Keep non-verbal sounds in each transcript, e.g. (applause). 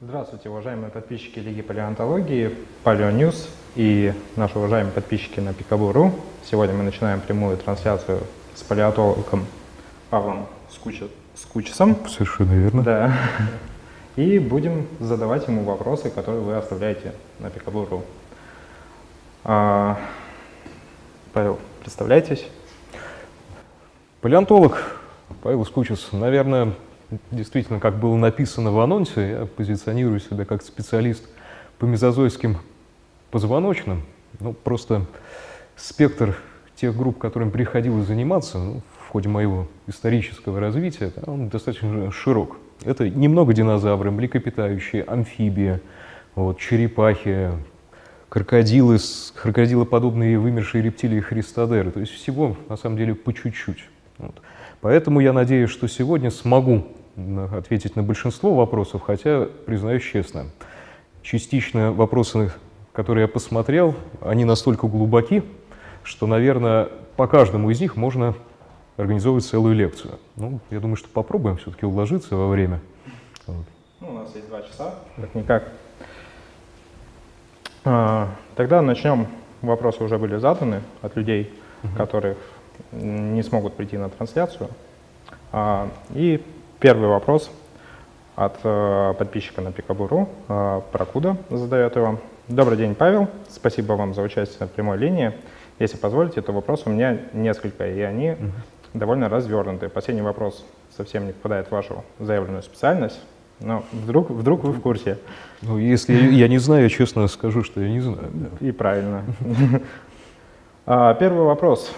Здравствуйте, уважаемые подписчики Лиги палеонтологии, Палеоньюз и наши уважаемые подписчики на Пикабу.ру. Сегодня мы начинаем прямую трансляцию с палеонтологом Павлом Скуча, Скучесом. Совершенно верно. Да. (laughs) И будем задавать ему вопросы, которые вы оставляете на Пикабу.ру. А, Павел, представляйтесь. Палеонтолог Павел Скучес. Наверное, действительно, как было написано в анонсе, я позиционирую себя как специалист по мезозойским позвоночным. Ну, просто спектр тех групп, которым приходилось заниматься ну, в ходе моего исторического развития, он достаточно широк. Это немного динозавры, млекопитающие, амфибии, вот, черепахи, крокодилы, крокодилоподобные вымершие рептилии христодеры. То есть всего, на самом деле, по чуть-чуть. Вот. Поэтому я надеюсь, что сегодня смогу ответить на большинство вопросов, хотя, признаюсь честно, частично вопросы, которые я посмотрел, они настолько глубоки, что, наверное, по каждому из них можно организовывать целую лекцию. Ну, я думаю, что попробуем все-таки уложиться во время. Вот. Ну, у нас есть два часа, как-никак. А, тогда начнем. Вопросы уже были заданы от людей, угу. которые не смогут прийти на трансляцию. А, и первый вопрос от э, подписчика на Пикабуру, э, Прокуда задает его. Добрый день, Павел. Спасибо вам за участие на прямой линии. Если позволите, то вопрос у меня несколько, и они угу. довольно развернутые. Последний вопрос совсем не попадает в вашу заявленную специальность, но вдруг, вдруг вы в курсе. Ну, если я не знаю, я честно скажу, что я не знаю. И правильно. (laughs) А, первый вопрос.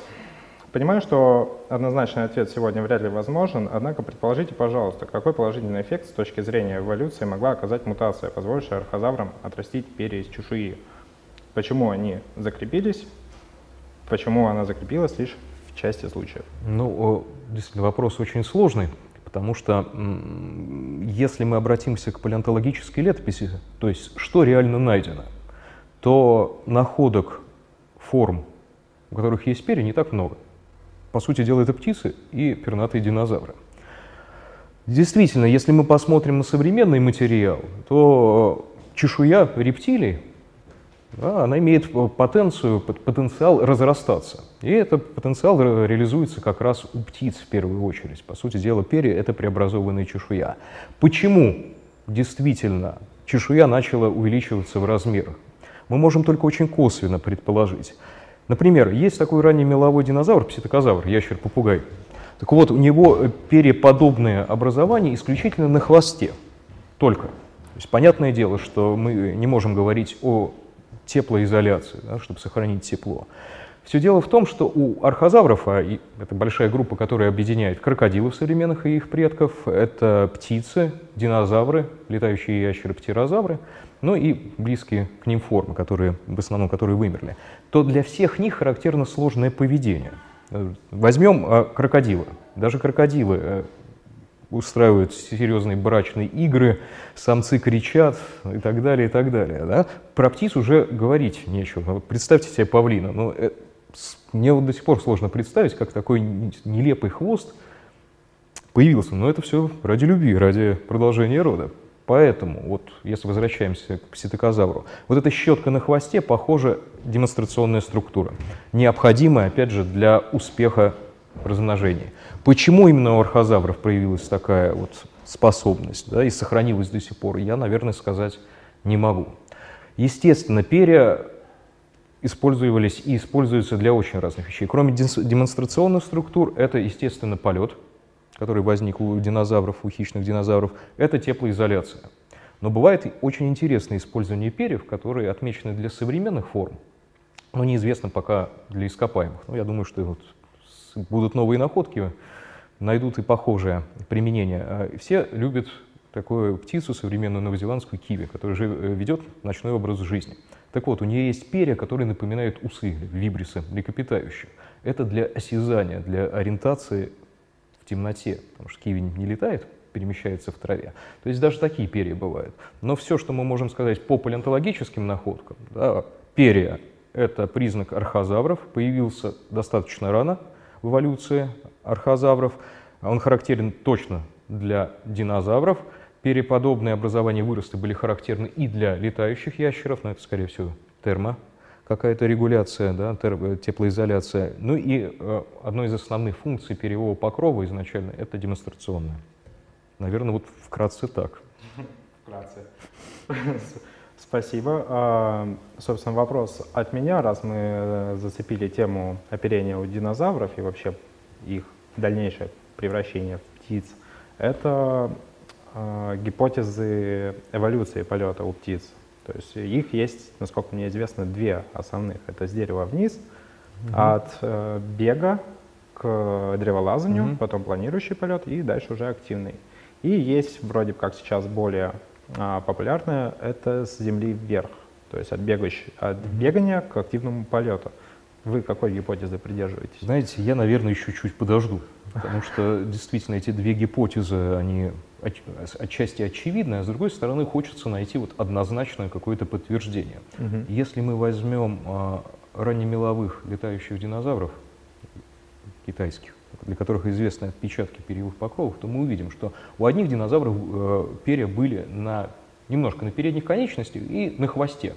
Понимаю, что однозначный ответ сегодня вряд ли возможен, однако предположите, пожалуйста, какой положительный эффект с точки зрения эволюции могла оказать мутация, позволившая архозаврам отрастить перья из чешуи? Почему они закрепились? Почему она закрепилась лишь в части случаев? Ну, действительно, вопрос очень сложный, потому что если мы обратимся к палеонтологической летописи, то есть что реально найдено, то находок форм, у которых есть перья, не так много. По сути дела, это птицы и пернатые динозавры. Действительно, если мы посмотрим на современный материал, то чешуя рептилий, да, она имеет потенцию, потенциал разрастаться. И этот потенциал реализуется как раз у птиц в первую очередь. По сути дела, перья — это преобразованная чешуя. Почему действительно чешуя начала увеличиваться в размерах? Мы можем только очень косвенно предположить. Например, есть такой ранний меловой динозавр, пситокозавр, ящер-попугай. Так вот, у него переподобное образование исключительно на хвосте, только. То есть понятное дело, что мы не можем говорить о теплоизоляции, да, чтобы сохранить тепло. Все дело в том, что у архозавров, а это большая группа, которая объединяет крокодилов современных и их предков, это птицы, динозавры, летающие ящеры, птерозавры, ну и близкие к ним формы, которые, в основном которые вымерли, то для всех них характерно сложное поведение. Возьмем а, крокодилы. Даже крокодилы э, устраивают серьезные брачные игры, самцы кричат и так далее, и так далее. Да? Про птиц уже говорить нечего. Представьте себе павлина. Ну, э, мне вот до сих пор сложно представить, как такой нелепый хвост появился. Но это все ради любви, ради продолжения рода. Поэтому, вот если возвращаемся к пситокозавру, вот эта щетка на хвосте, похоже, демонстрационная структура, необходимая, опять же, для успеха размножения. Почему именно у архозавров проявилась такая вот способность да, и сохранилась до сих пор, я, наверное, сказать не могу. Естественно, перья использовались и используются для очень разных вещей. Кроме демонстрационных структур, это, естественно, полет, который возник у динозавров, у хищных динозавров, это теплоизоляция. Но бывает очень интересное использование перьев, которые отмечены для современных форм, но неизвестно пока для ископаемых. Но я думаю, что вот будут новые находки, найдут и похожее применение. А все любят такую птицу, современную новозеландскую киви, которая э, ведет ночной образ жизни. Так вот, у нее есть перья, которые напоминают усы, вибрисы млекопитающих. Это для осязания, для ориентации в темноте, потому что киви не летает, перемещается в траве. То есть даже такие перья бывают. Но все, что мы можем сказать по палеонтологическим находкам, да, перья — это признак архозавров, появился достаточно рано в эволюции архозавров. Он характерен точно для динозавров — переподобные образования выросты были характерны и для летающих ящеров, но это, скорее всего, термо какая-то регуляция, да, теплоизоляция. Ну и э, одной из основных функций перьевого покрова изначально это демонстрационная. Наверное, вот вкратце так. Вкратце. (laughs) Спасибо. А, собственно, вопрос от меня, раз мы э, зацепили тему оперения у динозавров и вообще их дальнейшее превращение в птиц. Это э, гипотезы эволюции полета у птиц. То есть их есть, насколько мне известно, две основных. Это с дерева вниз, угу. от э, бега к древолазанию, угу. потом планирующий полет и дальше уже активный. И есть вроде как сейчас более э, популярное, это с земли вверх, то есть от, бегающ, от бегания к активному полету. Вы какой гипотезы придерживаетесь? Знаете, я, наверное, еще чуть подожду, потому что действительно эти две гипотезы, они отчасти очевидны, а с другой стороны хочется найти вот однозначное какое-то подтверждение. Угу. Если мы возьмем а, раннемеловых летающих динозавров, китайских, для которых известны отпечатки перьевых покровов, то мы увидим, что у одних динозавров э, перья были на, немножко на передних конечностях и на хвосте.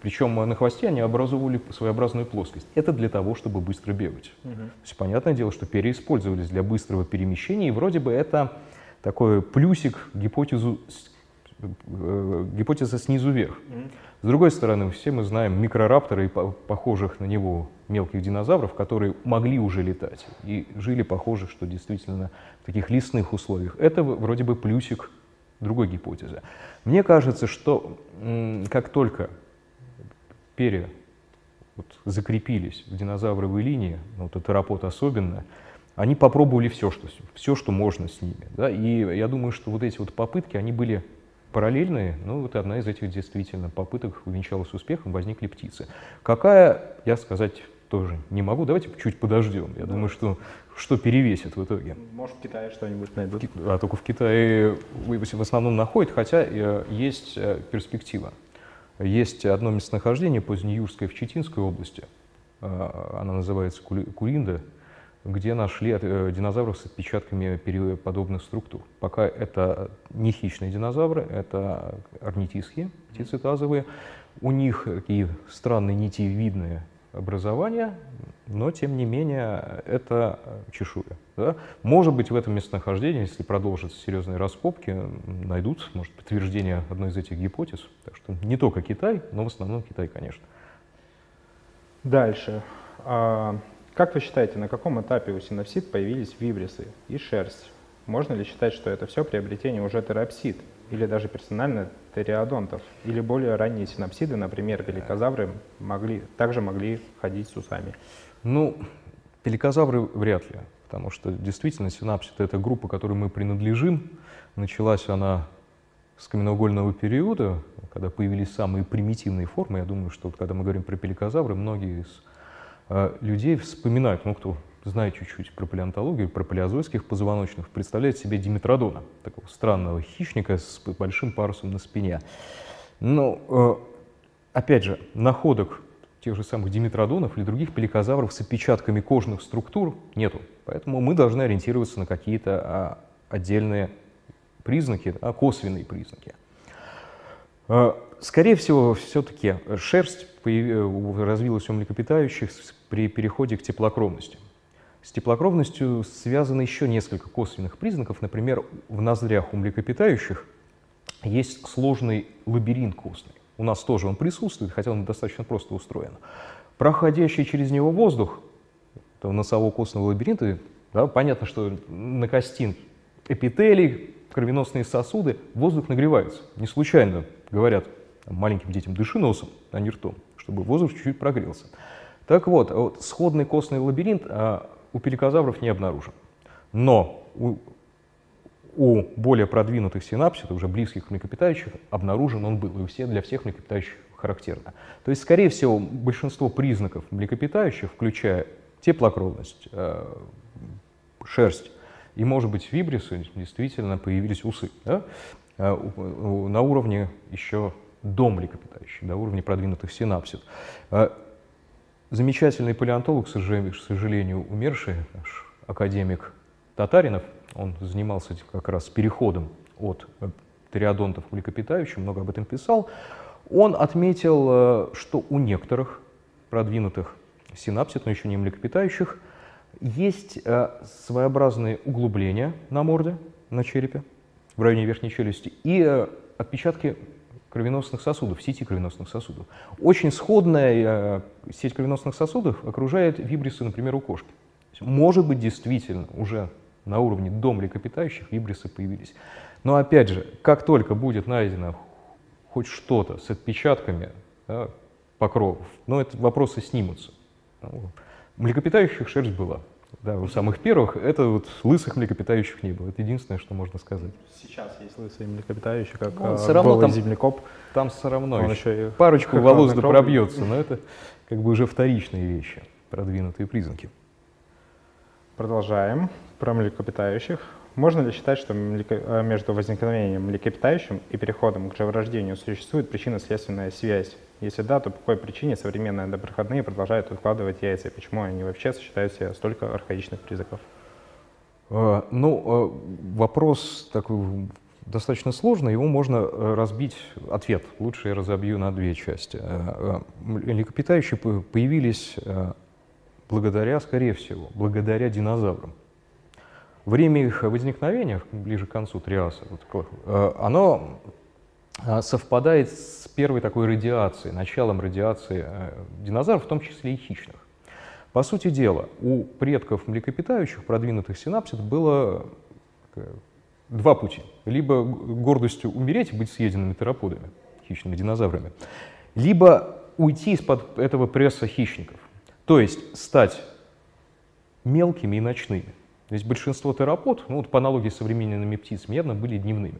Причем на хвосте они образовывали своеобразную плоскость. Это для того, чтобы быстро бегать. Угу. То есть понятное дело, что перья использовались для быстрого перемещения, и вроде бы это такой плюсик гипотезу, э, гипотеза снизу вверх. Угу. С другой стороны, все мы знаем микрорапторы и похожих на него мелких динозавров, которые могли уже летать и жили похоже, что действительно в таких лесных условиях. Это вроде бы плюсик другой гипотезы. Мне кажется, что как только перья вот, закрепились в динозавровой линии, ну, вот теропод особенно, они попробовали все, что, все, что можно с ними. Да? И я думаю, что вот эти вот попытки, они были параллельные, ну вот одна из этих действительно попыток увенчалась успехом, возникли птицы. Какая, я сказать тоже не могу, давайте чуть подождем. Я да. думаю, что что перевесит в итоге. Может, в Китае что-нибудь найдут. А только в Китае в основном находят, хотя э, есть э, перспектива. Есть одно местонахождение позднеюрское в Читинской области, а, она называется Куринда, где нашли э, динозавров с отпечатками переподобных структур. Пока это не хищные динозавры, это орнитийские, птицы тазовые. У них такие странные нитевидные образования, но тем не менее это чешуя. Да? Может быть в этом местонахождении, если продолжатся серьезные раскопки, найдут может, подтверждение одной из этих гипотез. Так что не только Китай, но в основном Китай, конечно. Дальше. Как вы считаете, на каком этапе у синапсид появились вибрисы и шерсть? Можно ли считать, что это все приобретение уже терапсид или даже персонально териодонтов? Или более ранние синапсиды, например, великозавры, могли, также могли ходить с усами? Ну, пеликозавры вряд ли, потому что действительно синапсид — это группа, которой мы принадлежим. Началась она с каменноугольного периода, когда появились самые примитивные формы. Я думаю, что когда мы говорим про пеликозавры, многие из людей вспоминают, ну, кто знает чуть-чуть про палеонтологию, про палеозойских позвоночных, представляет себе Димитродона, такого странного хищника с большим парусом на спине. Но, э, опять же, находок тех же самых димитродонов или других пеликозавров с отпечатками кожных структур нету. Поэтому мы должны ориентироваться на какие-то а, отдельные признаки, а, косвенные признаки. А, скорее всего, все-таки шерсть развилась у млекопитающих при переходе к теплокровности. С теплокровностью связаны еще несколько косвенных признаков. Например, в ноздрях у млекопитающих есть сложный лабиринт костный. У нас тоже он присутствует, хотя он достаточно просто устроен. Проходящий через него воздух, носово-костного лабиринта, да, понятно, что на костин эпителий, кровеносные сосуды, воздух нагревается. Не случайно говорят маленьким детям, дыши носом, а не ртом, чтобы воздух чуть-чуть прогрелся. Так вот, вот сходный костный лабиринт а, у пеликозавров не обнаружен. Но у у более продвинутых синапсид, уже близких к млекопитающих, обнаружен он был, и у всех, для всех млекопитающих характерно. То есть, скорее всего, большинство признаков млекопитающих, включая теплокровность, э, шерсть и, может быть, вибрисы, действительно появились усы. Да? Э, на уровне еще до млекопитающих, до уровня продвинутых синапсид. Э, замечательный палеонтолог, к сожалению, умерший, наш академик Татаринов, он занимался как раз переходом от э, триодонтов млекопитающих, много об этом писал, он отметил, э, что у некоторых продвинутых синапсид, но еще не млекопитающих, есть э, своеобразные углубления на морде, на черепе, в районе верхней челюсти, и отпечатки кровеносных сосудов, сети кровеносных сосудов. Очень сходная сеть кровеносных сосудов окружает вибрисы, например, у кошки. Может быть, действительно, уже на уровне до млекопитающих вибрисы появились. Но опять же, как только будет найдено хоть что-то с отпечатками да, покровов, ну, это вопросы снимутся. Ну, млекопитающих шерсть была. Да, у самых первых это вот лысых млекопитающих не было. Это единственное, что можно сказать. Сейчас есть лысые млекопитающие, как ну, все равно там, землекоп. Там все равно еще, еще парочку волос да пробьется, но это как бы уже вторичные вещи, продвинутые признаки. Продолжаем про млекопитающих. Можно ли считать, что э, между возникновением млекопитающим и переходом к живорождению существует причинно-следственная связь? Если да, то по какой причине современные доброходные продолжают откладывать яйца? Почему они вообще сочетают себе столько архаичных признаков? Э, ну, э, вопрос такой достаточно сложный, его можно разбить, ответ лучше я разобью на две части. Млекопитающие появились благодаря, скорее всего, благодаря динозаврам. Время их возникновения, ближе к концу Триаса, вот, э, оно э, совпадает с первой такой радиацией, началом радиации э, динозавров, в том числе и хищных. По сути дела, у предков млекопитающих, продвинутых синапсид, было два пути. Либо гордостью умереть быть съеденными тероподами, хищными динозаврами, либо уйти из-под этого пресса хищников, то есть стать мелкими и ночными. То есть большинство терапод, ну вот по аналогии с современными птицами, явно были дневными.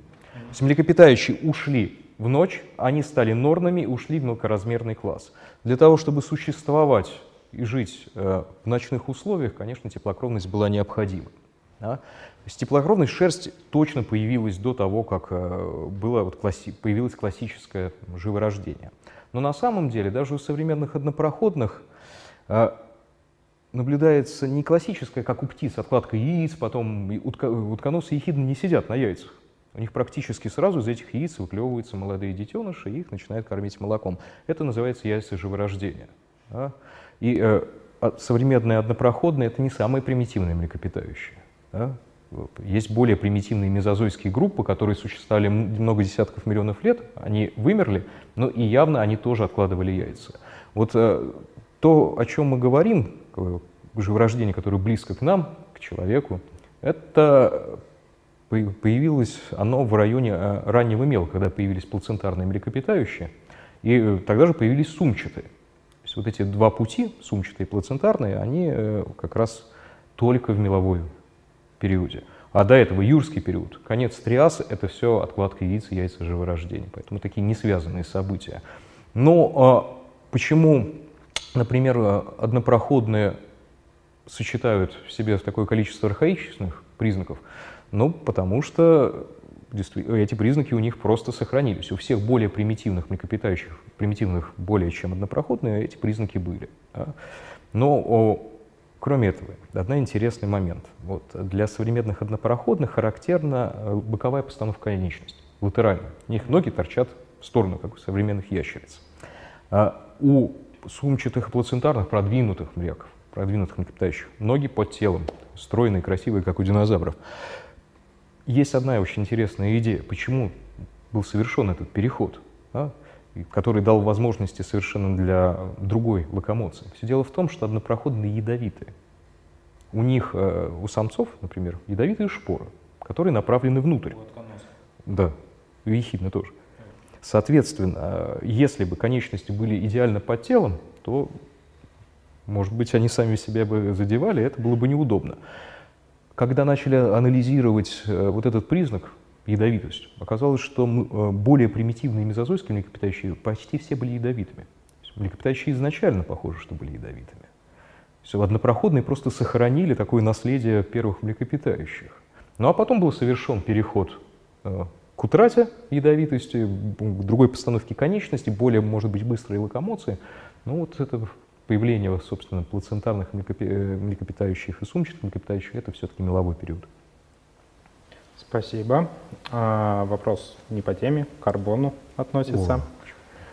То есть млекопитающие ушли в ночь, они стали норнами и ушли в мелкоразмерный класс. Для того, чтобы существовать и жить э, в ночных условиях, конечно, теплокровность была необходима. Да? Шерсть точно появилась до того, как э, было вот класси появилось классическое живорождение. Но на самом деле даже у современных однопроходных э, наблюдается не классическая, как у птиц, откладка яиц, потом утка, утконосы ехидны не сидят на яйцах. У них практически сразу из этих яиц выклевываются молодые детеныши, и их начинают кормить молоком. Это называется яйца живорождения. Да? И э, а современные однопроходные – это не самые примитивные млекопитающие. Да? Есть более примитивные мезозойские группы, которые существовали много десятков миллионов лет, они вымерли, но и явно они тоже откладывали яйца. Вот э, то, о чем мы говорим, живорождение, которое близко к нам, к человеку, это появилось оно в районе э, раннего мела, когда появились плацентарные млекопитающие, и э, тогда же появились сумчатые. То есть вот эти два пути, сумчатые и плацентарные, они э, как раз только в меловой периоде. А до этого юрский период, конец триаса, это все откладка яиц и яйца живорождения. Поэтому такие не связанные события. Но а, почему например, однопроходные сочетают в себе такое количество архаичных признаков, ну, потому что эти признаки у них просто сохранились. У всех более примитивных млекопитающих, примитивных более чем однопроходные, эти признаки были. Да? Но о, кроме этого, один интересный момент. Вот, для современных однопроходных характерна э, боковая постановка конечности, латеральная. У них ноги торчат в сторону, как у современных ящериц. А у сумчатых плацентарных продвинутых мреков, продвинутых млекопитающих. Ноги под телом, стройные, красивые, как у динозавров. Есть одна очень интересная идея, почему был совершен этот переход, да, который дал возможности совершенно для другой локомоции. Все дело в том, что однопроходные ядовитые. У них, э, у самцов, например, ядовитые шпоры, которые направлены внутрь. Да, ехидны тоже. Соответственно, если бы конечности были идеально под телом, то, может быть, они сами себя бы задевали, это было бы неудобно. Когда начали анализировать э, вот этот признак, ядовитость, оказалось, что э, более примитивные мезозойские млекопитающие почти все были ядовитыми. Млекопитающие изначально похоже, что были ядовитыми. Все, однопроходные просто сохранили такое наследие первых млекопитающих. Ну а потом был совершен переход э, к утрате ядовитости, к другой постановке конечности, более, может быть, быстрой локомоции. Ну вот это появление, собственно, плацентарных млекопитающих и сумчатых млекопитающих, это все-таки меловой период. Спасибо. А, вопрос не по теме, к карбону относится.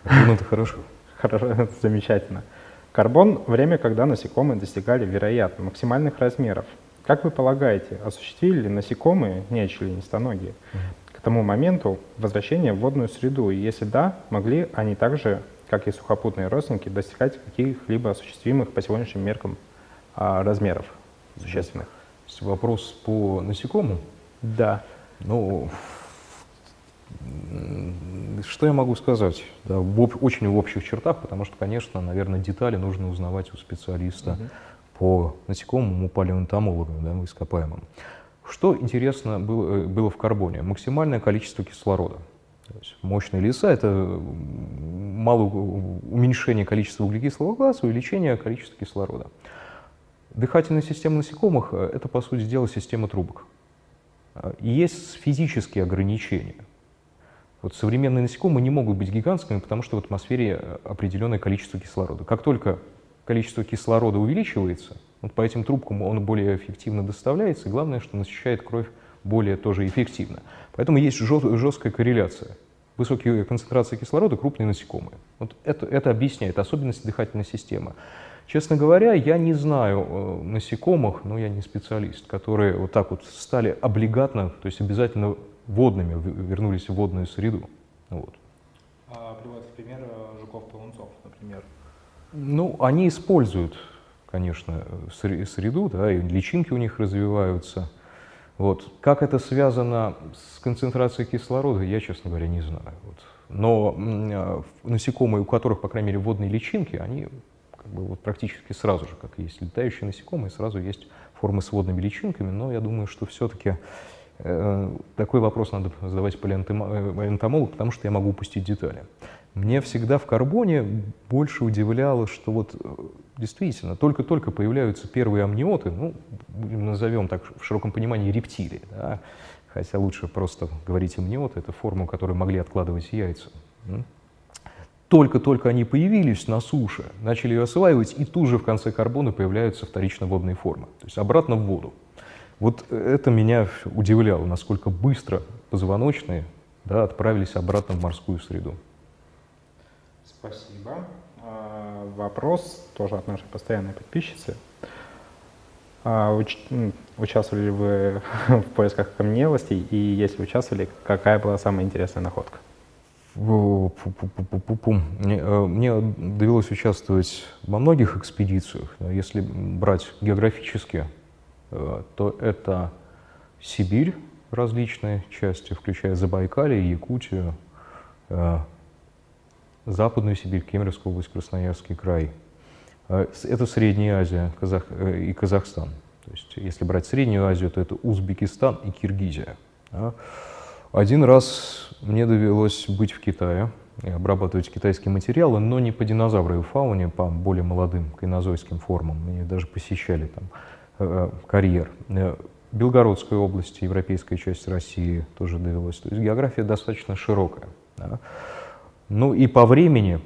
Ну, это хорошо. (laughs) Хорошо, замечательно. Карбон – время, когда насекомые достигали, вероятно, максимальных размеров. Как вы полагаете, осуществили ли насекомые, нечленистоногие, к тому моменту возвращение в водную среду? И если да, могли они также, как и сухопутные родственники, достигать каких-либо осуществимых по сегодняшним меркам а, размеров существенных? Вопрос по насекомым? Да. Ну, что я могу сказать? Да, в, очень в общих чертах, потому что, конечно, наверное, детали нужно узнавать у специалиста угу. по насекомым, у палеонтомолога, да, ископаемым. Что интересно было, э, было в карбоне? Максимальное количество кислорода. Мощные леса – это мало уменьшение количества углекислого газа, увеличение количества кислорода. Дыхательная система насекомых – это, по сути дела, система трубок. Есть физические ограничения. Вот современные насекомые не могут быть гигантскими, потому что в атмосфере э, определенное количество кислорода. Как только количество кислорода увеличивается, вот по этим трубкам он более эффективно доставляется, и главное, что насыщает кровь более тоже эффективно. Поэтому есть жесткая корреляция. Высокие концентрации кислорода – крупные насекомые. Вот это, это объясняет особенности дыхательной системы. Честно говоря, я не знаю э, насекомых, но я не специалист, которые вот так вот стали облигатно, то есть обязательно водными, вернулись в водную среду. Вот. А приводит пример э, жуков-полунцов, например? Ну, они используют, конечно, среду, да, и личинки у них развиваются. Вот. Как это связано с концентрацией кислорода, я, честно говоря, не знаю. Вот. Но э, насекомые, у которых, по крайней мере, водные личинки, они как бы вот практически сразу же, как есть летающие насекомые, сразу есть формы с водными личинками, но я думаю, что все-таки Э, такой вопрос надо задавать палеонтомологу, потому что я могу упустить детали. Мне всегда в карбоне больше удивляло, что вот э, действительно только-только появляются первые амниоты, ну, назовем так в широком понимании рептилии, да? хотя лучше просто говорить амниоты, это формы, которые могли откладывать яйца. Только-только они появились на суше, начали ее осваивать, и тут же в конце карбона появляются вторично водные формы, то есть обратно в воду. Вот это меня удивляло, насколько быстро позвоночные да, отправились обратно в морскую среду. Спасибо. Вопрос тоже от нашей постоянной подписчицы. А, уч участвовали ли вы (laughs) в поисках камнелостей? И если участвовали, какая была самая интересная находка? Мне, э, мне довелось участвовать во многих экспедициях. Если брать географически, Э, то это Сибирь, различные части, включая Забайкалье, Якутию, э, Западную Сибирь, Кемеровскую область, Красноярский край. Э, это Средняя Азия Казах, и Казахстан. То есть, если брать Среднюю Азию, то это Узбекистан и Киргизия. Один раз мне довелось быть в Китае и обрабатывать китайские материалы, но не по динозавровой фауне, по более молодым кайнозойским формам. Меня даже посещали там Э, карьер. Э, Белгородской области, европейская часть России тоже довелось. То есть география достаточно широкая. Ну и по времени,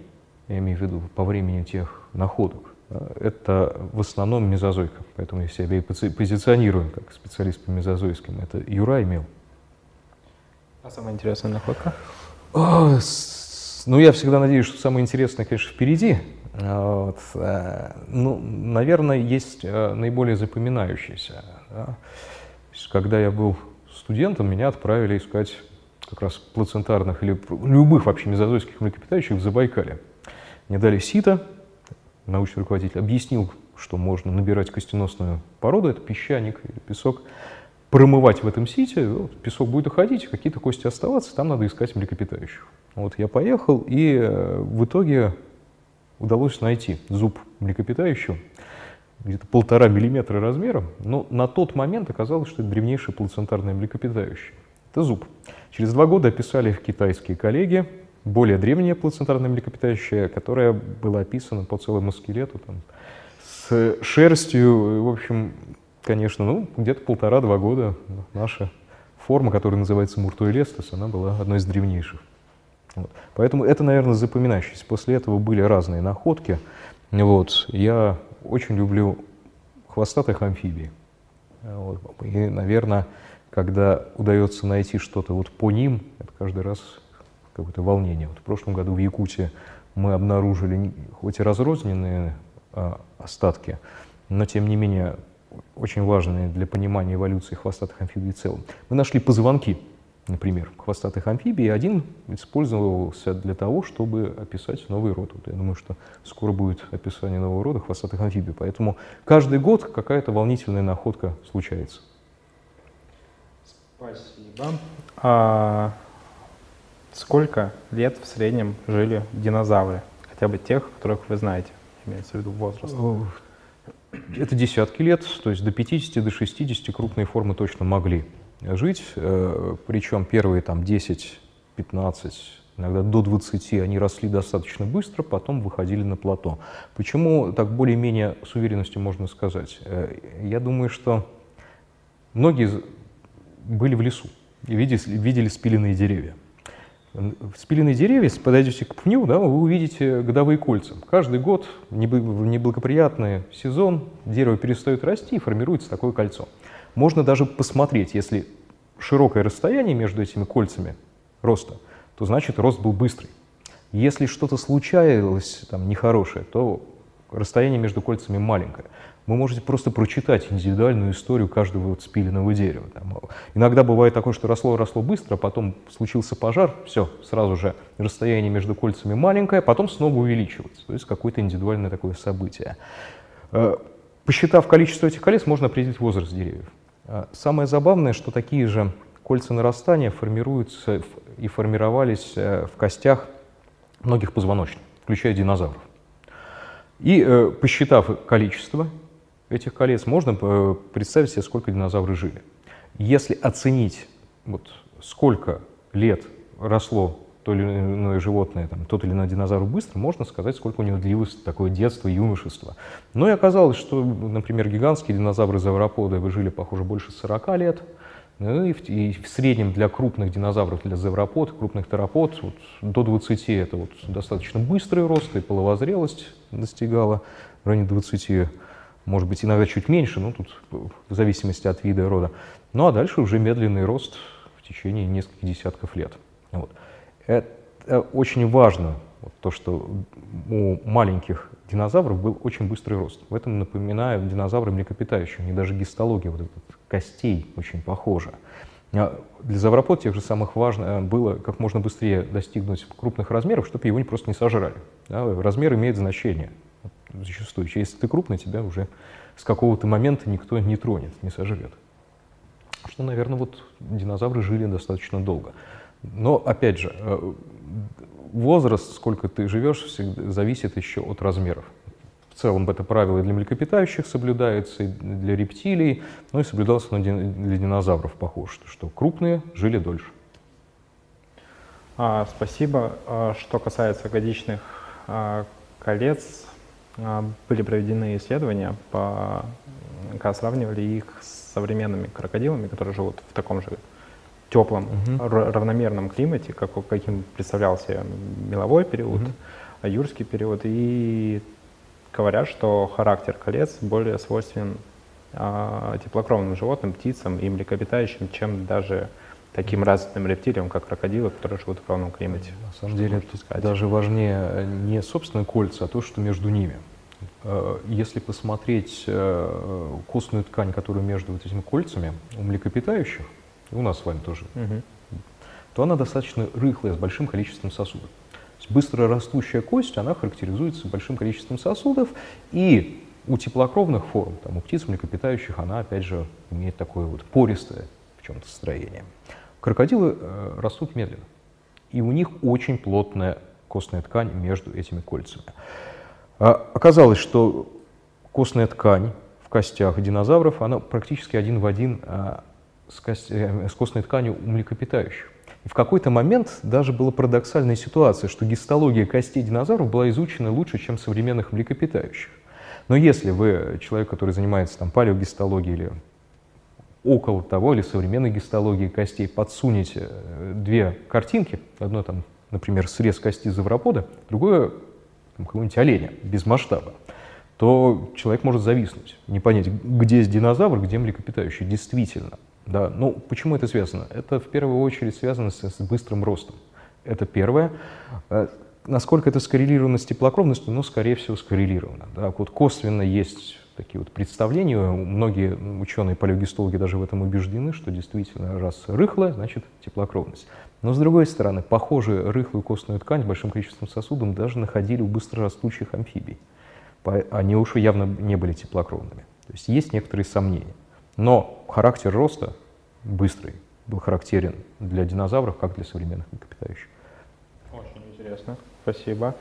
я имею в виду по времени тех находок, да, это в основном мезозойка. Поэтому я себя и позиционирую как специалист по мезозойским. Это Юра имел. А самая интересная находка? О, с, ну, я всегда надеюсь, что самое интересное, конечно, впереди. Вот. Э, ну, наверное, есть э, наиболее запоминающиеся. Да? Когда я был студентом, меня отправили искать как раз плацентарных или любых вообще мезозойских млекопитающих в Забайкале. Мне дали сито, научный руководитель объяснил, что можно набирать костеносную породу, это песчаник или песок, промывать в этом сите, вот, песок будет уходить, какие-то кости оставаться, там надо искать млекопитающих. Вот я поехал, и э, в итоге удалось найти зуб млекопитающего, где-то полтора миллиметра размером, но на тот момент оказалось, что это древнейшее плацентарное млекопитающее. Это зуб. Через два года описали китайские коллеги более древнее плацентарное млекопитающее, которое было описано по целому скелету, там, с шерстью, в общем, конечно, ну, где-то полтора-два года наша форма, которая называется муртуэлестес, она была одной из древнейших. Вот. Поэтому это, наверное, запоминающееся. После этого были разные находки. Вот. Я очень люблю хвостатых амфибий. Вот. И, наверное, когда удается найти что-то вот по ним, это каждый раз какое-то волнение. Вот в прошлом году в Якутии мы обнаружили хоть и разрозненные а, остатки, но тем не менее очень важные для понимания эволюции хвостатых амфибий в целом. Мы нашли позвонки, например, хвостатых амфибий, и один использовался для того, чтобы описать новый род. Вот я думаю, что скоро будет описание нового рода хвостатых амфибий, поэтому каждый год какая-то волнительная находка случается. Спасибо. А сколько лет в среднем жили динозавры? Хотя бы тех, которых вы знаете, имеется в виду возраст. Это десятки лет, то есть до 50, до 60 крупные формы точно могли жить. Э, Причем первые там 10, 15, иногда до 20 они росли достаточно быстро, потом выходили на плато. Почему так более-менее с уверенностью можно сказать? Э, я думаю, что многие были в лесу и видели, видели спиленные деревья. Спиленные деревья, если подойдете к пню, да, вы увидите годовые кольца. Каждый год в неблагоприятный сезон дерево перестает расти и формируется такое кольцо. Можно даже посмотреть, если широкое расстояние между этими кольцами роста, то значит рост был быстрый. Если что-то случалось там, нехорошее, то расстояние между кольцами маленькое вы можете просто прочитать индивидуальную историю каждого вот спиленного дерева. Там, иногда бывает такое, что росло-росло быстро, а потом случился пожар, все, сразу же расстояние между кольцами маленькое, потом снова увеличивается. То есть какое-то индивидуальное такое событие. Э, посчитав количество этих колец, можно определить возраст деревьев. Э, самое забавное, что такие же кольца нарастания формируются и формировались э, в костях многих позвоночных, включая динозавров. И посчитав количество этих колец, можно э, представить себе, сколько динозавры жили. Если оценить, вот, сколько лет росло то или иное животное, там, тот или иной динозавр быстро, можно сказать, сколько у него длилось такое детство, юношество. Но и оказалось, что, например, гигантские динозавры завроподы жили, похоже, больше 40 лет, ну, и, в, и в среднем для крупных динозавров, для завропод, крупных терапод, вот, до 20 это вот достаточно быстрый рост, и половозрелость достигала в районе 20 может быть, иногда чуть меньше, ну, тут в зависимости от вида и рода. Ну, а дальше уже медленный рост в течение нескольких десятков лет. Вот. Это очень важно, вот, то, что у маленьких динозавров был очень быстрый рост. В этом напоминаю динозавры млекопитающие. У них даже гистология вот этот, костей очень похожа. А для завропод тех же самых важно э, было как можно быстрее достигнуть крупных размеров, чтобы его просто не сожрали. Да, размер имеет значение зачастую. Если ты крупный, тебя уже с какого-то момента никто не тронет, не сожрет. Что, наверное, вот динозавры жили достаточно долго. Но, опять же, э, возраст, сколько ты живешь, всегда зависит еще от размеров. В целом это правило и для млекопитающих соблюдается, и для рептилий, но и соблюдалось для динозавров, похоже, что крупные жили дольше. А, спасибо. А, что касается годичных а, колец, были проведены исследования, по, когда сравнивали их с современными крокодилами, которые живут в таком же теплом, угу. равномерном климате, как, каким представлялся меловой период, угу. юрский период, и говорят, что характер колец более свойственен а, теплокровным животным, птицам и млекопитающим, чем даже таким развитым рептилиям, как крокодилы, которые живут в ровном климате. На самом деле сказать. даже важнее не собственные кольца, а то, что между ними. Э, если посмотреть э, костную ткань, которая между вот этими кольцами у млекопитающих, у нас с вами тоже, угу. то она достаточно рыхлая, с большим количеством сосудов. быстро растущая кость, она характеризуется большим количеством сосудов, и у теплокровных форм, там, у птиц, млекопитающих, она, опять же, имеет такое вот пористое в чем-то строение. Крокодилы э, растут медленно, и у них очень плотная костная ткань между этими кольцами. А оказалось, что костная ткань в костях динозавров, она практически один в один а, с, кость, э, с костной тканью у млекопитающих. И в какой-то момент даже была парадоксальная ситуация, что гистология костей динозавров была изучена лучше, чем современных млекопитающих. Но если вы человек, который занимается там, палеогистологией или около того, или современной гистологии костей, подсунете э, две картинки, одно там, например, срез кости завропода, другое какого-нибудь оленя без масштаба, то человек может зависнуть, не понять, где есть динозавр, где млекопитающий. Действительно, Да, ну почему это связано? Это в первую очередь связано с, с быстрым ростом. Это первое. Э, насколько это скоррелировано с теплокровностью? Ну, скорее всего, скоррелировано. Да. Вот косвенно есть такие вот представления. Многие ученые палеогистологи даже в этом убеждены, что действительно раз рыхлая, значит теплокровность. Но с другой стороны, похожую рыхлую костную ткань большим количеством сосудов даже находили у быстрорастущих амфибий. Они уж явно не были теплокровными. То есть есть некоторые сомнения. Но характер роста быстрый был характерен для динозавров, как для современных млекопитающих. Очень интересно. Спасибо.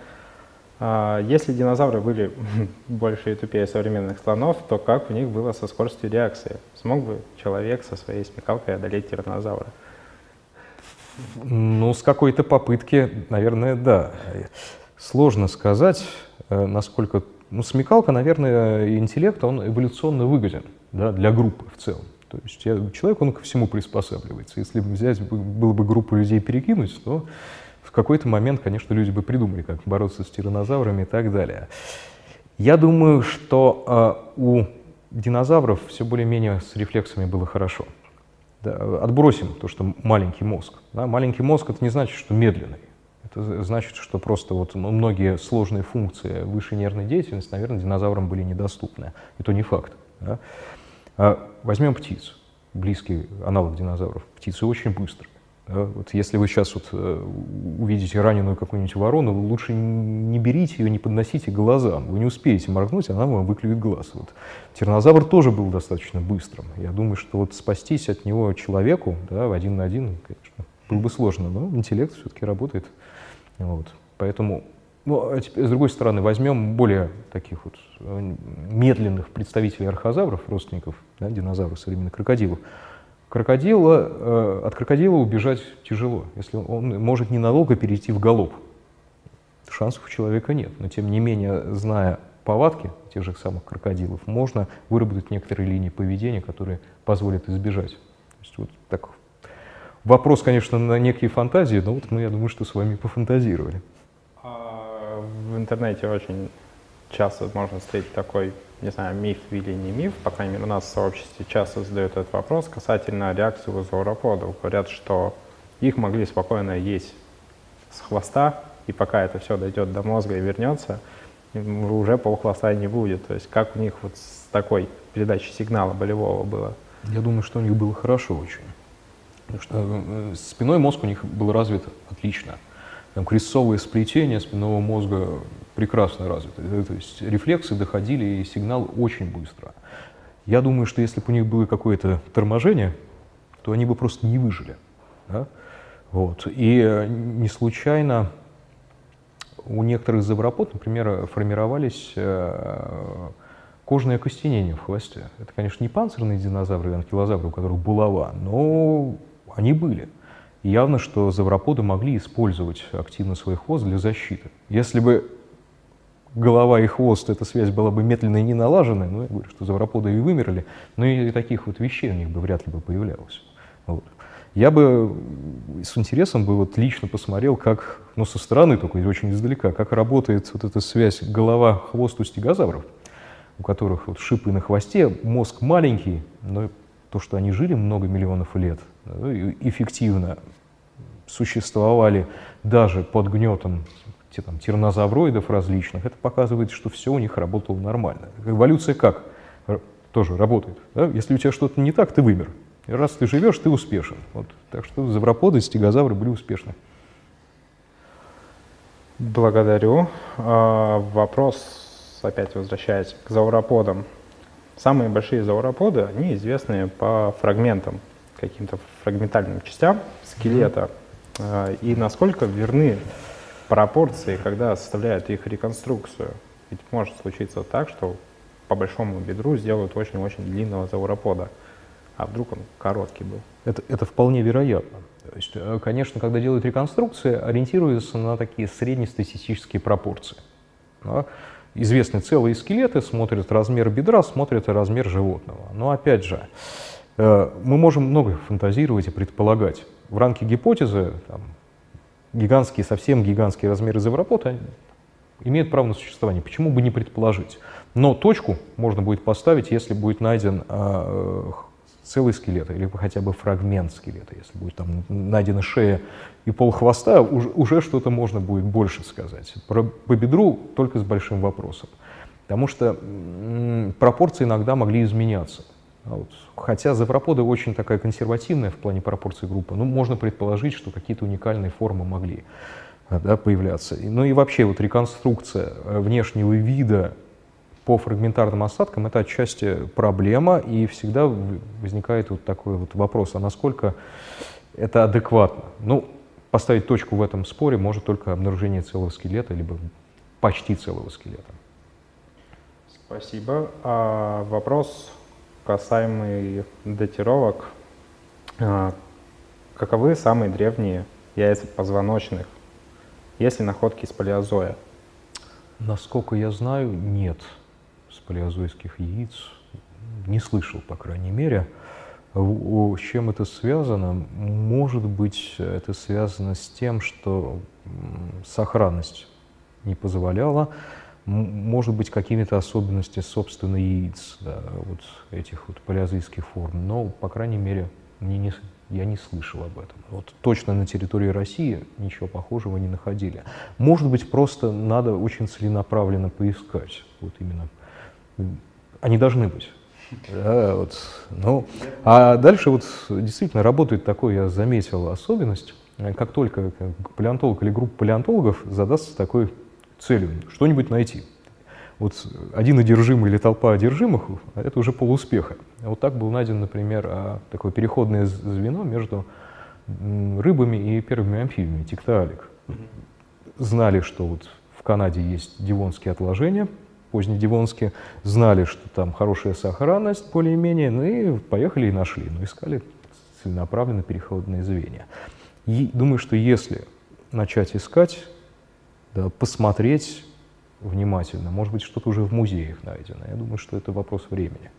А, если динозавры были (laughs) больше и тупее современных слонов, то как у них было со скоростью реакции? Смог бы человек со своей смекалкой одолеть тиранозавра? Ну, с какой-то попытки, наверное, да. Сложно сказать, э, насколько... Ну, смекалка, наверное, интеллект, он эволюционно выгоден да, для группы в целом. То есть человек, он ко всему приспосабливается. Если взять, было бы группу людей перекинуть, то в какой-то момент, конечно, люди бы придумали, как бороться с тиранозаврами и так далее. Я думаю, что э, у динозавров все более-менее с рефлексами было хорошо. Да, отбросим то, что маленький мозг. Да, маленький мозг это не значит, что медленный. Это значит, что просто вот многие сложные функции высшей нервной деятельности, наверное, динозаврам были недоступны. И то не факт. Да. А возьмем птиц, близкий аналог динозавров. Птицы очень быстрые. Вот если вы сейчас вот, э, увидите раненую какую-нибудь ворону, лучше не берите ее, не подносите глазам. Вы не успеете моргнуть, она вам выклюет глаз. Вот. Тиранозавр тоже был достаточно быстрым. Я думаю, что вот спастись от него человеку да, в один на один, конечно, было бы сложно, но интеллект все-таки работает. Вот. Поэтому, ну, а теперь, с другой стороны, возьмем более таких вот э, медленных представителей архозавров, родственников да, динозавров, современных крокодилов. Крокодила, э, от крокодила убежать тяжело, если он может ненадолго перейти в галоп. Шансов у человека нет, но тем не менее, зная повадки тех же самых крокодилов, можно выработать некоторые линии поведения, которые позволят избежать. То есть вот так. Вопрос, конечно, на некие фантазии, но вот мы, я думаю, что с вами пофантазировали. А в интернете очень часто можно встретить такой не знаю, миф или не миф, по крайней мере, у нас в сообществе часто задают этот вопрос касательно реакции у зауроподов. Говорят, что их могли спокойно есть с хвоста, и пока это все дойдет до мозга и вернется, уже полхвоста не будет. То есть как у них вот с такой передачей сигнала болевого было? Я думаю, что у них было хорошо очень. Потому что э, спиной мозг у них был развит отлично. Там крестцовые сплетения спинного мозга прекрасно развиты. То есть рефлексы доходили и сигнал очень быстро. Я думаю, что если бы у них было какое-то торможение, то они бы просто не выжили. Да? Вот. И э, не случайно у некоторых завропод, например, формировались э, кожные окостенения в хвосте. Это, конечно, не панцирные динозавры, анкилозавры, у которых булава, но они были. Явно, что завроподы могли использовать активно свой хвост для защиты. Если бы голова и хвост, эта связь была бы медленно и не налаженной, ну, я говорю, что завроподы и вымерли, но и таких вот вещей у них бы вряд ли бы появлялось. Вот. Я бы с интересом бы вот лично посмотрел, как, ну, со стороны только, очень издалека, как работает вот эта связь голова-хвост у стегозавров, у которых вот шипы на хвосте, мозг маленький, но то, что они жили много миллионов лет, эффективно существовали даже под гнетом там, тиранозавроидов различных, это показывает, что все у них работало нормально. Эволюция как? Тоже работает. Да? Если у тебя что-то не так, ты вымер. И раз ты живешь, ты успешен. Вот. Так что завроподы стегозавры были успешны. Благодарю. А, вопрос, опять возвращаясь к зауроподам. Самые большие зауроподы, они известны по фрагментам, каким-то фрагментальным частям скелета. Mm-hmm. И насколько верны пропорции, когда составляют их реконструкцию. Ведь может случиться так, что по большому бедру сделают очень-очень длинного зауропода, а вдруг он короткий был. Это, это вполне вероятно. То есть, э, конечно, когда делают реконструкции, ориентируются на такие среднестатистические пропорции. Да? Известны целые скелеты, смотрят размер бедра, смотрят размер животного. Но опять же, мы можем много фантазировать и предполагать. В рамке гипотезы там, гигантские, совсем гигантские размеры завропота имеют право на существование. Почему бы не предположить? Но точку можно будет поставить, если будет найден э, целый скелет или хотя бы фрагмент скелета. Если будет там найдена шея и пол хвоста, уже, уже что-то можно будет больше сказать. Про, по бедру только с большим вопросом. Потому что м, пропорции иногда могли изменяться. А вот, хотя завроподы очень такая консервативная в плане пропорций группа, ну, можно предположить, что какие-то уникальные формы могли да, появляться. Ну и вообще вот реконструкция э, внешнего вида по фрагментарным осадкам это отчасти проблема, и всегда возникает вот такой вот вопрос, а насколько это адекватно? Ну, поставить точку в этом споре может только обнаружение целого скелета, либо почти целого скелета. Спасибо. А вопрос касаемый датировок. А, каковы самые древние яйца позвоночных? Есть ли находки из палеозоя? Насколько я знаю, нет с палеозойских яиц. Не слышал, по крайней мере. С чем это связано? Может быть, это связано с тем, что сохранность не позволяла. Может быть, какими-то особенностями собственно яиц, да, вот этих вот палеозойских форм. Но, по крайней мере, мне не, я не слышал об этом. Вот точно на территории России ничего похожего не находили. Может быть, просто надо очень целенаправленно поискать. Вот именно они должны быть. Да, вот, ну, а дальше вот действительно работает такой, я заметил, особенность, как только палеонтолог или группа палеонтологов задастся такой целью что-нибудь найти. Вот один одержимый или толпа одержимых – это уже полуспеха. Вот так был найден, например, а, такое переходное звено между рыбами и первыми амфибиями, тиктоалик. Знали, что вот в Канаде есть дивонские отложения – позднедевонские, знали, что там хорошая сохранность более-менее, ну и поехали и нашли, но ну, искали целенаправленно переходные звенья. И думаю, что если начать искать, да, посмотреть внимательно, может быть, что-то уже в музеях найдено. Я думаю, что это вопрос времени.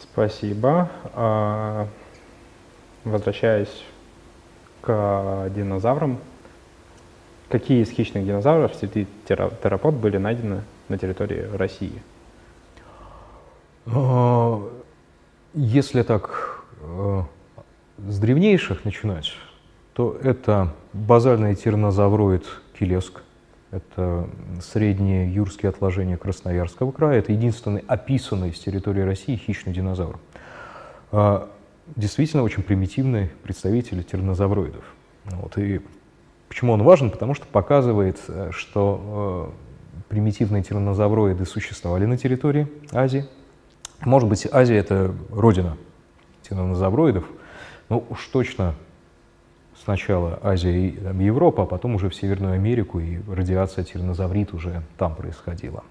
Спасибо. А, возвращаясь к динозаврам, Какие из хищных динозавров среди терапод были найдены на территории России? А, если так э, с древнейших начинать, то это базальный тиранозавроид Килеск, это средние юрские отложения Красноярского края, это единственный описанный с территории России хищный динозавр. А, действительно очень примитивный представитель тиранозавроидов. Вот, и Почему он важен? Потому что показывает, э, что э, примитивные тираннозавроиды существовали на территории Азии. Может быть, Азия — это родина тираннозавроидов, но уж точно сначала Азия и Европа, а потом уже в Северную Америку, и радиация тираннозаврит уже там происходила.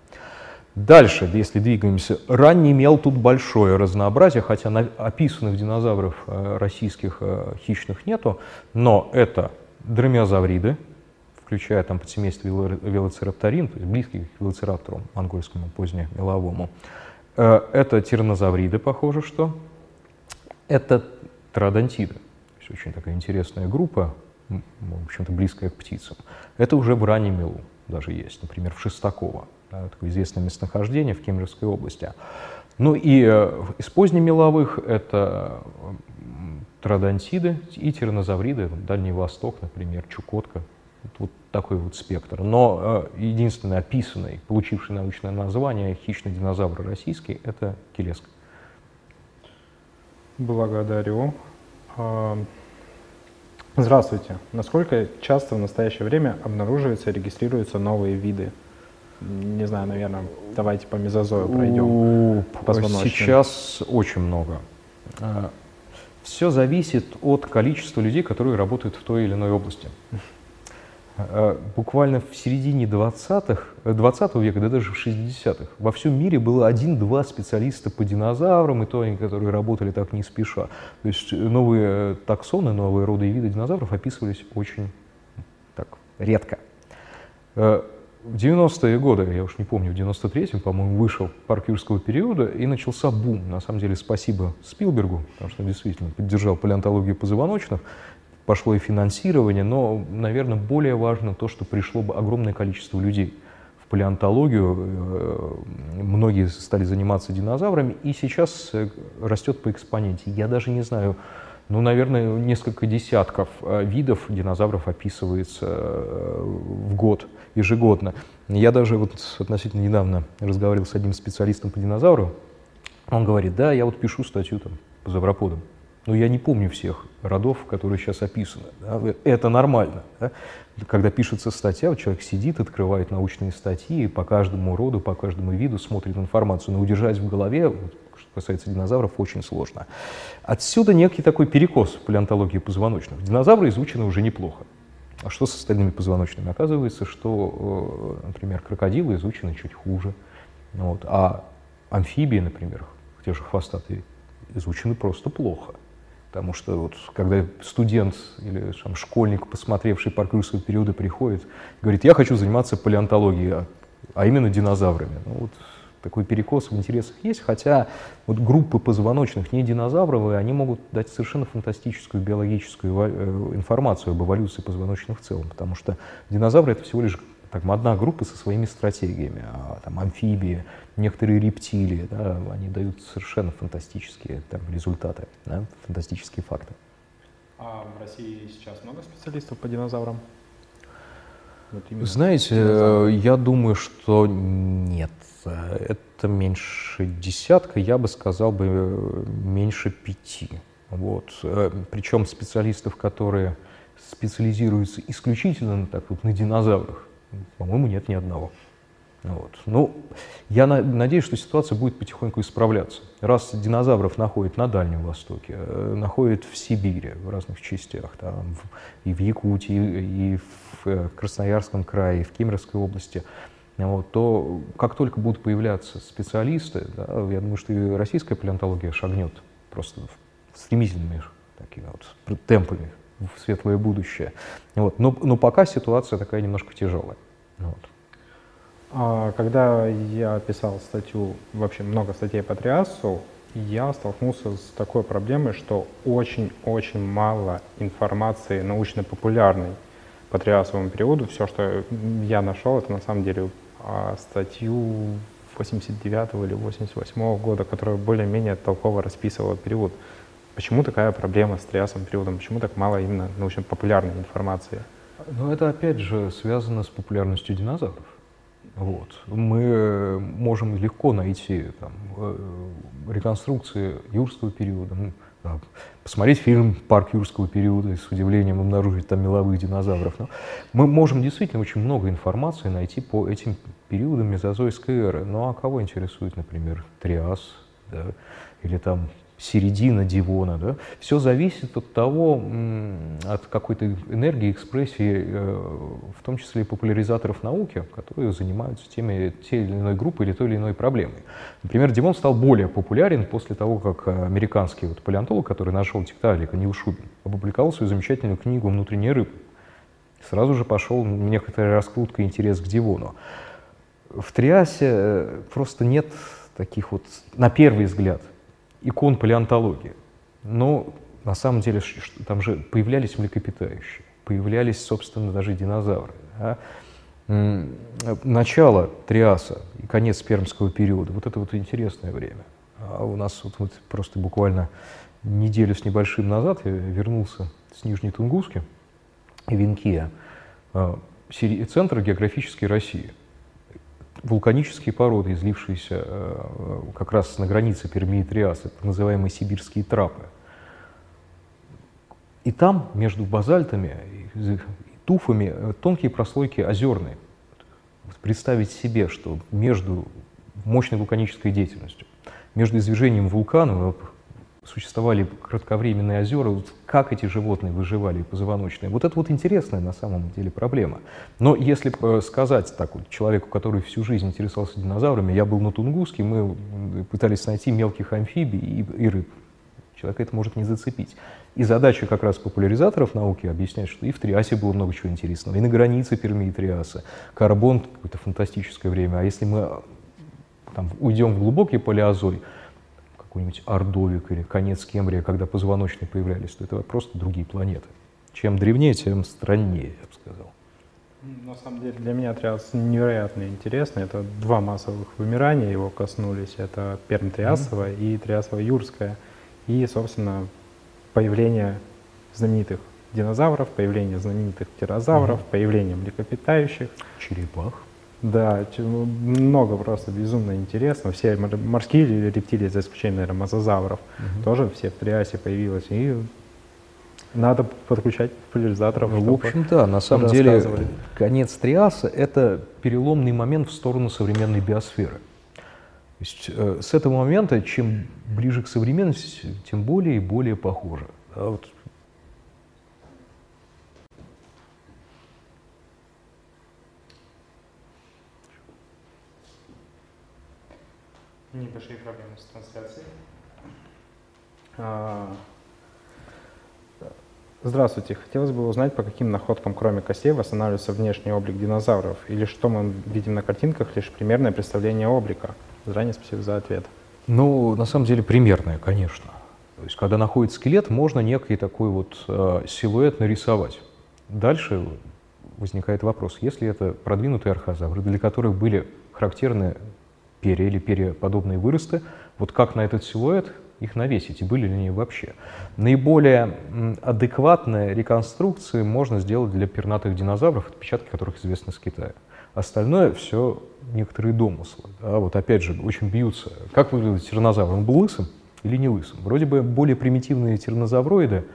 Дальше, если двигаемся, ранний мел тут большое разнообразие, хотя описанных динозавров э, российских хищных нету, но это дромеозавриды, включая там подсемейство велоцирапторин, то есть близкий к велоцираптору монгольскому позднемеловому. Э, это тиранозавриды, похоже, что. Это троодонтиды. Есть очень такая интересная группа, в общем-то близкая к птицам. Это уже в раннем мелу даже есть, например, в Шестаково, да, такое известное местонахождение в Кемеровской области. Ну и э, из позднемеловых это традонтиды и тиранозавриды, Дальний Восток, например, Чукотка. Вот такой вот спектр. Но э, единственный описанный, получивший научное название хищный динозавр российский, это келеск. Благодарю. Здравствуйте. Насколько часто в настоящее время обнаруживаются и регистрируются новые виды? Не знаю, наверное, давайте по мезозою пройдем. Сейчас очень много. А, все зависит от количества людей, которые работают в той или иной области. Э, буквально в середине 20-х, 20 века, да даже в 60-х, во всем мире было один-два специалиста по динозаврам, и то они, которые работали так не спеша. То есть новые таксоны, новые роды и виды динозавров описывались очень так, редко. Э, в 90-е годы, я уж не помню, в 93-м, по-моему, вышел парк юрского периода, и начался бум. На самом деле, спасибо Спилбергу, потому что он действительно поддержал палеонтологию позвоночных, пошло и финансирование, но, наверное, более важно то, что пришло бы огромное количество людей в палеонтологию, э, многие стали заниматься динозаврами, и сейчас э, растет по экспоненте. Я даже не знаю, ну, наверное, несколько десятков э, видов динозавров описывается в год, ежегодно. Я даже вот относительно недавно разговаривал с одним специалистом по динозавру, он говорит, да, я вот пишу статью там по завроподам, но я не помню всех родов, которые сейчас описаны. Да? Это нормально. Да? Когда пишется статья, вот человек сидит, открывает научные статьи, и по каждому роду, по каждому виду смотрит информацию. Но удержать в голове, вот, что касается динозавров, очень сложно. Отсюда некий такой перекос в палеонтологии позвоночных. Динозавры изучены уже неплохо. А что с остальными позвоночными? Оказывается, что, э, например, крокодилы изучены чуть хуже. Вот. А амфибии, например, те же хвостатые, изучены просто плохо. Потому что вот, когда студент или там, школьник, посмотревший парк юрского периода, приходит, говорит, я хочу заниматься палеонтологией, а, а именно динозаврами. Ну, вот такой перекос в интересах есть, хотя вот группы позвоночных не динозавровые, они могут дать совершенно фантастическую биологическую э, информацию об эволюции позвоночных в целом, потому что динозавры это всего лишь так, одна группа со своими стратегиями, а, там, амфибии, некоторые рептилии, да, они дают совершенно фантастические там, результаты, да, фантастические факты. А в России сейчас много специалистов по динозаврам? Вот Знаете, динозавры. я думаю, что нет. Это меньше десятка, я бы сказал бы меньше пяти. Вот. Причем специалистов, которые специализируются исключительно так вот на динозаврах, по-моему, нет ни одного. Вот. Ну, я на, надеюсь, что ситуация будет потихоньку исправляться. Раз динозавров находят на Дальнем Востоке, э, находят в Сибири, в разных частях, там, в, и в Якутии, и в э, Красноярском крае, и в Кемеровской области, вот, то как только будут появляться специалисты, да, я думаю, что и российская палеонтология шагнет просто стремительными такими вот темпами в светлое будущее. Вот. Но, но пока ситуация такая немножко тяжелая. Вот. А, когда я писал статью, вообще много статей по триасу, я столкнулся с такой проблемой, что очень-очень мало информации научно-популярной по триасовому периоду. Все, что я нашел, это на самом деле а, статью 89 или 88 года, которая более-менее толково расписывала период. Почему такая проблема с триасовым периодом? Почему так мало именно научно-популярной информации? Ну, это опять же связано с популярностью динозавров. Вот. Мы можем легко найти там, э, реконструкции юрского периода, ну, посмотреть фильм «Парк юрского периода» и с удивлением обнаружить там меловых динозавров. Но мы можем действительно очень много информации найти по этим периодам мезозойской эры. Ну а кого интересует, например, Триас да, или там середина Дивона. Да? Все зависит от того, от какой-то энергии, экспрессии, э, в том числе и популяризаторов науки, которые занимаются теми, те или иной группой или той или иной проблемой. Например, Дивон стал более популярен после того, как американский вот палеонтолог, который нашел текталика, Нил Шубин, опубликовал свою замечательную книгу «Внутренняя рыба». Сразу же пошел некоторая раскрутка интерес к Дивону. В Триасе э, просто нет таких вот, на первый взгляд, икон палеонтологии. Но на самом деле там же появлялись млекопитающие, появлялись, собственно, даже динозавры. Да? Начало Триаса и конец Пермского периода, вот это вот интересное время. А у нас вот, вот просто буквально неделю с небольшим назад я вернулся с Нижней Тунгуски и Венкия, а, центр географической России – вулканические породы, излившиеся э, как раз на границе Перми и Триаса, так называемые сибирские трапы. И там между базальтами и туфами э, тонкие прослойки озерные. Представить себе, что между мощной вулканической деятельностью, между извержением вулкана существовали кратковременные озера, вот как эти животные выживали, позвоночные. Вот это вот интересная на самом деле проблема. Но если э, сказать так вот человеку, который всю жизнь интересовался динозаврами, я был на Тунгуске, мы пытались найти мелких амфибий и, и рыб. Человек это может не зацепить. И задача как раз популяризаторов науки объяснять, что и в Триасе было много чего интересного, и на границе Перми и Триаса. Карбон — какое-то фантастическое время. А если мы там, уйдем в глубокий палеозой, какой-нибудь Ордовик или конец Кембрия, когда позвоночные появлялись, то это просто другие планеты. Чем древнее, тем страннее, я бы сказал. На самом деле для меня триас невероятно интересный. Это два массовых вымирания его коснулись. Это Перм-Триасовая mm-hmm. и Триасово-Юрская. И, собственно, появление знаменитых динозавров, появление знаменитых птерозавров, mm-hmm. появление млекопитающих. Черепах. Да, много просто безумно интересно. Все морские рептилии, за исключением, наверное, мозазавров, угу. тоже все в Триасе появилось. И надо подключать популяризаторов. В общем, да, на самом деле конец Триаса – это переломный момент в сторону современной биосферы. То есть э, с этого момента, чем ближе к современности, тем более и более похоже. Да, вот Небольшие проблемы с трансляцией. А, здравствуйте. Хотелось бы узнать, по каким находкам, кроме костей, восстанавливается внешний облик динозавров, или что мы видим на картинках, лишь примерное представление облика. Заранее спасибо за ответ. Ну, на самом деле, примерное, конечно. То есть, когда находит скелет, можно некий такой вот э, силуэт нарисовать. Дальше возникает вопрос, если это продвинутые архозавры, для которых были характерны перья или перьеподобные выросты, вот как на этот силуэт их навесить, и были ли они вообще. Наиболее адекватные реконструкции можно сделать для пернатых динозавров, отпечатки которых известны с Китая. Остальное все некоторые домыслы. Да, вот опять же, очень бьются. Как выглядит тиранозавр? Он был лысым или не лысым? Вроде бы более примитивные тиранозавроиды,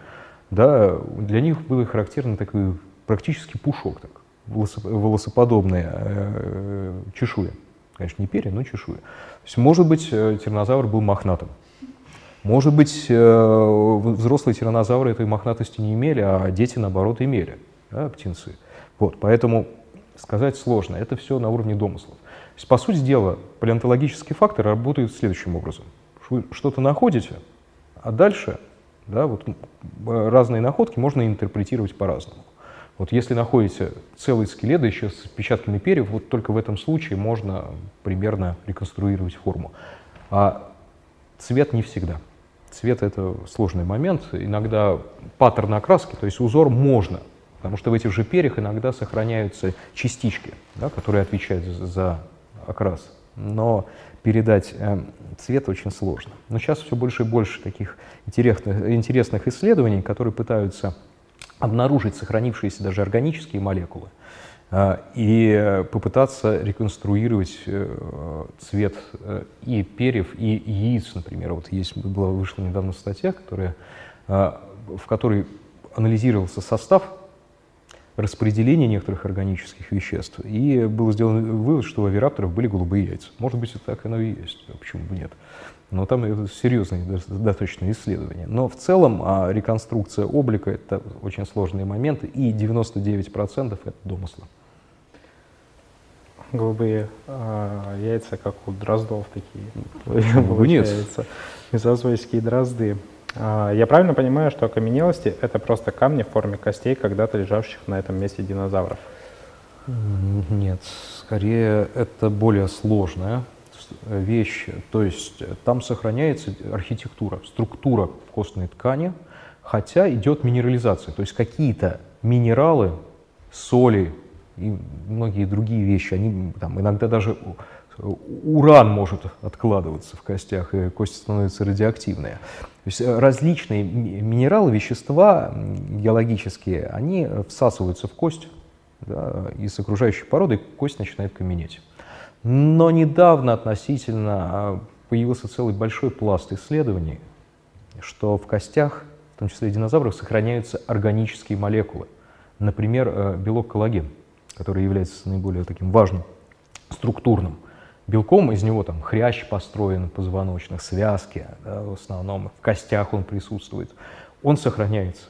да, для них был характерный такой практически пушок, так, волосоподобная э, чешуя. Конечно, не перья, но чешуя. То есть, может быть, э, тиранозавр был мохнатым. Может быть, э, взрослые тиранозавры этой мохнатости не имели, а дети, наоборот, имели, да, птенцы. Вот, поэтому сказать сложно. Это все на уровне домыслов. То есть, по сути дела, палеонтологический фактор работает следующим образом. Вы что-то находите, а дальше да, вот, разные находки можно интерпретировать по-разному. Вот если находите целый скелет, да еще с отпечатками перьев, вот только в этом случае можно примерно реконструировать форму. А цвет не всегда. Цвет — это сложный момент. Иногда паттерн окраски, то есть узор можно, потому что в этих же перьях иногда сохраняются частички, да, которые отвечают за окрас. Но передать э, цвет очень сложно. Но сейчас все больше и больше таких интересных, интересных исследований, которые пытаются обнаружить сохранившиеся даже органические молекулы а, и попытаться реконструировать э, цвет э, и перьев, и яиц, например. Вот есть, была вышла недавно статья, которая, в которой анализировался состав распределения некоторых органических веществ, и был сделан вывод, что у авирапторов были голубые яйца. Может быть, и так оно и есть, а почему бы нет. Но там это серьезные достаточно исследования. Но в целом а реконструкция облика — это очень сложные моменты, и 99% — это домыслы. Голубые а, яйца, как у дроздов такие, получается. Мезозойские дрозды. А, я правильно понимаю, что окаменелости — это просто камни в форме костей, когда-то лежавших на этом месте динозавров? Нет, скорее это более сложная вещь, то есть там сохраняется архитектура, структура костной ткани, хотя идет минерализация, то есть какие-то минералы, соли и многие другие вещи, они там иногда даже уран может откладываться в костях, и кости становятся радиоактивные. То есть различные минералы, вещества геологические, они всасываются в кость да, из окружающей породы, и кость начинает каменеть. Но недавно относительно а, появился целый большой пласт исследований, что в костях, в том числе динозавров, сохраняются органические молекулы. Например, э, белок коллаген, который является наиболее таким важным структурным белком. Из него там хрящ построен, позвоночных, связки, да, в основном в костях он присутствует. Он сохраняется.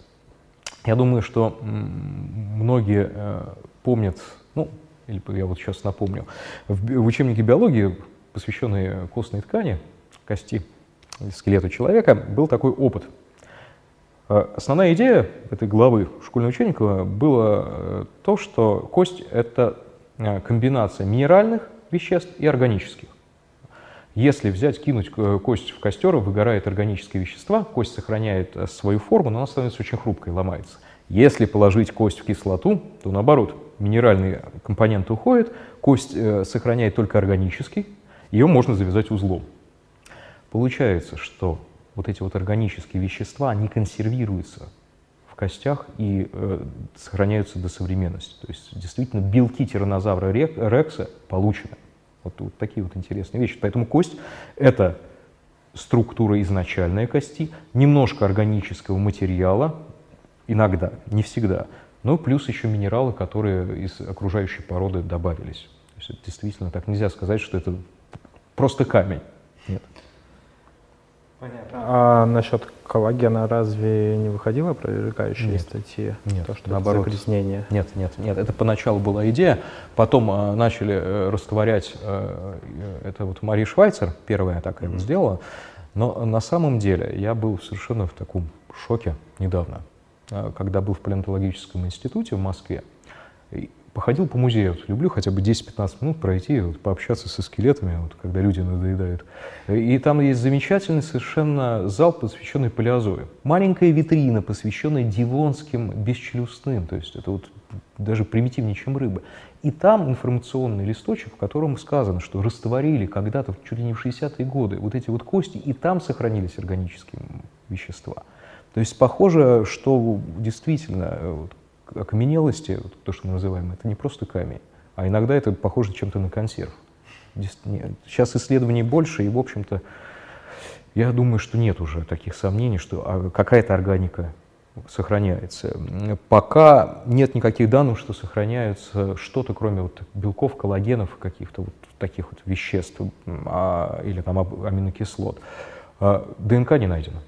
Я думаю, что многие э, помнят, или я вот сейчас напомню, в, в учебнике биологии, посвященной костной ткани, кости, скелету человека, был такой опыт. Э, основная идея этой главы школьного учебника была э, то, что кость — это э, комбинация минеральных веществ и органических. Если взять, кинуть кость в костер, выгорают органические вещества, кость сохраняет свою форму, но она становится очень хрупкой, ломается. Если положить кость в кислоту, то наоборот, минеральные компоненты уходят, кость э, сохраняет только органический, ее можно завязать узлом. Получается, что вот эти вот органические вещества, они консервируются в костях и э, сохраняются до современности. То есть действительно белки тиранозавра рекса получены. Вот, вот такие вот интересные вещи. Поэтому кость — это структура изначальной кости, немножко органического материала, иногда, не всегда, но плюс еще минералы, которые из окружающей породы добавились. То есть это действительно так нельзя сказать, что это просто камень. Нет. Понятно. А насчет коллагена разве не выходило опроверждающие нет. статьи? Нет, то, что наоборот. Это загрязнение? Нет, нет, нет. Это поначалу была идея. Потом э, начали э, растворять, э, э это вот Мария Швайцер первая так mm-hmm. сделала. Но на самом деле я был совершенно в таком шоке недавно, когда был в палеонтологическом институте в Москве походил по музею. Люблю хотя бы 10-15 минут пройти, вот, пообщаться со скелетами, вот, когда люди надоедают. И там есть замечательный совершенно зал, посвященный палеозою. Маленькая витрина, посвященная дивонским бесчелюстным, то есть это вот даже примитивнее, чем рыба. И там информационный листочек, в котором сказано, что растворили когда-то, чуть ли не в 60-е годы, вот эти вот кости, и там сохранились органические вещества. То есть похоже, что действительно вот, окаменелости, то, что мы называем, это не просто камень, а иногда это похоже чем-то на консерв. Сейчас исследований больше, и, в общем-то, я думаю, что нет уже таких сомнений, что а, какая-то органика сохраняется. Пока нет никаких данных, что сохраняется что-то, кроме вот белков, коллагенов, каких-то вот таких вот веществ а, или там аминокислот. А, ДНК не найдено.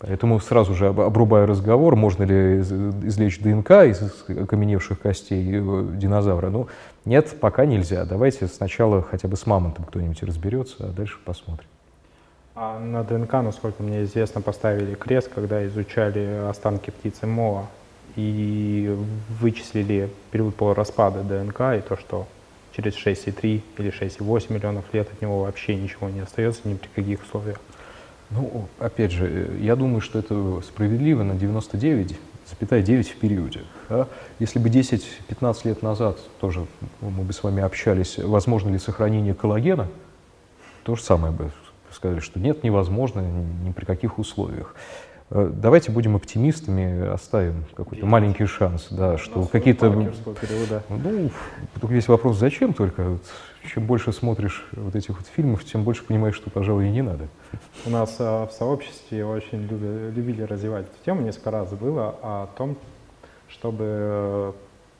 Поэтому сразу же обрубаю разговор, можно ли извлечь ДНК из окаменевших костей э, динозавра. Ну, нет, пока нельзя. Давайте сначала хотя бы с мамонтом кто-нибудь разберется, а дальше посмотрим. А на ДНК, насколько мне известно, поставили крест, когда изучали останки птицы Моа и вычислили период полураспада ДНК и то, что через 6,3 или 6,8 миллионов лет от него вообще ничего не остается ни при каких условиях. Ну, опять же, я думаю, что это справедливо на 99,9 в периоде. Да? Если бы 10-15 лет назад тоже мы бы с вами общались, возможно ли сохранение коллагена, то же самое бы сказали, что нет, невозможно ни при каких условиях. Э, давайте будем оптимистами, оставим какой-то маленький шанс, да, что какие-то... Ну, весь вопрос, зачем только? Чем больше смотришь вот этих вот фильмов, тем больше понимаешь, что, пожалуй, и не надо. У нас а, в сообществе очень люби, любили развивать эту тему, несколько раз было о том, чтобы э,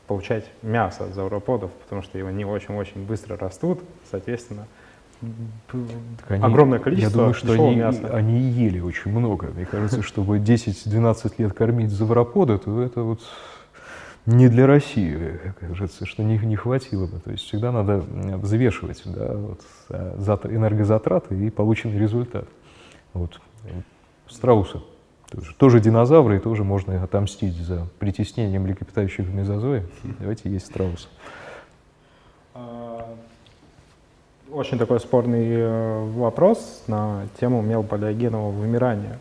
получать мясо зауроподов, потому что его не очень-очень быстро растут, соответственно, они, огромное количество Я думаю, что они, мяса. они ели очень много. Мне кажется, чтобы 10-12 лет кормить завропода, то это вот не для России, кажется, что не, не хватило бы. То есть всегда надо взвешивать да, вот, энергозатраты и полученный результат. Вот. Страусы тоже, тоже динозавры, и тоже можно отомстить за притеснение млекопитающих в мезозое. Давайте есть страусы. Очень такой спорный э, вопрос на тему мелполиогенового вымирания.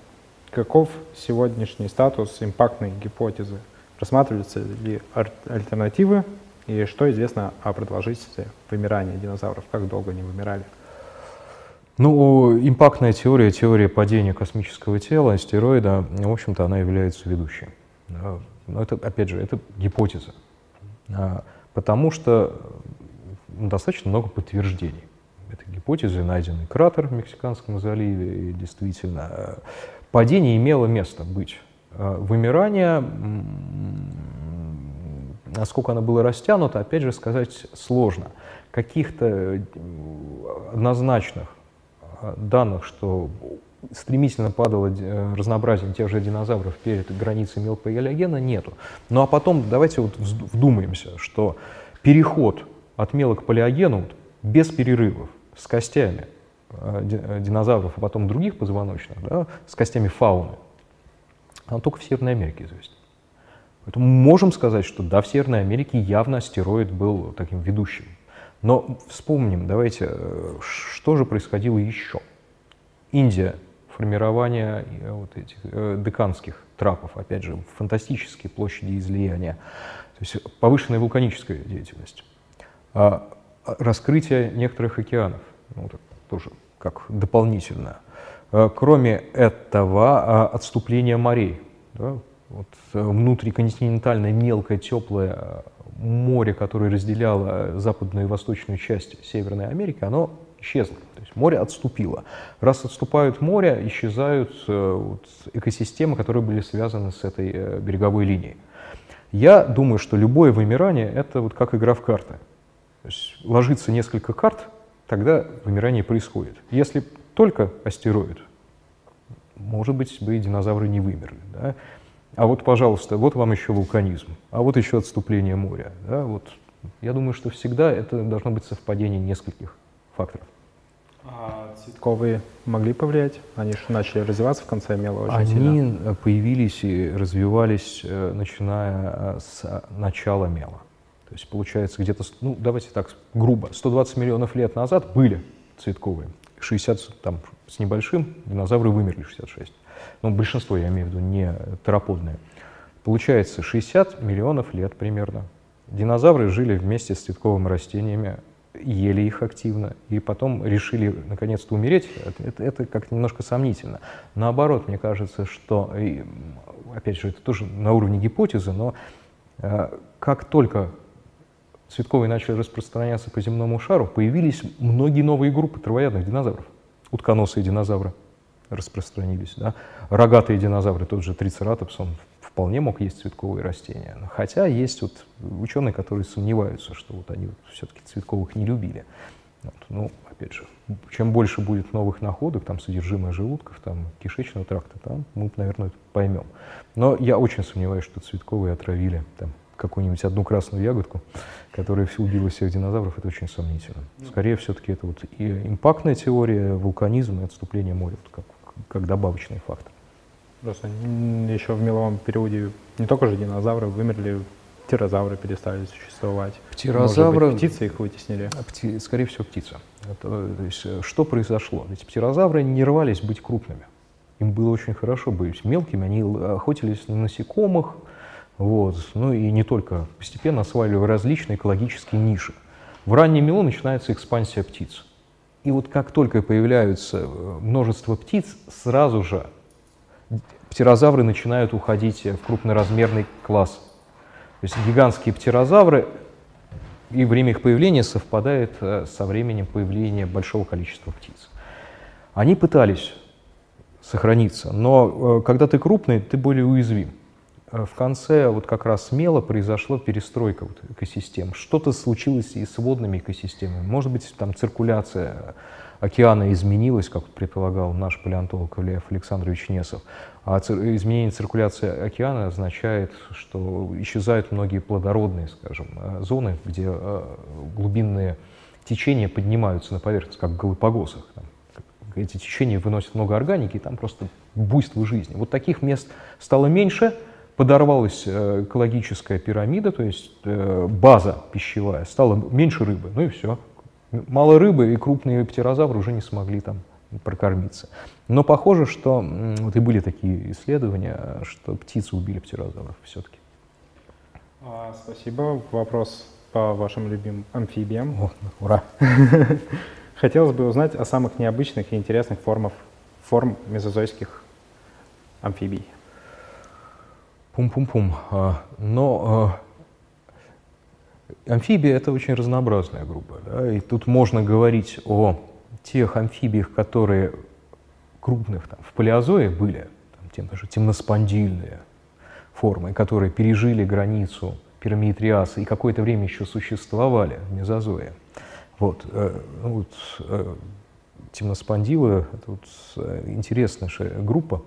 Каков сегодняшний статус импактной гипотезы? Рассматриваются ли альтернативы и что известно о продолжительности вымирания динозавров? Как долго они вымирали? Ну, импактная теория, теория падения космического тела, астероида, в общем-то, она является ведущей. Но это, опять же, это гипотеза. А, потому что достаточно много подтверждений этой гипотезы найденный кратер в Мексиканском заливе, и действительно э, падение имело место быть. Э, вымирание, насколько оно было растянуто, опять же сказать сложно. Каких-то э, однозначных данных, что стремительно падало разнообразие тех же динозавров перед границей мелкопалеогена, нету. Ну а потом давайте вот вдумаемся, что переход от мелок к палеогену без перерывов с костями э, э, динозавров, а потом других позвоночных, да, с костями фауны, она только в Северной Америке известна. Поэтому можем сказать, что да, в Северной Америке явно астероид был таким ведущим. Но вспомним, давайте, э, что же происходило еще. Индия формирования вот этих деканских трапов, опять же, фантастические площади излияния, то есть повышенная вулканическая деятельность, а, а раскрытие некоторых океанов, ну, тоже как дополнительно. Кроме этого, отступление морей, да, вот внутриконтинентальное мелкое теплое море, которое разделяло западную и восточную часть Северной Америки, оно исчезло. То есть море отступило. Раз отступают моря, исчезают э, вот, экосистемы, которые были связаны с этой э, береговой линией. Я думаю, что любое вымирание — это вот как игра в карты. То есть ложится несколько карт, тогда вымирание происходит. Если только астероид, может быть, бы и динозавры не вымерли. Да? А вот, пожалуйста, вот вам еще вулканизм, а вот еще отступление моря. Да? Вот. Я думаю, что всегда это должно быть совпадение нескольких факторов. А цветковые могли повлиять? Они же начали развиваться в конце мела очень Они сильно. появились и развивались, э, начиная э, с начала мела. То есть, получается, где-то, ну, давайте так, грубо, 120 миллионов лет назад были цветковые. 60 там, с небольшим, динозавры вымерли 66 ну, большинство, я имею в виду, не тероподные. Получается 60 миллионов лет примерно. Динозавры жили вместе с цветковыми растениями, ели их активно, и потом решили наконец-то умереть. Это, это как-то немножко сомнительно. Наоборот, мне кажется, что, и, опять же, это тоже на уровне гипотезы, но э, как только цветковые начали распространяться по земному шару, появились многие новые группы травоядных динозавров, утконосые динозавры распространились. Да? Рогатые динозавры, тот же трицератопс, он вполне мог есть цветковые растения. Хотя есть вот ученые, которые сомневаются, что вот они вот все-таки цветковых не любили. Вот. Ну, опять же, чем больше будет новых находок, там содержимое желудков, там кишечного тракта, там мы, наверное, это поймем. Но я очень сомневаюсь, что цветковые отравили там какую-нибудь одну красную ягодку, которая убила всех динозавров, это очень сомнительно. Ну. Скорее, все-таки это вот и импактная теория, вулканизм и отступление моря, вот как, как добавочный фактор. Просто еще в меловом периоде не только же динозавры вымерли, птерозавры перестали существовать. Птерозавры... Может быть, птицы их вытеснили? Пти, скорее всего, птица. Это, то есть, э, что произошло? Ведь птерозавры не рвались быть крупными. Им было очень хорошо быть мелкими, они охотились на насекомых, вот. Ну и не только. Постепенно осваивали различные экологические ниши. В раннем мелу начинается экспансия птиц. И вот как только появляются э, множество птиц, сразу же птерозавры начинают уходить в крупноразмерный класс. То есть гигантские птерозавры, и время их появления совпадает э, со временем появления большого количества птиц. Они пытались сохраниться, но э, когда ты крупный, ты более уязвим. Э, в конце вот как раз смело произошла перестройка вот экосистем. Что-то случилось и с водными экосистемами. Может быть, там циркуляция океана изменилась, как предполагал наш палеонтолог Лев Александрович Несов. А изменение циркуляции океана означает, что исчезают многие плодородные, скажем, э, зоны, где э, глубинные течения поднимаются на поверхность, как в Галапагосах. Эти течения выносят много органики, и там просто буйство жизни. Вот таких мест стало меньше – подорвалась э, экологическая пирамида, то есть э, база пищевая, стало меньше рыбы, ну и все. Мало рыбы, и крупные птерозавры уже не смогли там прокормиться. Но похоже, что вот и были такие исследования, что птицы убили птерозавров все-таки. А, спасибо. Вопрос по вашим любимым амфибиям. О, ура! (laughs) Хотелось бы узнать о самых необычных и интересных формах, форм мезозойских амфибий. Пум-пум-пум. А, но а, амфибия — это очень разнообразная группа. Да? И тут можно говорить о тех амфибиях, которые крупных там, в палеозое были, там, тем даже темноспондильные формы, которые пережили границу пирамидриаса и какое-то время еще существовали в мезозое. Вот, э, ну вот, э, темноспондилы — это вот э, интересная группа.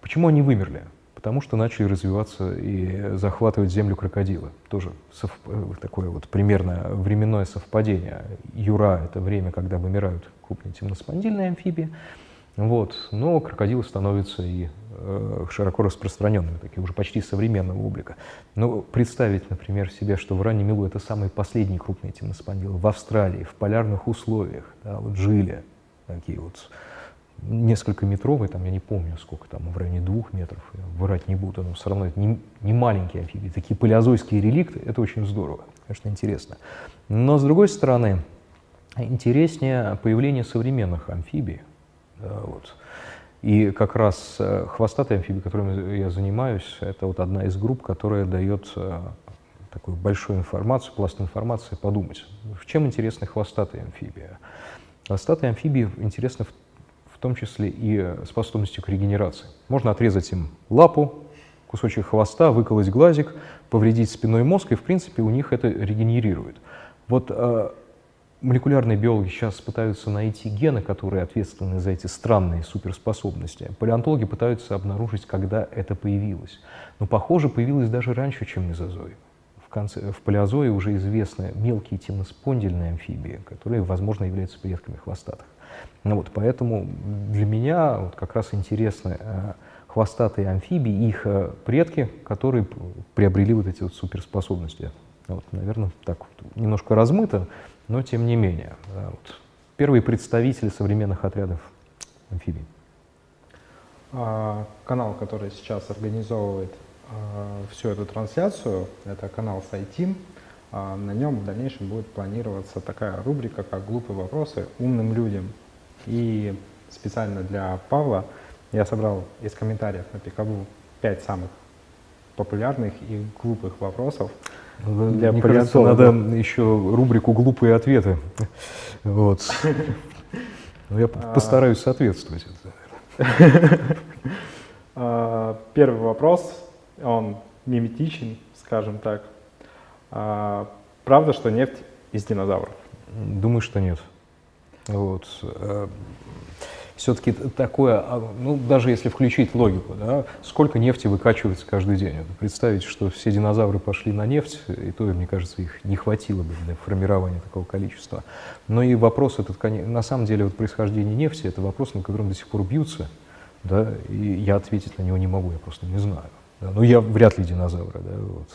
Почему они вымерли? Потому что начали развиваться и захватывать землю крокодилы. Тоже сов... такое вот примерно временное совпадение. Юра — это время, когда вымирают крупные темноспондильные амфибии. Вот. Но крокодилы становятся и э, широко распространенными, такие уже почти современного облика. Но представить, например, себе, что в раннем милу это самые последние крупные темноспондилы в Австралии, в полярных условиях, да, вот жили такие вот несколько метровый, там, я не помню сколько там, в районе двух метров, я врать не буду, но все равно это не, не маленькие амфибии, такие палеозойские реликты, это очень здорово, конечно, интересно. Но с другой стороны, интереснее появление современных амфибий. Да, вот. И как раз э, хвостатые амфибии, которыми я занимаюсь, это вот одна из групп, которая дает э, такую большую информацию, пласт информации подумать. В чем интересны хвостатые амфибии? Хвостатые амфибии интересны в том числе и способностью к регенерации. Можно отрезать им лапу, кусочек хвоста, выколоть глазик, повредить спиной мозг, и в принципе у них это регенерирует. Вот э, молекулярные биологи сейчас пытаются найти гены, которые ответственны за эти странные суперспособности. Палеонтологи пытаются обнаружить, когда это появилось. Но, похоже, появилось даже раньше, чем мезозой. В, конце, в палеозое уже известны мелкие темноспондильные амфибии, которые, возможно, являются предками хвостатых. Ну, вот, поэтому для меня вот как раз интересны э, хвостатые амфибии, их э, предки, которые приобрели вот эти вот суперспособности. Вот, наверное, так вот, немножко размыто, но тем не менее. Да, вот, первые представители современных отрядов амфибий. А, канал, который сейчас организовывает а, всю эту трансляцию, это канал Сайтин. А, на нем в дальнейшем будет планироваться такая рубрика, как «Глупые вопросы умным людям». И специально для Павла я собрал из комментариев на Пикабу пять самых популярных и глупых вопросов. Для Мне кажется, надо еще рубрику «Глупые ответы». Вот. Я а. постараюсь соответствовать. А, первый вопрос, он миметичен, скажем так. А, правда, что нефть из динозавров? Думаю, что нет. Вот. Э, Все-таки такое, а, ну, даже если включить логику, да, сколько нефти выкачивается каждый день? Представить, что все динозавры пошли на нефть, и то, мне кажется, их не хватило бы для формирования такого количества. Но и вопрос этот, на самом деле, вот происхождение нефти, это вопрос, на котором до сих пор бьются, да, и я ответить на него не могу, я просто не знаю. Да. Ну, я вряд ли динозавры, да, вот.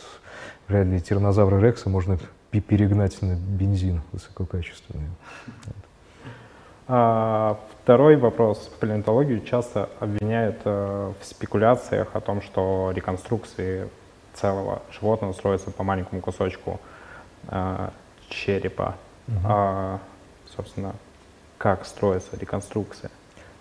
вряд ли тиранозавра Рекса можно перегнать на бензин высококачественный. А, второй вопрос. Палеонтологию часто обвиняют э, в спекуляциях о том, что реконструкции целого животного строятся по маленькому кусочку э, черепа. Угу. А, собственно, как строится реконструкция?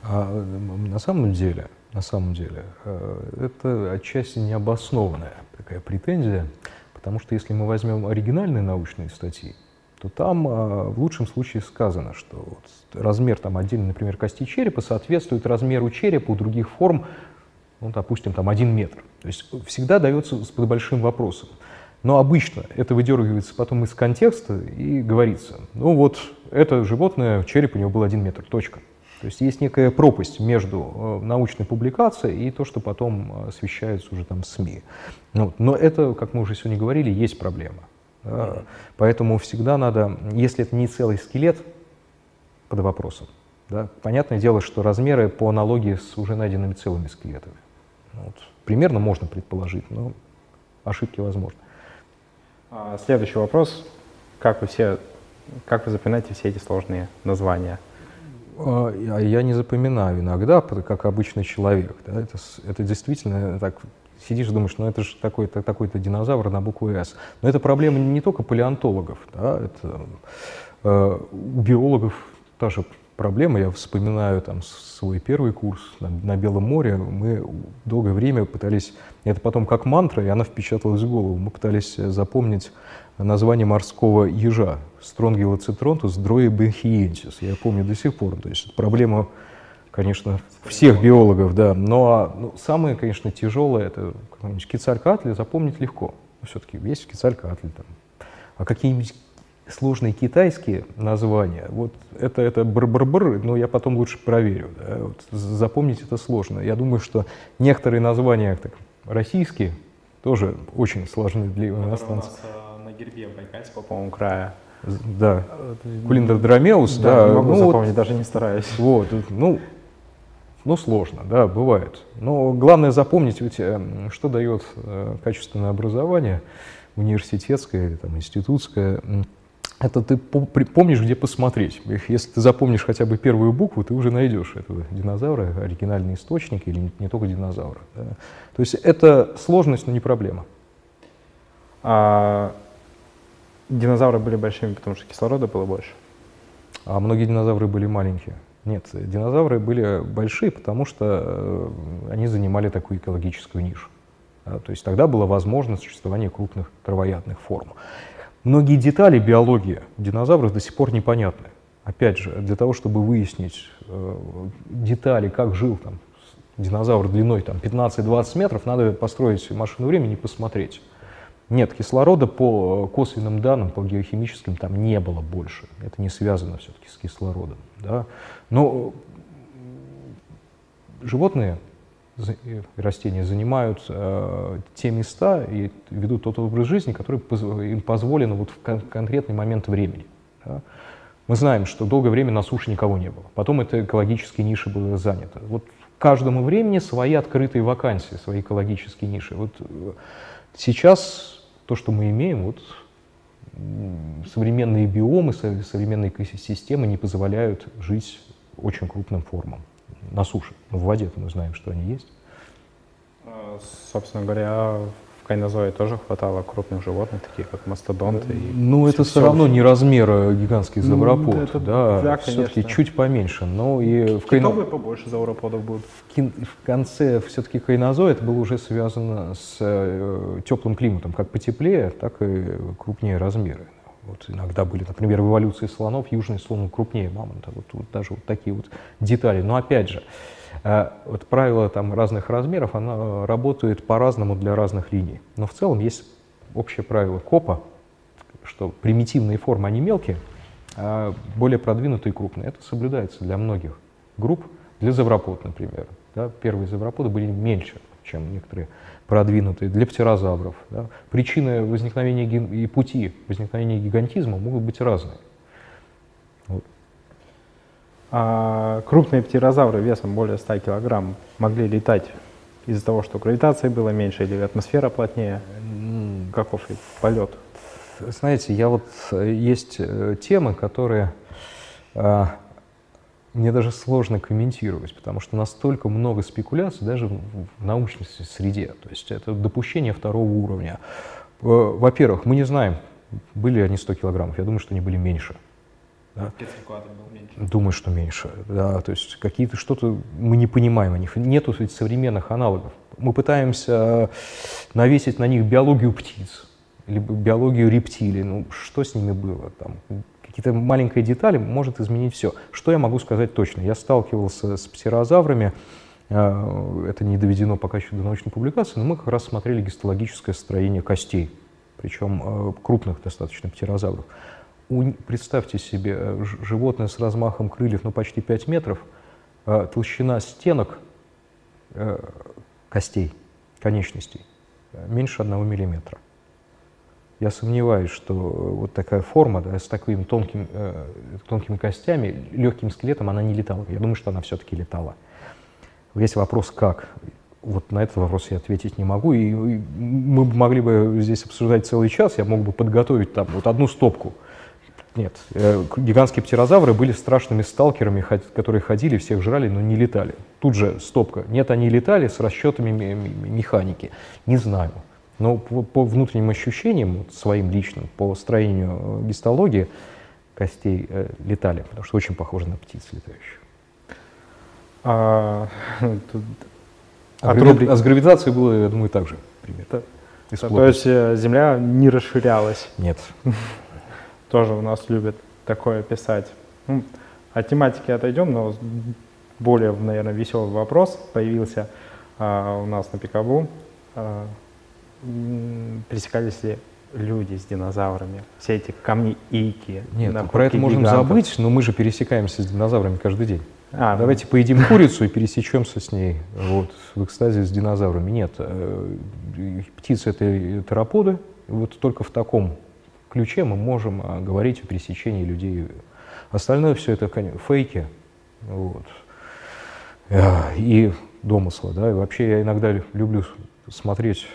А, на самом деле, на самом деле, э, это отчасти необоснованная такая претензия, потому что если мы возьмем оригинальные научные статьи, то там а, в лучшем случае сказано, что вот размер там отдельно, например, кости черепа соответствует размеру черепа у других форм, ну, допустим, там один метр. То есть всегда дается под большим вопросом. Но обычно это выдергивается потом из контекста и говорится, ну вот это животное, череп у него был один метр, точка. То есть есть некая пропасть между э, научной публикацией и то, что потом э, освещается уже там СМИ. Ну, но это, как мы уже сегодня говорили, есть проблема. Да? Поэтому всегда надо, если это не целый скелет, под вопросом. Да? Понятное дело, что размеры по аналогии с уже найденными целыми скелетами. Вот. Примерно можно предположить, но ошибки возможны. А, следующий вопрос. Как вы, все, как вы запоминаете все эти сложные названия? А, я не запоминаю иногда, как обычный человек. Да? Это, это действительно так сидишь и думаешь, ну это же такой-то такой динозавр на букву «С». Но это проблема не только палеонтологов, да, это э, у биологов та же проблема. Я вспоминаю там свой первый курс на, на Белом море. Мы долгое время пытались, это потом как мантра, и она впечаталась в голову. Мы пытались запомнить название морского ежа Стронгилоцитронтус дроебенхиенсис. Я помню до сих пор. То есть проблема конечно, всех биологов, да. Но ну, самое, конечно, тяжелое это Кицалькатли запомнить легко. Ну, все-таки есть Кицалькатли там. А какие-нибудь сложные китайские названия, вот это, это бр-бр-бр, но я потом лучше проверю. Да, вот, запомнить это сложно. Я думаю, что некоторые названия так, российские тоже очень сложны для иностранцев. У нас а, на гербе Байкальского, по-моему, края. Да. Кулиндер Дромеус, да. да. Не могу ну, запомнить, вот, даже не стараюсь. Вот, ну, ну, сложно, да, бывает. Но главное запомнить, ведь, э, что дает э, качественное образование, университетское или там, институтское. это ты помнишь, где посмотреть. Если ты запомнишь хотя бы первую букву, ты уже найдешь этого динозавра, оригинальный источник, или не только динозавра. Да. То есть это сложность, но не проблема. А динозавры были большими, потому что кислорода было больше? А многие динозавры были маленькие. Нет, динозавры были большие, потому что э, они занимали такую экологическую нишу. Да, то есть тогда было возможно существование крупных травоядных форм. Многие детали биологии динозавров до сих пор непонятны. Опять же, для того, чтобы выяснить э, детали, как жил там, динозавр длиной там, 15-20 метров, надо построить машину времени и посмотреть. Нет, кислорода по косвенным данным, по геохимическим там не было больше. Это не связано все-таки с кислородом. Да? Но животные растения занимают э, те места и ведут тот образ жизни, который им позволен вот в кон конкретный момент времени. Да? Мы знаем, что долгое время на суше никого не было. Потом эта экологические ниши были заняты. Вот каждому времени свои открытые вакансии, свои экологические ниши. Вот э, сейчас то, что мы имеем, вот современные биомы, современные экосистемы не позволяют жить очень крупным формам на суше. В воде мы знаем, что они есть. А, собственно говоря, кайнозое тоже хватало крупных животных, таких как мастодонты. И ну, это все, все равно не размер э, гигантский ну, завропод, это, да, да все-таки чуть поменьше. Но и в кайно... побольше завроподов будут. В, в конце все-таки кайнозой это было уже связано с э, теплым климатом, как потеплее, так и крупнее размеры. Вот иногда были, например, в эволюции слонов южный слон крупнее мамонта. Вот, вот даже вот такие вот детали. Но опять же, э, вот правило там разных размеров, оно работает по-разному для разных линий. Но в целом есть общее правило КОПа, что примитивные формы, они мелкие, а более продвинутые и крупные. Это соблюдается для многих групп. Для завропод, например. Да, первые завроподы были меньше, чем некоторые продвинутые, для птерозавров. Да. Причины возникновения и пути возникновения гигантизма могут быть разные. А крупные птерозавры весом более 100 килограмм могли летать из-за того, что гравитация была меньше или атмосфера плотнее? Каков полет? Знаете, я вот э, есть э, темы, которые а, мне даже сложно комментировать, потому что настолько много спекуляций даже в, в научной среде. То есть это допущение второго уровня. Во-первых, мы не знаем, были они 100 килограммов. Я думаю, что они были меньше. Да? был меньше. Думаю, что меньше. Да, то есть какие-то что-то мы не понимаем о них. Нету ведь современных аналогов. Мы пытаемся навесить на них биологию птиц, либо биологию рептилий. Ну, что с ними было? Там, какие-то маленькие детали может изменить все. Что я могу сказать точно? Я сталкивался с птерозаврами, э, это не доведено пока еще до научной публикации, но мы как раз смотрели гистологическое строение костей, причем э, крупных достаточно птерозавров. Представьте себе, э, животное с размахом крыльев, ну, почти 5 метров, толщина стенок костей, конечностей, меньше 1 миллиметра. Я сомневаюсь, что вот такая форма да, с такими тонким, э, тонкими костями, легким скелетом, она не летала. Я думаю, что она все-таки летала. Есть вопрос, как. Вот на этот вопрос я ответить не могу. И мы могли бы здесь обсуждать целый час. Я мог бы подготовить там вот одну стопку. Нет, э, гигантские птерозавры были страшными сталкерами, которые ходили, всех жрали, но не летали. Тут же стопка. Нет, они летали с расчетами механики. Не знаю. Но по, внутренним ощущениям, вот, своим личным, по строению э, гистологии костей э, летали, потому что очень похожи на птиц летающих. А, тут... а, грави... а с гравитацией было, я думаю, так же примерно. То, то есть Земля не расширялась? Нет. (laughs) Тоже у нас любят такое писать. Ну, от тематики отойдем, но более, наверное, веселый вопрос появился а, у нас на Пикабу. А, пересекались ли люди с динозаврами, все эти камни Ики. Нет, про это можем забыть, но мы же пересекаемся с динозаврами каждый день. А, Давайте поедим курицу и пересечемся с ней вот, в экстазе с динозаврами. Нет, э, птицы — это тераподы. Вот только в таком ключе мы можем а, говорить о пересечении людей. Остальное все это фейки вот, э, и домыслы. Да? И вообще я иногда люблю смотреть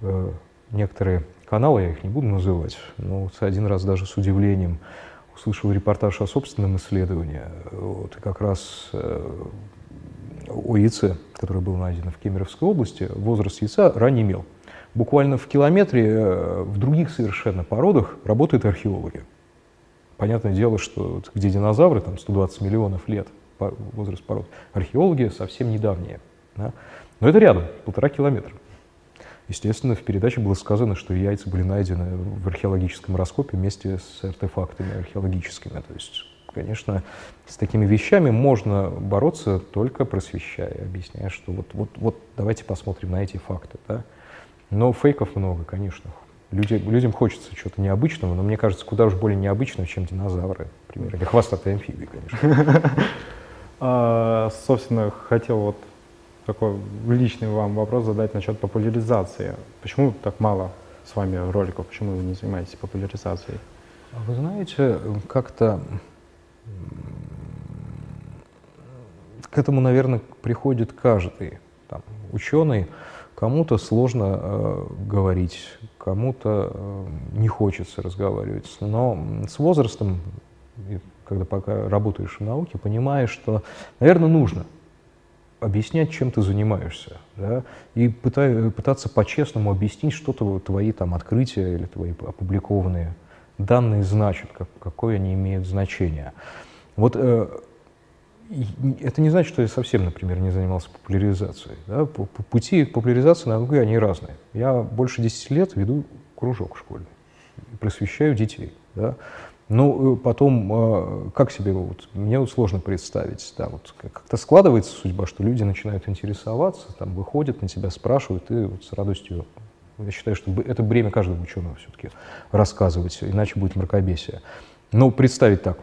Э, некоторые каналы, я их не буду называть, но вот один раз даже с удивлением услышал репортаж о собственном исследовании. Вот, и как раз э, о яйце, которое было найдено в Кемеровской области, возраст яйца ранний имел. Буквально в километре э, в других совершенно породах работают археологи. Понятное дело, что где динозавры, там 120 миллионов лет, возраст пород, археологи совсем недавние. Да? Но это рядом, полтора километра. Естественно, в передаче было сказано, что яйца были найдены в археологическом раскопе вместе с артефактами археологическими. То есть, конечно, с такими вещами можно бороться только просвещая, объясняя, что вот, вот, вот давайте посмотрим на эти факты. Да? Но фейков много, конечно. Люди, людям хочется чего-то необычного, но мне кажется, куда уж более необычного, чем динозавры, например, или хвостатые амфибии, конечно. (laughs) А, собственно, хотел вот такой личный вам вопрос задать насчет популяризации. Почему так мало с вами роликов? Почему вы не занимаетесь популяризацией? А вы знаете, как-то к этому, наверное, приходит каждый там, ученый. Кому-то сложно э, говорить, кому-то э, не хочется разговаривать. Но с возрастом, когда пока работаешь в науке, понимаешь, что, наверное, нужно – объяснять, чем ты занимаешься, да, и пытай, пытаться по-честному объяснить, что -то, твои там открытия или твои опубликованные данные значат, как, какое они имеют значение. Вот э, это не значит, что я совсем, например, не занимался популяризацией. Да? Пути популяризации науки, они разные. Я больше 10 лет веду кружок школе, просвещаю детей. Да? Ну, э, потом, э, как себе, вот, мне вот сложно представить, да, вот как-то складывается судьба, что люди начинают интересоваться, там, выходят на тебя, спрашивают, и вот с радостью, я считаю, что это бремя каждого ученого все-таки рассказывать, иначе будет мракобесие. Но представить так,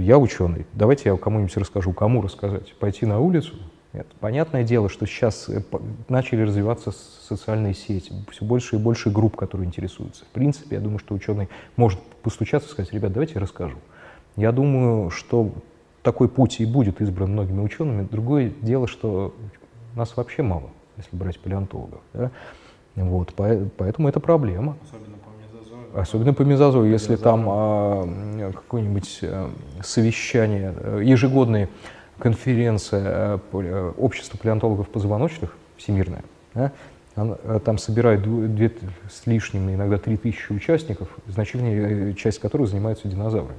я ученый, давайте я кому-нибудь расскажу, кому рассказать, пойти на улицу, нет. Понятное дело, что сейчас э, начали развиваться социальные сети, все больше и больше групп, которые интересуются. В принципе, я думаю, что ученый может постучаться и сказать, ребят, давайте я расскажу. Я думаю, что такой путь и будет избран многими учеными. Другое дело, что нас вообще мало, если брать палеонтологов. Да? Вот, поэтому это проблема. Особенно. Особенно по мезозою, если там а, какое-нибудь а, совещание, а, ежегодные конференция э, э, общества палеонтологов позвоночных, всемирная, да, э, там собирают две с лишним, иногда три тысячи участников, значительная часть которых занимаются динозаврами.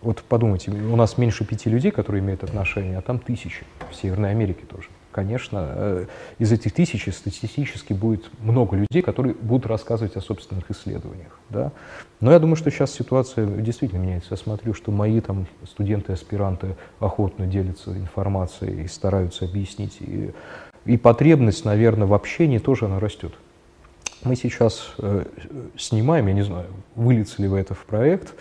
Вот подумайте, у нас меньше пяти людей, которые имеют отношение, а там тысячи, в Северной Америке тоже конечно, э, из этих тысячи статистически будет много людей, которые будут рассказывать о собственных исследованиях. Да? Но я думаю, что сейчас ситуация действительно меняется. Я смотрю, что мои там, студенты, аспиранты охотно делятся информацией и стараются объяснить. И, и потребность, наверное, в общении тоже она растет. Мы сейчас э, снимаем, я не знаю, выльется ли в это в проект,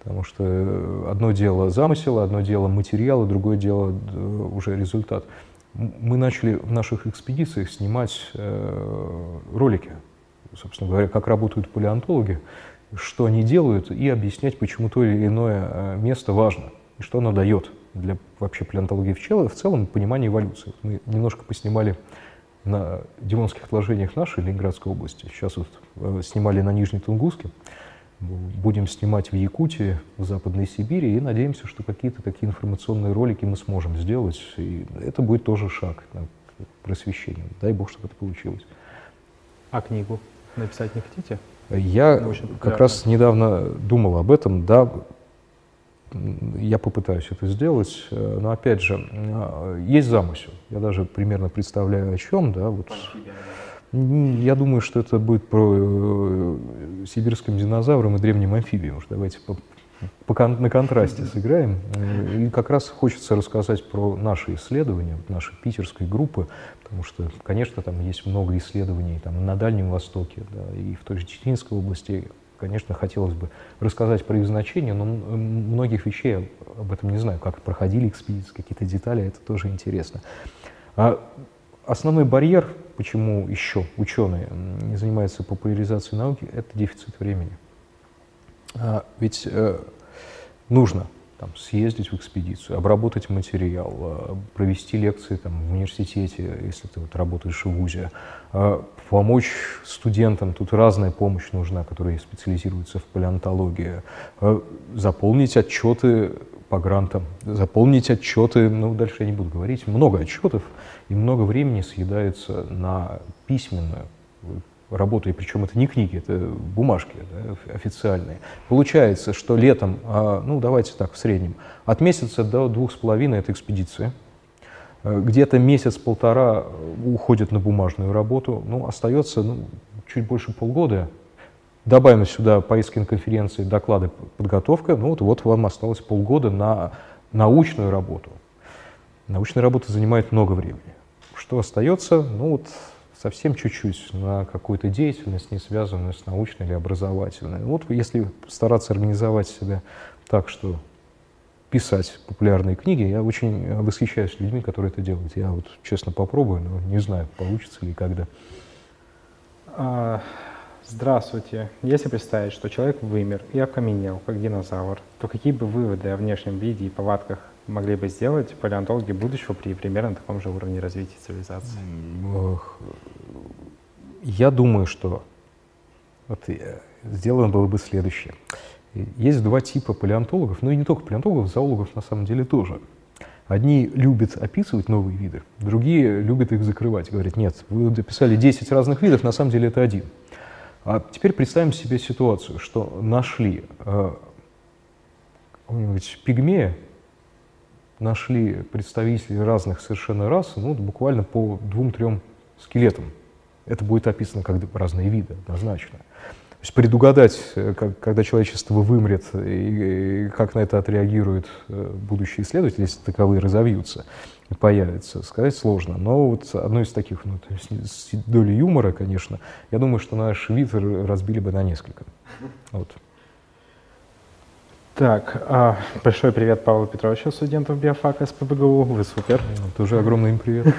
потому что э, одно дело замысел, одно дело материал, другое дело э, уже результат мы начали в наших экспедициях снимать э, ролики, собственно говоря, как работают палеонтологи, что они делают, и объяснять, почему то или иное э, место важно, и что оно дает для вообще палеонтологии в, целом, в целом понимания эволюции. Мы немножко поснимали на Дивонских отложениях нашей Ленинградской области, сейчас вот э, снимали на Нижней Тунгуске, будем снимать в Якутии, в Западной Сибири, и надеемся, что какие-то такие информационные ролики мы сможем сделать. И это будет тоже шаг на просвещение. Дай бог, чтобы это получилось. А книгу написать не хотите? Я как раз недавно думал об этом, да, я попытаюсь это сделать, но опять же, есть замысел. Я даже примерно представляю о чем, да, вот. Я думаю, что это будет про э, сибирским динозавром и древним амфибием. Уж давайте по, по, на контрасте сыграем. И как раз хочется рассказать про наши исследования, нашей питерской группы, потому что, конечно, там есть много исследований там, на Дальнем Востоке, да, и в той же Чеченской области. Конечно, хотелось бы рассказать про их значение, но многих вещей я об этом не знаю, как проходили экспедиции, какие-то детали, это тоже интересно. А основной барьер почему еще ученые не занимаются популяризацией науки, это дефицит времени. А ведь э, нужно там, съездить в экспедицию, обработать материал, э, провести лекции там, в университете, если ты вот работаешь в ВУЗе, э, помочь студентам, тут разная помощь нужна, которые специализируются в палеонтологии, э, заполнить отчеты по грантам, заполнить отчеты, ну, дальше я не буду говорить, много отчетов, и много времени съедается на письменную работу, и причем это не книги, это бумажки да, официальные. Получается, что летом, а, ну давайте так, в среднем, от месяца до двух с половиной это экспедиция, э, где-то месяц-полтора уходит на бумажную работу, ну, остается ну, чуть больше полгода. Добавим сюда на конференции, доклады, подготовка, ну вот, вот вам осталось полгода на научную работу. Научная работа занимает много времени. Что остается? Ну вот совсем чуть-чуть на какую-то деятельность, не связанную с научной или образовательной. Вот если стараться организовать себя так, что писать популярные книги, я очень восхищаюсь людьми, которые это делают. Я вот честно попробую, но не знаю, получится ли когда. Здравствуйте. Если представить, что человек вымер и окаменел, как динозавр, то какие бы выводы о внешнем виде и повадках могли бы сделать палеонтологи будущего при примерно таком же уровне развития цивилизации? Я думаю, что вот сделано было бы следующее. Есть два типа палеонтологов, ну и не только палеонтологов, зоологов на самом деле тоже. Одни любят описывать новые виды, другие любят их закрывать. Говорят, нет, вы дописали 10 разных видов, на самом деле это один. А теперь представим себе ситуацию, что нашли э, пигмея, нашли представителей разных совершенно рас, ну, буквально по двум-трем скелетам. Это будет описано как разные виды, однозначно. То есть предугадать, э, как, когда человечество вымрет и, и как на это отреагируют э, будущие исследователи, если таковые разовьются и появятся, сказать сложно. Но вот одно из таких, ну, то есть с долей юмора, конечно, я думаю, что наш вид разбили бы на несколько. Вот. Так, а, большой привет Павлу Петровичу, студенту биофака СПБГУ. Вы супер. Ну, тоже огромный им привет.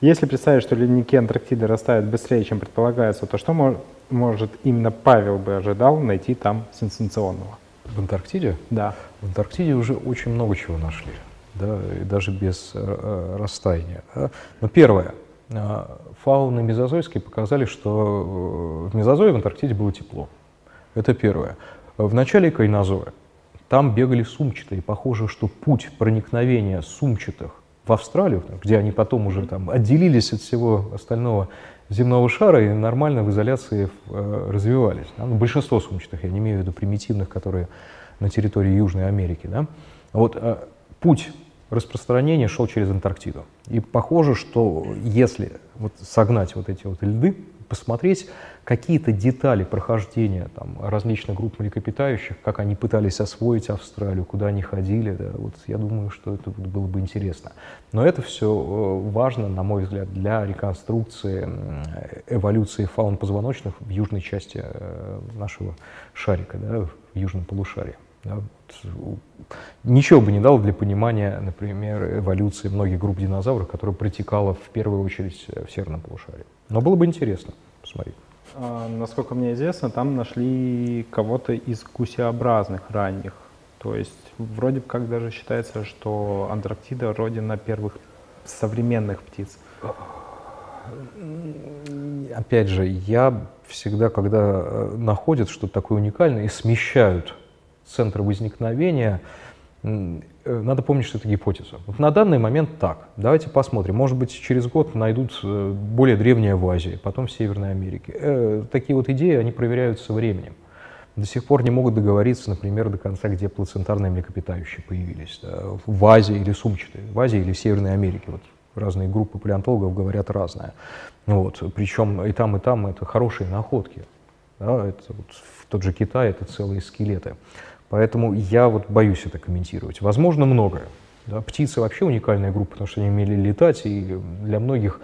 Если представить, что ледники Антарктиды растают быстрее, чем предполагается, то что мож, может именно Павел бы ожидал найти там сенсационного? В Антарктиде? Да. В Антарктиде уже очень много чего нашли, да, и даже без э, э растаяния. Да. Но первое, э, фауны мезозойские показали, что э, в мезозое в Антарктиде было тепло. Это первое. В начале кайнозоя там бегали сумчатые. Похоже, что путь проникновения сумчатых в Австралию, где они потом уже там отделились от всего остального земного шара и нормально в изоляции э, развивались. Ну, большинство сумчатых, я не имею в виду примитивных, которые на территории Южной Америки. Да? Вот э, путь распространения шел через Антарктиду. И похоже, что если вот согнать вот эти вот льды, посмотреть какие-то детали прохождения там, различных групп млекопитающих, как они пытались освоить Австралию, куда они ходили, да, вот я думаю, что это было бы интересно. Но это все э, важно, на мой взгляд, для реконструкции эволюции фаун позвоночных в южной части э, нашего шарика, да, в южном полушарии. Да. Ничего бы не дало для понимания, например, эволюции многих групп динозавров, которая протекала в первую очередь в северном полушарии. Но было бы интересно посмотреть. А, насколько мне известно, там нашли кого-то из гусеобразных ранних. То есть вроде как даже считается, что Антарктида родина первых современных птиц. Опять же, я всегда, когда э, находят что-то такое уникальное и смещают центр возникновения, надо помнить, что это гипотеза. Вот на данный момент так. Давайте посмотрим. Может быть, через год найдут э, более древнее в Азии, потом в Северной Америке. Э, такие вот идеи, они проверяются временем. До сих пор не могут договориться, например, до конца, где плацентарные млекопитающие появились. Да, в Азии или сумчатые, в Азии или в Северной Америке. Вот разные группы палеонтологов говорят разное. Вот. Причем и там, и там это хорошие находки. Да, это вот, в тот же Китай это целые скелеты. Поэтому я вот боюсь это комментировать. Возможно, многое. Да, птицы вообще уникальная группа, потому что они умели летать, и для многих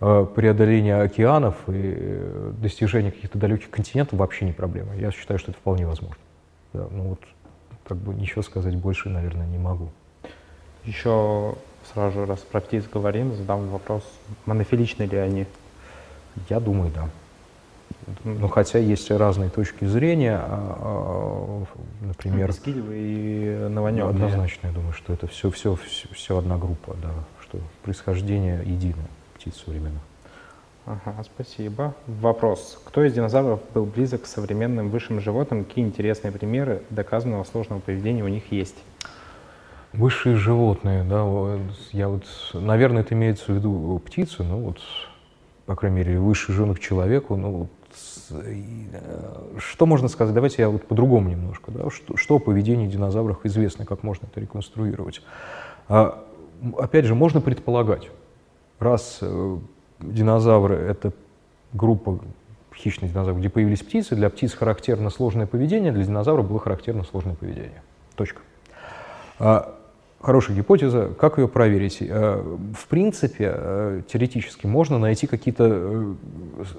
э, преодоление океанов и э, достижение каких-то далеких континентов вообще не проблема. Я считаю, что это вполне возможно. Да, ну вот, как бы ничего сказать больше, наверное, не могу. Еще сразу же, раз про птиц говорим, задам вопрос, монофиличны ли они? Я думаю, да. Ну, хотя есть разные точки зрения, а, а, например... Скидивы и Новонек. Однозначно, я думаю, что это все, все, все, все одна группа, да, что происхождение единое птиц современных. Ага, спасибо. Вопрос. Кто из динозавров был близок к современным высшим животным? Какие интересные примеры доказанного сложного поведения у них есть? Высшие животные, да, я вот, наверное, это имеется в виду птицы, ну вот, по крайней мере, высший животных человеку, ну э, что можно сказать? Давайте я вот по-другому немножко, да, что, что о поведении динозавров известно, как можно это реконструировать. А, опять же, можно предполагать, раз э, динозавры — это группа хищных динозавров, где появились птицы. Для птиц характерно сложное поведение, для динозавров было характерно сложное поведение. Точка. А, хорошая гипотеза. Как ее проверить? А, в принципе, а, теоретически можно найти какие-то э,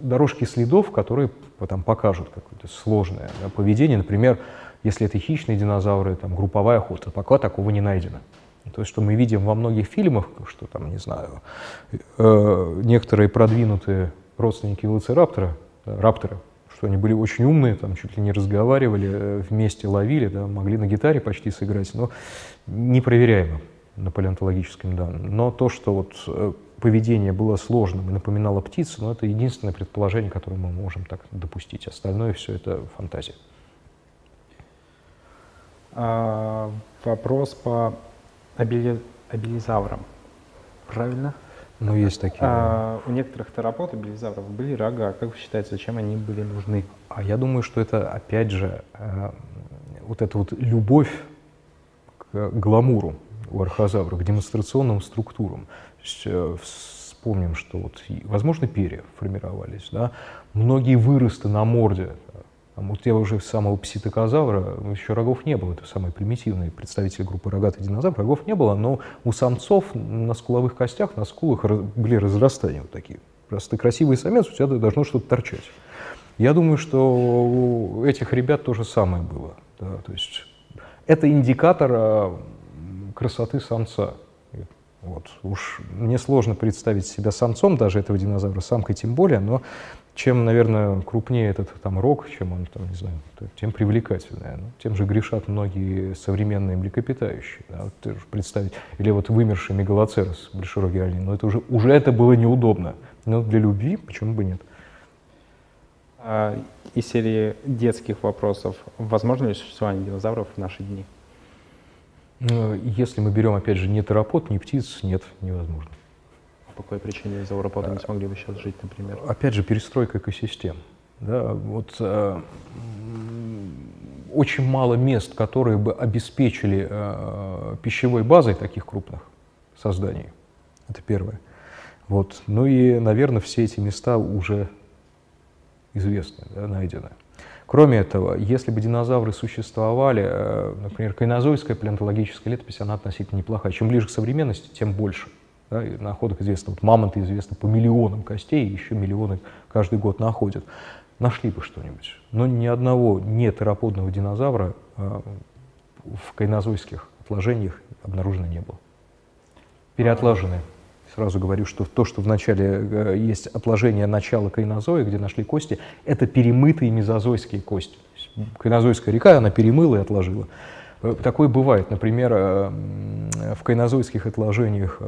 дорожки следов, которые там, покажут какое-то сложное поведение. Например, если это хищные динозавры, там, групповая охота, пока такого не найдено. То есть, что мы видим во многих фильмах, что там, не знаю, э, некоторые продвинутые родственники велоцираптора, да, раптора, что они были очень умные, там чуть ли не разговаривали, э, вместе ловили, да, могли на гитаре почти сыграть, но непроверяемо на палеонтологическом данным. Но то, что вот э, поведение было сложным и напоминало птицу, ну, это единственное предположение, которое мы можем так допустить. Остальное все это фантазия. А, вопрос по Абили... Абилизаврам. Правильно? Ну, есть такие. А, у некоторых терапот абилизавров были рога. Как вы считаете, зачем они были нужны? А я думаю, что это, опять же, э, вот эта вот любовь к гламуру у архозавра, к демонстрационным структурам. Э, вспомним, что вот, возможно, перья формировались, да? многие выросты на морде там, у тебя уже самого пситокозавра еще рогов не было, это самый примитивный представитель группы рогатых динозавров, рогов не было, но у самцов на скуловых костях, на скулах были разрастания вот такие. Ты красивый самец, у тебя должно что-то торчать. Я думаю, что у этих ребят то же самое было. Да, то есть это индикатор а, красоты самца. Вот. Уж мне сложно представить себя самцом даже этого динозавра, самкой тем более, но чем, наверное, крупнее этот там рог, чем он, там, не знаю, тем привлекательнее. Ну, тем же грешат многие современные млекопитающие. Да, вот ты представить, или вот вымерший мегалоцерус, большерогий олень, но это уже, уже это было неудобно. Но для любви почему бы нет? А, из серии детских вопросов. Возможно ли существование динозавров в наши дни? Ну, если мы берем, опять же, не терапот, не птиц, нет, невозможно. По какой причине зауроподы не смогли бы сейчас жить, например? Опять же, перестройка экосистем. Да, вот, э, очень мало мест, которые бы обеспечили э, пищевой базой таких крупных созданий. Это первое. Вот. Ну и, наверное, все эти места уже известны, да, найдены. Кроме этого, если бы динозавры существовали, э, например, кайнозойская палеонтологическая летопись, она относительно неплохая. Чем ближе к современности, тем больше. Да, находок известно, вот мамонты известны по миллионам костей, еще миллионы каждый год находят. Нашли бы что-нибудь. Но ни одного нетераподного динозавра э, в кайнозойских отложениях обнаружено не было. Переотлаженные. Сразу говорю, что то, что вначале э, есть отложение начала кайнозоя, где нашли кости, это перемытые мезозойские кости. Кайнозойская река, она перемыла и отложила. Э, такое бывает. Например, э, в кайнозойских отложениях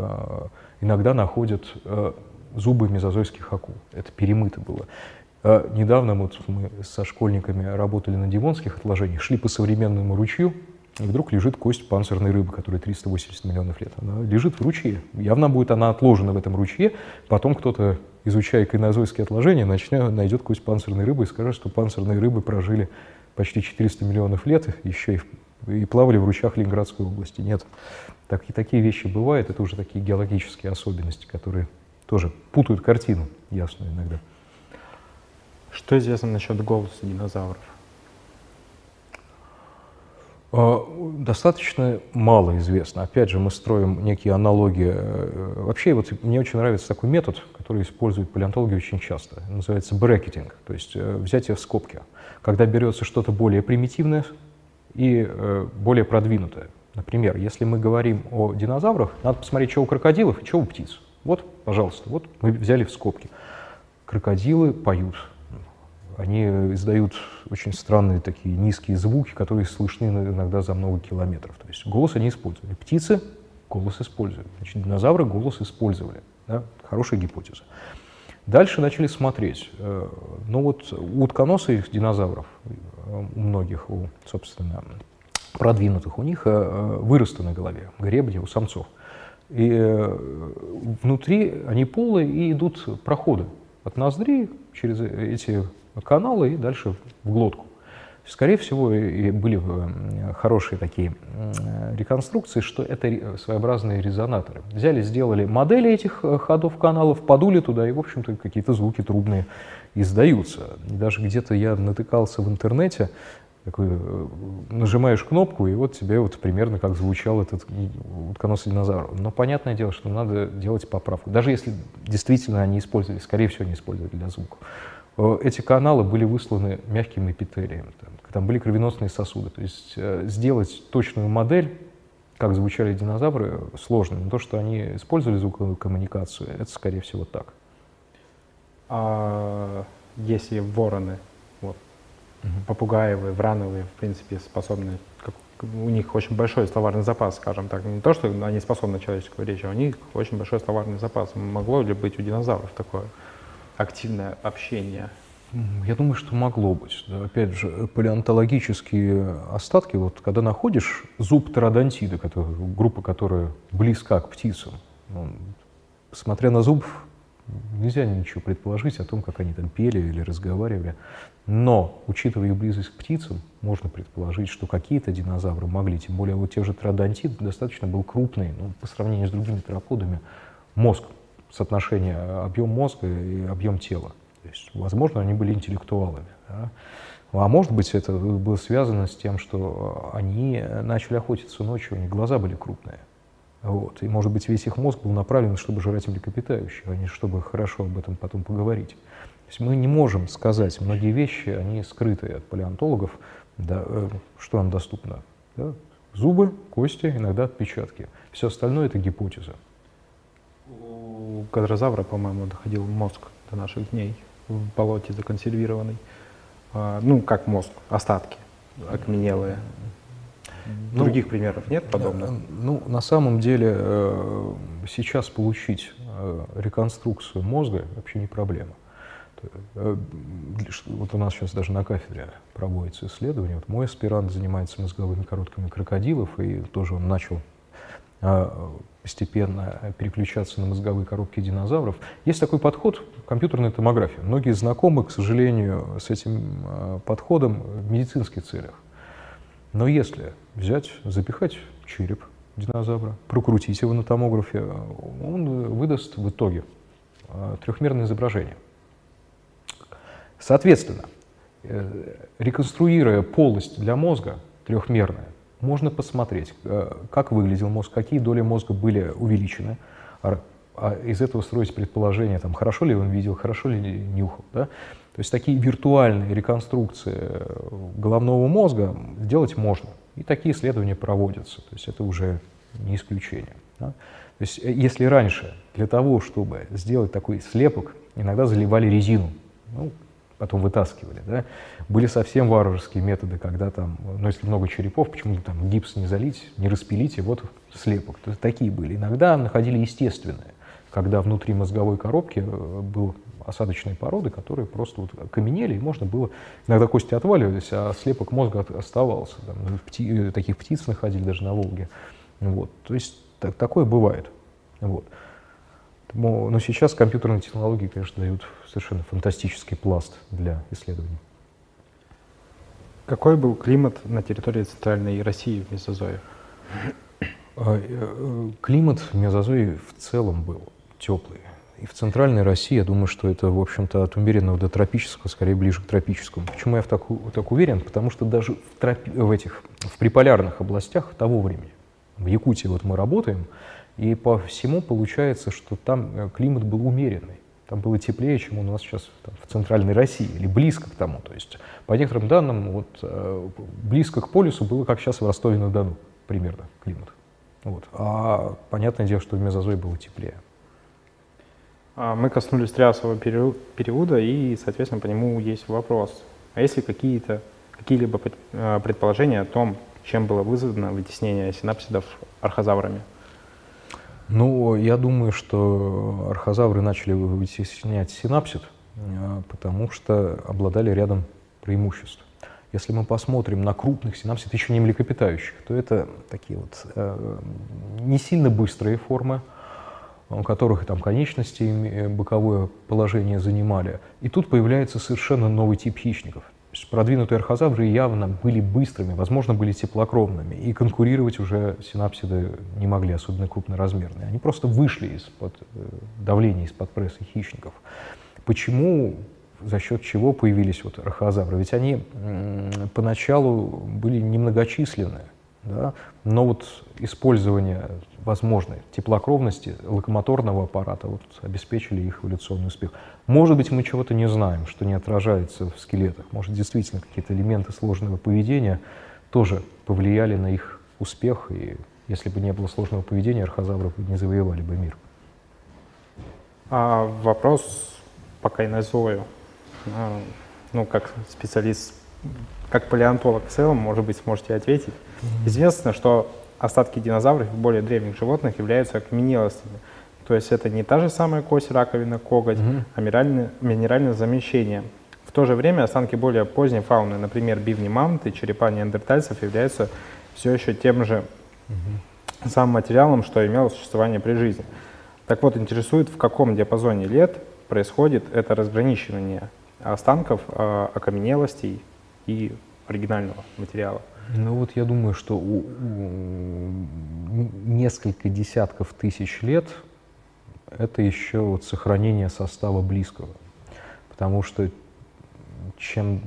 иногда находят зубы мезозойских акул. Это перемыто было. Недавно вот мы со школьниками работали на дивонских отложениях, шли по современному ручью, и вдруг лежит кость панцирной рыбы, которой 380 миллионов лет. Она лежит в ручье. Явно будет она отложена в этом ручье. Потом кто-то, изучая кайнозойские отложения, начнет, найдет кость панцирной рыбы и скажет, что панцирные рыбы прожили почти 400 миллионов лет, еще и и плавали в ручьях Ленинградской области. Нет. Так, и такие вещи бывают, это уже такие геологические особенности, которые тоже путают картину ясную иногда. Что известно насчет голоса динозавров? А, достаточно мало известно. Опять же, мы строим некие аналогии. Э, вообще, вот мне очень нравится такой метод, который используют палеонтологи очень часто. Называется брекетинг, то есть э, взятие в скобки. Когда берется что-то более примитивное, и э, более продвинутое. Например, если мы говорим о динозаврах, надо посмотреть, что у крокодилов и что у птиц. Вот, пожалуйста, вот мы взяли в скобки. Крокодилы поют. они издают очень странные такие низкие звуки, которые слышны иногда за много километров. То есть голос они использовали. Птицы голос используют. Значит, динозавры голос использовали. Да? Хорошая гипотеза. Дальше начали смотреть. Э, ну вот у утконосых динозавров, э, у многих, у, собственно, продвинутых, у них э, выросты на голове, гребни у самцов. И внутри они полые и идут проходы от ноздри через эти каналы и дальше в глотку. Скорее всего, и были э, хорошие такие реконструкции, что это своеобразные резонаторы. Взяли, сделали модели этих э, ходов каналов, подули туда, и, в общем-то, какие-то звуки трубные издаются. даже где-то я натыкался в интернете, такой, э, нажимаешь кнопку, и вот тебе вот примерно как звучал этот утконосый динозавр. Но понятное дело, что надо делать поправку. Даже если действительно они использовали, скорее всего, они использовали для звука. Эти каналы были высланы мягким эпителием. Там, там были кровеносные сосуды. То есть э, сделать точную модель, как звучали динозавры, сложно. Но то, что они использовали звуковую коммуникацию, это, скорее всего, так. А если вороны, вот, угу. попугаевые, врановые, в принципе, способны, как, у них очень большой словарный запас, скажем так, не то, что они способны человеческую речь, а у них очень большой словарный запас. Могло ли быть у динозавров такое активное общение? Я думаю, что могло быть. Да. Опять же, палеонтологические остатки, вот когда находишь зуб птеродонтида, который, группа, которая близка к птицам, ну, смотря на зуб, нельзя ничего предположить о том, как они там пели или разговаривали. Но, учитывая их близость к птицам, можно предположить, что какие-то динозавры могли, тем более вот те же тродонтид достаточно был крупный, ну, по сравнению с другими тероподами, мозг, соотношение объем мозга и объем тела. То есть, возможно, они были интеллектуалами. Да? А может быть, это было связано с тем, что они начали охотиться ночью, у них глаза были крупные. Вот. И, может быть, весь их мозг был направлен, чтобы жрать млекопитающих, а не чтобы хорошо об этом потом поговорить. То есть мы не можем сказать, многие вещи, они скрыты от палеонтологов, да, э, что нам доступно. Да? Зубы, кости, иногда отпечатки. Все остальное – это гипотеза. У кадрозавра, по-моему, доходил мозг до наших дней в болоте законсервированный. А, ну, как мозг, остатки окаменелые. Ну, Других примеров нет подобных? Ну, на самом деле, э, сейчас получить э, реконструкцию мозга вообще не проблема. Э, вот у нас сейчас даже на кафедре проводится исследование. Вот мой аспирант занимается мозговыми коротками крокодилов, и тоже он начал постепенно переключаться на мозговые коробки динозавров. Есть такой подход компьютерной томографии. Многие знакомы, к сожалению, с этим а, подходом в медицинских целях. Но если взять, запихать череп динозавра, прокрутить его на томографе, он выдаст в итоге а, трехмерное изображение. Соответственно, э, реконструируя полость для мозга трехмерная, можно посмотреть, э, как выглядел мозг, какие доли мозга были увеличены, а, а из этого строить предположение, там, хорошо ли он видел, хорошо ли нюхал. Да? То есть такие виртуальные реконструкции э, головного мозга делать можно. И такие исследования проводятся. То есть это уже не исключение. Да? То есть э, если раньше для того, чтобы сделать такой слепок, иногда заливали резину, ну, потом вытаскивали. Да? Были совсем варварские методы, когда там, ну если много черепов, почему там гипс не залить, не распилить, и вот слепок. То есть такие были. Иногда находили естественные, когда внутри мозговой коробки э, был осадочные породы, которые просто вот окаменели, и можно было, иногда кости отваливались, а слепок мозга оставался. Там, ну, пти, таких птиц находили даже на Волге. Вот. То есть так, такое бывает. Вот. Но сейчас компьютерные технологии, конечно, дают совершенно фантастический пласт для исследований. Какой был климат на территории Центральной России в Мезозое? А, э, климат в Мезозое в целом был теплый. И в Центральной России, я думаю, что это, в общем-то, от умеренного до тропического, скорее ближе к тропическому. Почему я в так, так уверен? Потому что даже в, тропи, в этих в приполярных областях того времени, в Якутии вот мы работаем, и по всему получается, что там э, климат был умеренный. Там было теплее, чем у нас сейчас там, в центральной России, или близко к тому. То есть, по некоторым данным, вот, э, близко к полюсу было, как сейчас в Ростове-на-Дону, примерно, климат. Вот. А понятное дело, что в Мезозое было теплее. А, мы коснулись триасового периода, и, соответственно, по нему есть вопрос. А есть ли какие-то, какие-либо а, предположения о том, чем было вызвано вытеснение синапсидов архозаврами? Ну, я думаю, что архозавры начали вытеснять синапсид, а, потому что обладали рядом преимуществ. Если мы посмотрим на крупных синапсид, еще не млекопитающих, то это такие вот э, не сильно быстрые формы, у которых там конечности э, боковое положение занимали. И тут появляется совершенно новый тип хищников. Продвинутые архозавры явно были быстрыми, возможно, были теплокровными, и конкурировать уже синапсиды не могли, особенно крупноразмерные. Они просто вышли из-под э, давления, из-под пресса хищников. Почему, за счет чего появились вот архозавры? Ведь они поначалу были немногочисленные, да? но вот использование возможной теплокровности локомоторного аппарата вот, обеспечили их эволюционный успех. Может быть, мы чего-то не знаем, что не отражается в скелетах. Может, действительно какие-то элементы сложного поведения тоже повлияли на их успех, и если бы не было сложного поведения, архозавры не завоевали бы мир. А вопрос по кайнозою. А, ну, как специалист, как палеонтолог в целом, может быть, сможете ответить. Известно, что остатки динозавров и более древних животных являются окаменелостями. То есть это не та же самая кость, раковина, коготь, угу. а минеральное, минеральное замещение. В то же время останки более поздней фауны, например, бивни мамонты, черепа неандертальцев, являются все еще тем же угу. самым материалом, что имело существование при жизни. Так вот, интересует, в каком диапазоне лет происходит это разграничивание останков, э, окаменелостей и оригинального материала. Ну вот я думаю, что у, у несколько десятков тысяч лет это еще вот сохранение состава близкого. Потому что чем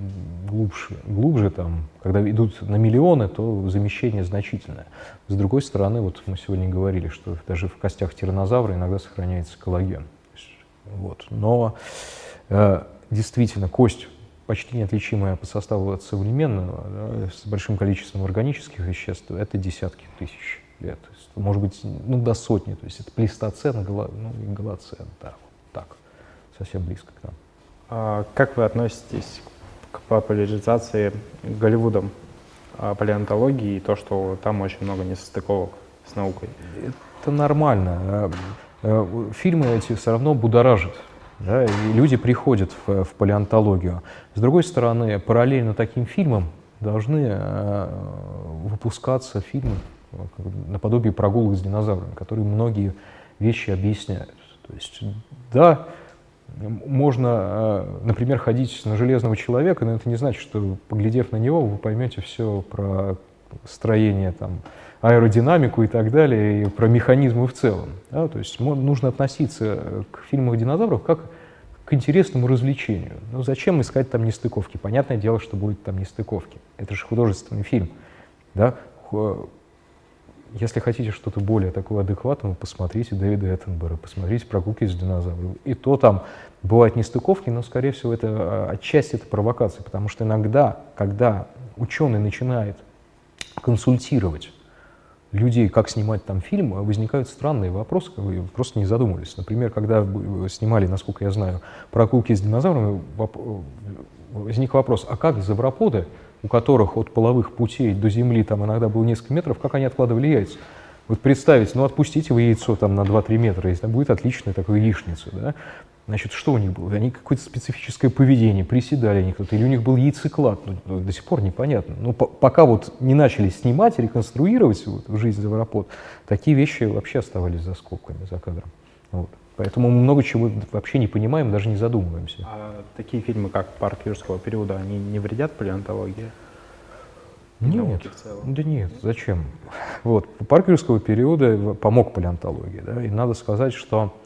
глубже, глубже там, когда идут на миллионы, то замещение значительное. С другой стороны, вот мы сегодня говорили, что даже в костях тиранозавра иногда сохраняется коллаген. Вот. Но э, действительно кость почти неотличимая по составу от современного, да, с большим количеством органических веществ, это десятки тысяч лет. Есть, может быть, ну, до сотни. То есть это плейстоцен, голо, ну, и голоцен. Да, вот так, совсем близко к нам. А как вы относитесь к популяризации Голливудом а, палеонтологии и то, что там очень много несостыковок с наукой? Это нормально. А, э, фильмы эти все равно будоражат да, и люди приходят в, в палеонтологию. С другой стороны, параллельно таким фильмам должны выпускаться фильмы наподобие прогулок с динозаврами, которые многие вещи объясняют. То есть, да, можно, э, например, ходить на железного человека, но это не значит, что, поглядев на него, вы поймете все про строение там, аэродинамику и так далее, и про механизмы в целом. Да? То есть нужно относиться к фильмам динозавров как к интересному развлечению. Ну, зачем искать там нестыковки? Понятное дело, что будут там нестыковки. Это же художественный фильм. Да? Если хотите что-то более такого адекватного, посмотрите Дэвида Эттенбера, посмотрите «Прогулки с динозаврами». И то там бывают нестыковки, но, скорее всего, это а, отчасти это провокация, потому что иногда, когда ученый начинает консультировать людей, как снимать там фильм, возникают странные вопросы, вы просто не задумывались. Например, когда снимали, насколько я знаю, прогулки с динозаврами, возник вопрос, а как завроподы, у которых от половых путей до земли там иногда было несколько метров, как они откладывали яйца? Вот представить, ну отпустите вы яйцо там на 2-3 метра, если там будет отличная такая яичница, да? Значит, что у них было? Они какое-то специфическое поведение, приседали они кто-то, или у них был яйцеклад, ну, ну до сих пор непонятно. Но по пока вот не начали снимать, реконструировать вот, жизнь Завропод, такие вещи вообще оставались за скобками, за кадром. Вот. Поэтому мы много чего вообще не понимаем, даже не задумываемся. А такие фильмы, как «Парк юрского периода», они не вредят палеонтологии? Нет, да нет, зачем? (laughs) Вот, парк юрского периода помог палеонтологии, да, и надо сказать, что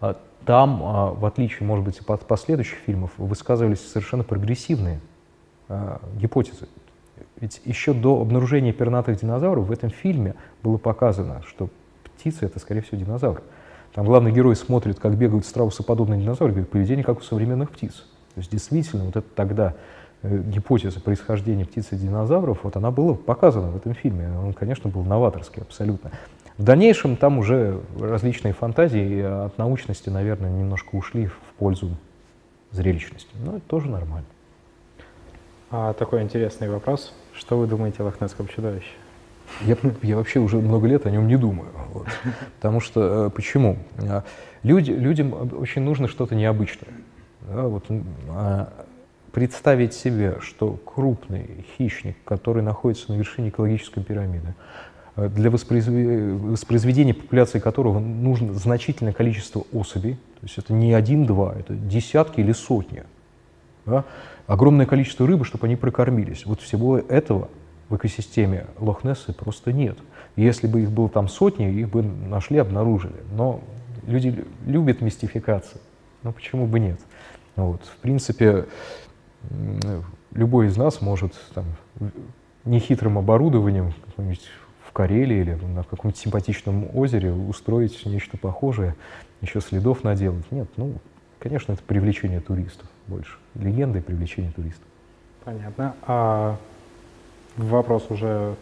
а, там, а, в отличие, может быть, от последующих фильмов, высказывались совершенно прогрессивные а, гипотезы. Ведь еще до обнаружения пернатых динозавров в этом фильме было показано, что птицы — это, скорее всего, динозавры. Там главный герой смотрит, как бегают страусоподобные динозавры, говорит, поведение как у современных птиц. То есть действительно, вот это тогда э, гипотеза происхождения птиц и динозавров, вот она была показана в этом фильме. Он, конечно, был новаторский абсолютно. В дальнейшем там уже различные фантазии от научности, наверное, немножко ушли в пользу зрелищности. Но это тоже нормально. А такой интересный вопрос. Что вы думаете о лохнесском чудовище? Я, я вообще уже много лет о нем не думаю. Вот. Потому что, э, почему? А, люди, людям очень нужно что-то необычное. Да, вот, а, представить себе, что крупный хищник, который находится на вершине экологической пирамиды, э, для воспроизведения популяции которого нужно значительное количество особей, то есть это не один-два, это десятки или сотни, да? огромное количество рыбы, чтобы они прокормились. Вот всего этого в экосистеме Лохнессы просто нет. Если бы их было там сотни, их бы нашли, обнаружили. Но люди любят мистификации. Но почему бы нет? Вот. В принципе, любой из нас может там, нехитрым оборудованием в Карелии или на каком-нибудь симпатичном озере устроить нечто похожее, еще следов наделать. Нет, ну, конечно, это привлечение туристов больше. Легенда и привлечение туристов. Понятно. А вопрос уже,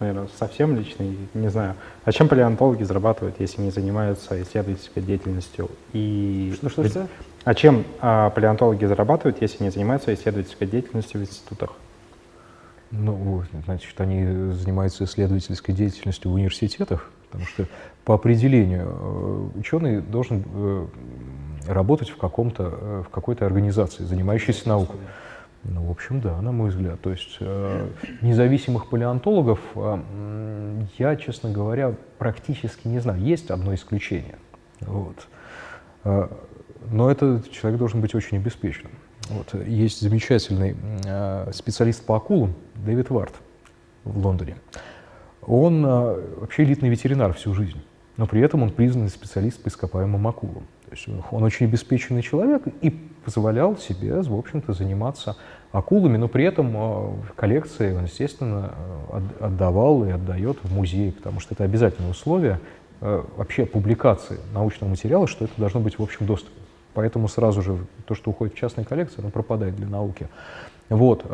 наверное, совсем личный, не знаю. А чем палеонтологи зарабатывают, если не занимаются исследовательской деятельностью? И... Что, что, что? А чем а, палеонтологи зарабатывают, если не занимаются исследовательской деятельностью в институтах? Ну, значит, они занимаются исследовательской деятельностью в университетах, потому что по определению э, ученый должен э, работать в, каком-то, э, в какой-то организации, занимающейся наукой. Ну, в общем, да, на мой взгляд. То есть э, независимых палеонтологов э, я, честно говоря, практически не знаю. Есть одно исключение. Вот. Э, но этот человек должен быть очень обеспеченным. Вот. Есть замечательный специалист по акулам Дэвид Варт в Лондоне. Он вообще элитный ветеринар всю жизнь, но при этом он признанный специалист по ископаемым акулам. То есть он очень обеспеченный человек и позволял себе, в общем-то, заниматься акулами, но при этом э, коллекции он, естественно, э, отдавал и отдает в музей, потому что это обязательное условие э, вообще публикации научного материала, что это должно быть в общем доступе. Поэтому сразу же то, что уходит в частные коллекции, оно пропадает для науки. Вот.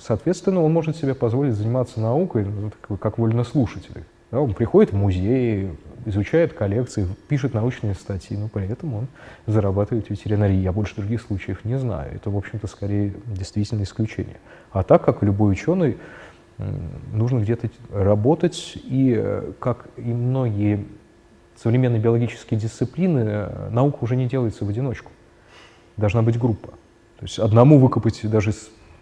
Соответственно, он может себе позволить заниматься наукой ну, как вольнослушатель. Да, он приходит в музей, изучает коллекции, пишет научные статьи, но при этом он зарабатывает ветеринарии. Я больше других случаев не знаю. Это, в общем-то, скорее действительно исключение. А так как любой ученый, нужно где-то работать, и, э, как и многие современные биологические дисциплины, э, наука уже не делается в одиночку. Должна быть группа. То есть одному выкопать даже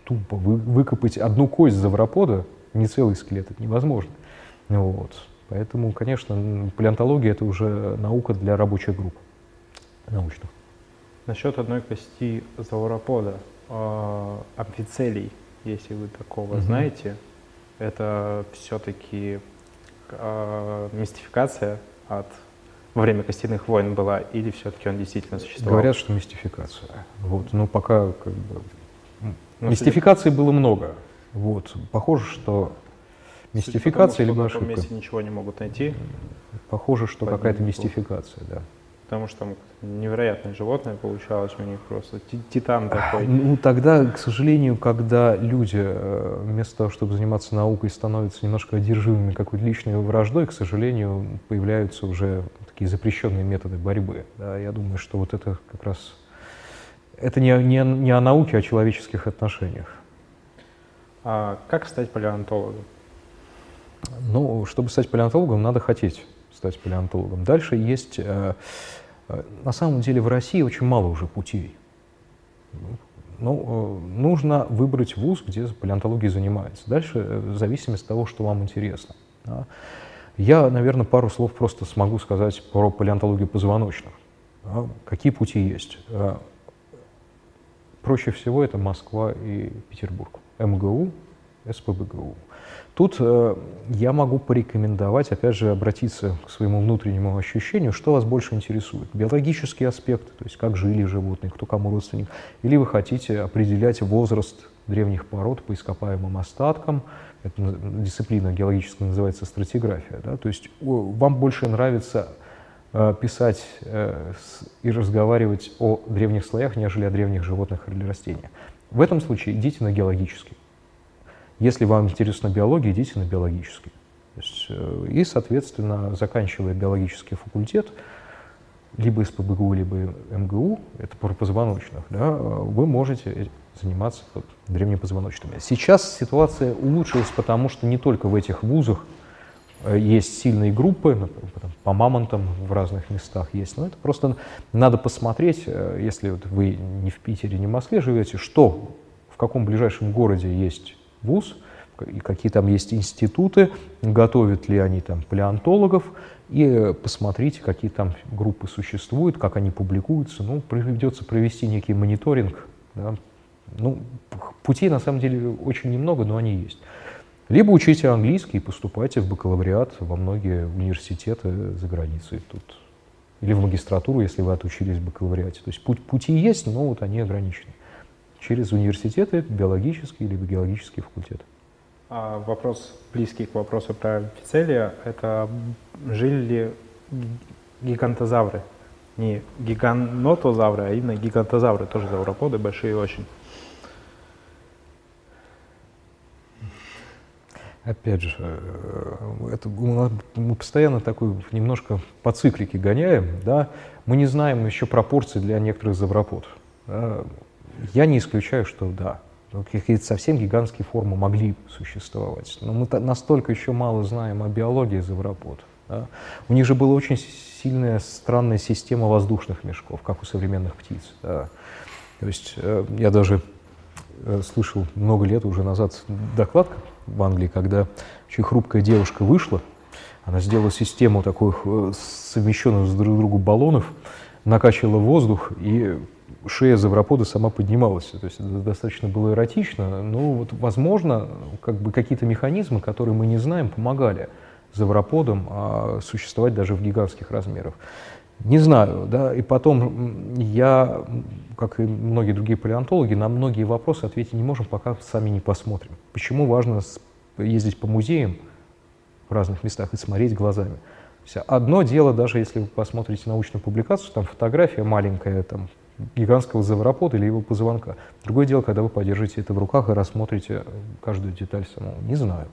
тупо, выкопать одну кость завропода, не целый скелет, это невозможно. Вот. Поэтому, конечно, палеонтология – это уже наука для рабочих групп научных. Насчет одной кости зауропода, э, амфицелий, если вы такого угу. знаете, это все-таки э, мистификация от во время костяных войн была, или все-таки он действительно существовал? Говорят, что мистификация. Вот, но пока как бы... Ну, мистификаций было много. Вот. Похоже, что Мистификация либо ошибка? На месте ничего не могут найти. Похоже, что какая-то мистификация, да. Потому что там невероятное животное получалось у них просто, титан такой. Ну, тогда, к сожалению, когда люди э, вместо того, чтобы заниматься наукой, становятся немножко одержимыми какой-то личной враждой, к сожалению, появляются уже такие запрещенные методы борьбы. Да, я думаю, что вот это как раз, это не, не, не о науке, а о человеческих отношениях. А как стать палеонтологом? Ну, чтобы стать палеонтологом, надо хотеть стать палеонтологом. Дальше есть, э, э, на самом деле в России очень мало уже путей. Ну, э, нужно выбрать вуз, где палеонтологией занимается. Дальше в зависимости от того, что вам интересно. Я, наверное, пару слов просто смогу сказать про палеонтологию позвоночных. Какие пути есть? Проще всего это Москва и Петербург. МГУ, СПБГУ. Тут э, я могу порекомендовать, опять же, обратиться к своему внутреннему ощущению, что вас больше интересует. Биологический аспект, то есть как жили животные, кто кому родственник, или вы хотите определять возраст древних пород по ископаемым остаткам, это дисциплина геологическая называется стратиграфия, да? то есть вам больше нравится э, писать э, и разговаривать о древних слоях, нежели о древних животных или растениях. В этом случае идите на геологический. Если вам интересна биология, идите на биологический. есть, э, и, соответственно, заканчивая биологический факультет, либо СПБГУ, либо МГУ, это про позвоночных, да, вы можете заниматься вот, древнепозвоночными. Сейчас ситуация улучшилась, потому что не только в этих вузах э, есть сильные группы, по мамонтам в разных местах есть, но это просто надо посмотреть, э, если вот вы не в Питере, не в Москве живете, что в каком ближайшем городе есть вуз, и какие там есть институты, готовят ли они там палеонтологов, и посмотрите, какие там группы существуют, как они публикуются. Ну, придется провести некий мониторинг. Да. Ну, путей на самом деле очень немного, но они есть. Либо учите английский и поступайте в бакалавриат во многие университеты за границей тут. Или в магистратуру, если вы отучились в бакалавриате. То есть путь, пути есть, но вот они ограничены. Через университеты, биологические либо геологические факультеты. А вопрос, близкий к вопросу про Пицелия, это жили ли гигантозавры? Не гиганотозавры, а именно гигантозавры, тоже завроподы, большие очень. Опять же, э, это, мы постоянно такой немножко по циклике гоняем, да, мы не знаем еще пропорции для некоторых завропод. Да. Я не исключаю, что да, какие-то совсем гигантские формы могли существовать. Но мы настолько еще мало знаем о биологии завропод. Да? У них же была очень сильная странная система воздушных мешков, как у современных птиц. Да? То есть э, я даже э, слышал много лет уже назад доклад в Англии, когда очень хрупкая девушка вышла, она сделала систему таких э, совмещенных с друг другу баллонов, накачивала воздух и шея завропода сама поднималась. То есть это достаточно было эротично, но вот, возможно, как бы какие-то механизмы, которые мы не знаем, помогали завроподам а, существовать даже в гигантских размерах. Не знаю, да, и потом я, как и многие другие палеонтологи, на многие вопросы ответить не можем, пока сами не посмотрим. Почему важно ездить по музеям в разных местах и смотреть глазами. Одно дело, даже если вы посмотрите научную публикацию, там фотография маленькая, там гигантского завропода или его позвонка. Другое дело, когда вы подержите это в руках и рассмотрите каждую деталь самого. Не знаю.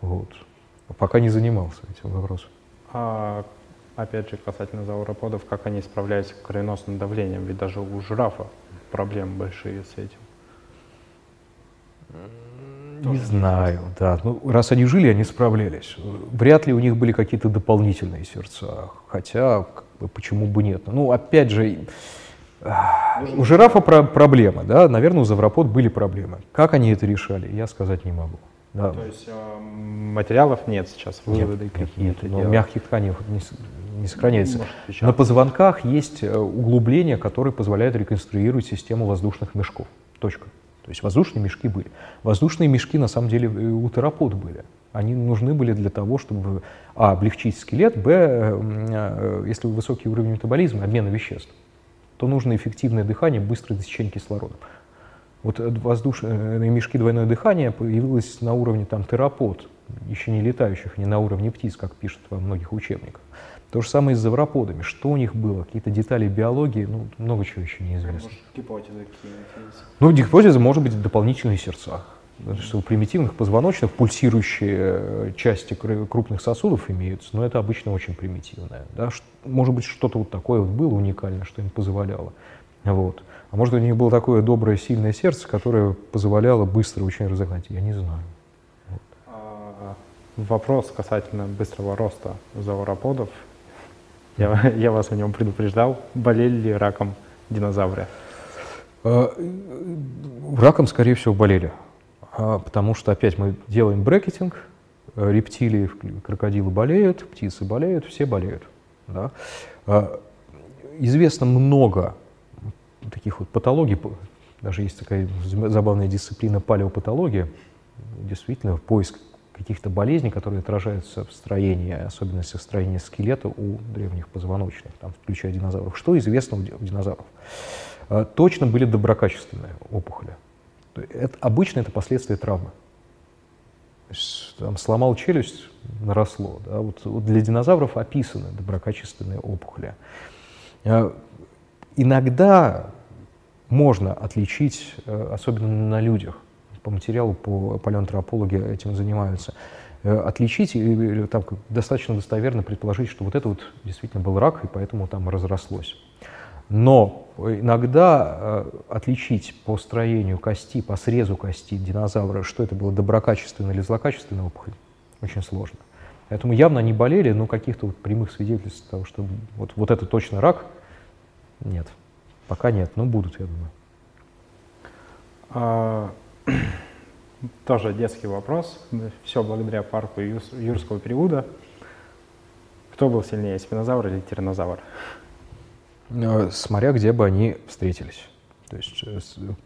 Вот. Пока не занимался этим вопросом. А, опять же, касательно завроподов, как они справляются с кровеносным давлением? Ведь даже у жирафа проблемы большие с этим. Не знаю, да. Ну, раз они жили, они справлялись. Вряд ли у них были какие-то дополнительные сердца. Хотя, как бы, почему бы нет? Ну, опять же, (sighs) у жирафа про проблемы, да, наверное, у завропод были проблемы. Как они это решали, я сказать не могу. Да. То есть э, материалов нет сейчас, выводы нет, какие-то. Но мягких тканей не, не сохраняется. Может, На позвонках есть э, углубления, которые позволяют реконструировать систему воздушных мешков. Точка. То есть воздушные мешки были. Воздушные мешки на самом деле у терапод были. Они нужны были для того, чтобы а, облегчить скелет, б, э, если высокий уровень метаболизма, обмена веществ то нужно эффективное дыхание, быстрое насыщение кислородом. Вот воздушные мешки двойное дыхание появилось на уровне там, терапод, еще не летающих, не на уровне птиц, как пишут во многих учебниках. То же самое с завроподами. Что у них было? Какие-то детали биологии, ну, много чего еще неизвестно. Может, гипотезы какие-нибудь Ну, гипотеза может быть дополнительные сердца что у примитивных позвоночных пульсирующие э, части крупных сосудов имеются, но это обычно очень примитивное. Да? Может быть, что-то вот такое вот было уникальное, что им позволяло. Вот. А может, у них было такое доброе, сильное сердце, которое позволяло быстро очень разогнать. Я не знаю. Вот. А, вопрос касательно быстрого роста зауроподов. Я, я вас о нем предупреждал. Болели ли раком динозавры? А, раком, скорее всего, болели. А, потому что опять мы делаем брекетинг, э, рептилии, крокодилы болеют, птицы болеют, все болеют. Да? А, известно много таких вот патологий, даже есть такая забавная дисциплина палеопатология, действительно поиск каких-то болезней, которые отражаются в строении, особенностях строения скелета у древних позвоночных, там, включая динозавров. Что известно у динозавров? А, точно были доброкачественные опухоли. Это, обычно это последствия травмы. Там, сломал челюсть, наросло. Да? Вот, вот для динозавров описаны доброкачественные опухоли. А, иногда можно отличить, э, особенно на людях, по материалу по палеоантропологи этим занимаются, отличить и там достаточно достоверно предположить, что вот это вот действительно был рак, и поэтому там разрослось. Но иногда э, отличить по строению кости, по срезу кости динозавра, что это было доброкачественная или злокачественная опухоль, очень сложно. Поэтому явно они болели, но каких-то вот прямых свидетельств того, что вот, вот это точно рак, нет. Пока нет, но будут, я думаю. А, (clears throat) тоже детский вопрос. Все благодаря парку юрского периода. Кто был сильнее, спинозавр или тиранозавр? Э, смотря где бы они встретились. То есть э,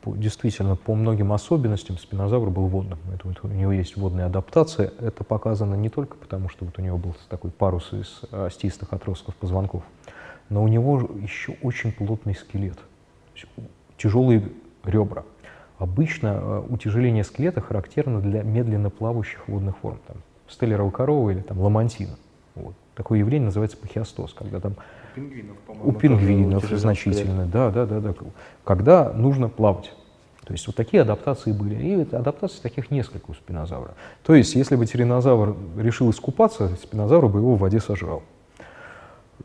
действительно по многим особенностям спинозавр был водным. Это, вот у него есть водная адаптация. Это показано не только потому, что вот у него был такой парус из остистых отростков позвонков, но у него еще очень плотный скелет, тяжелые ребра. Обычно э, утяжеление скелета характерно для медленно плавающих водных форм, там, стеллеровой коровы или там, ламантина. Вот. Такое явление называется пахиостоз, когда там пингвинов, у пингвинов значительно, да, да, да, да, когда нужно плавать. То есть вот такие адаптации были. И адаптаций таких несколько у спинозавра. То есть если бы тиранозавр решил искупаться, спинозавр бы его в воде сожрал.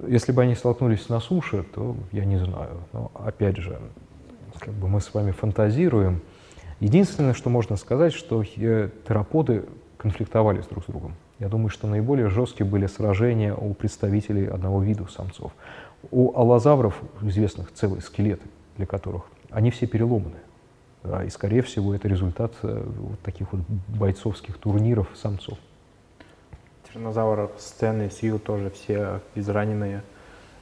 Если бы они столкнулись на суше, то я не знаю. Но опять же, как бы мы с вами фантазируем. Единственное, что можно сказать, что э, тераподы конфликтовали с друг с другом. Я думаю, что наиболее жесткие были сражения у представителей одного вида самцов. У аллозавров известных целые скелеты, для которых они все переломаны. Да, и, скорее всего, это результат э, вот таких вот бойцовских турниров самцов. Тиранозавр Стэн Сью тоже все израненные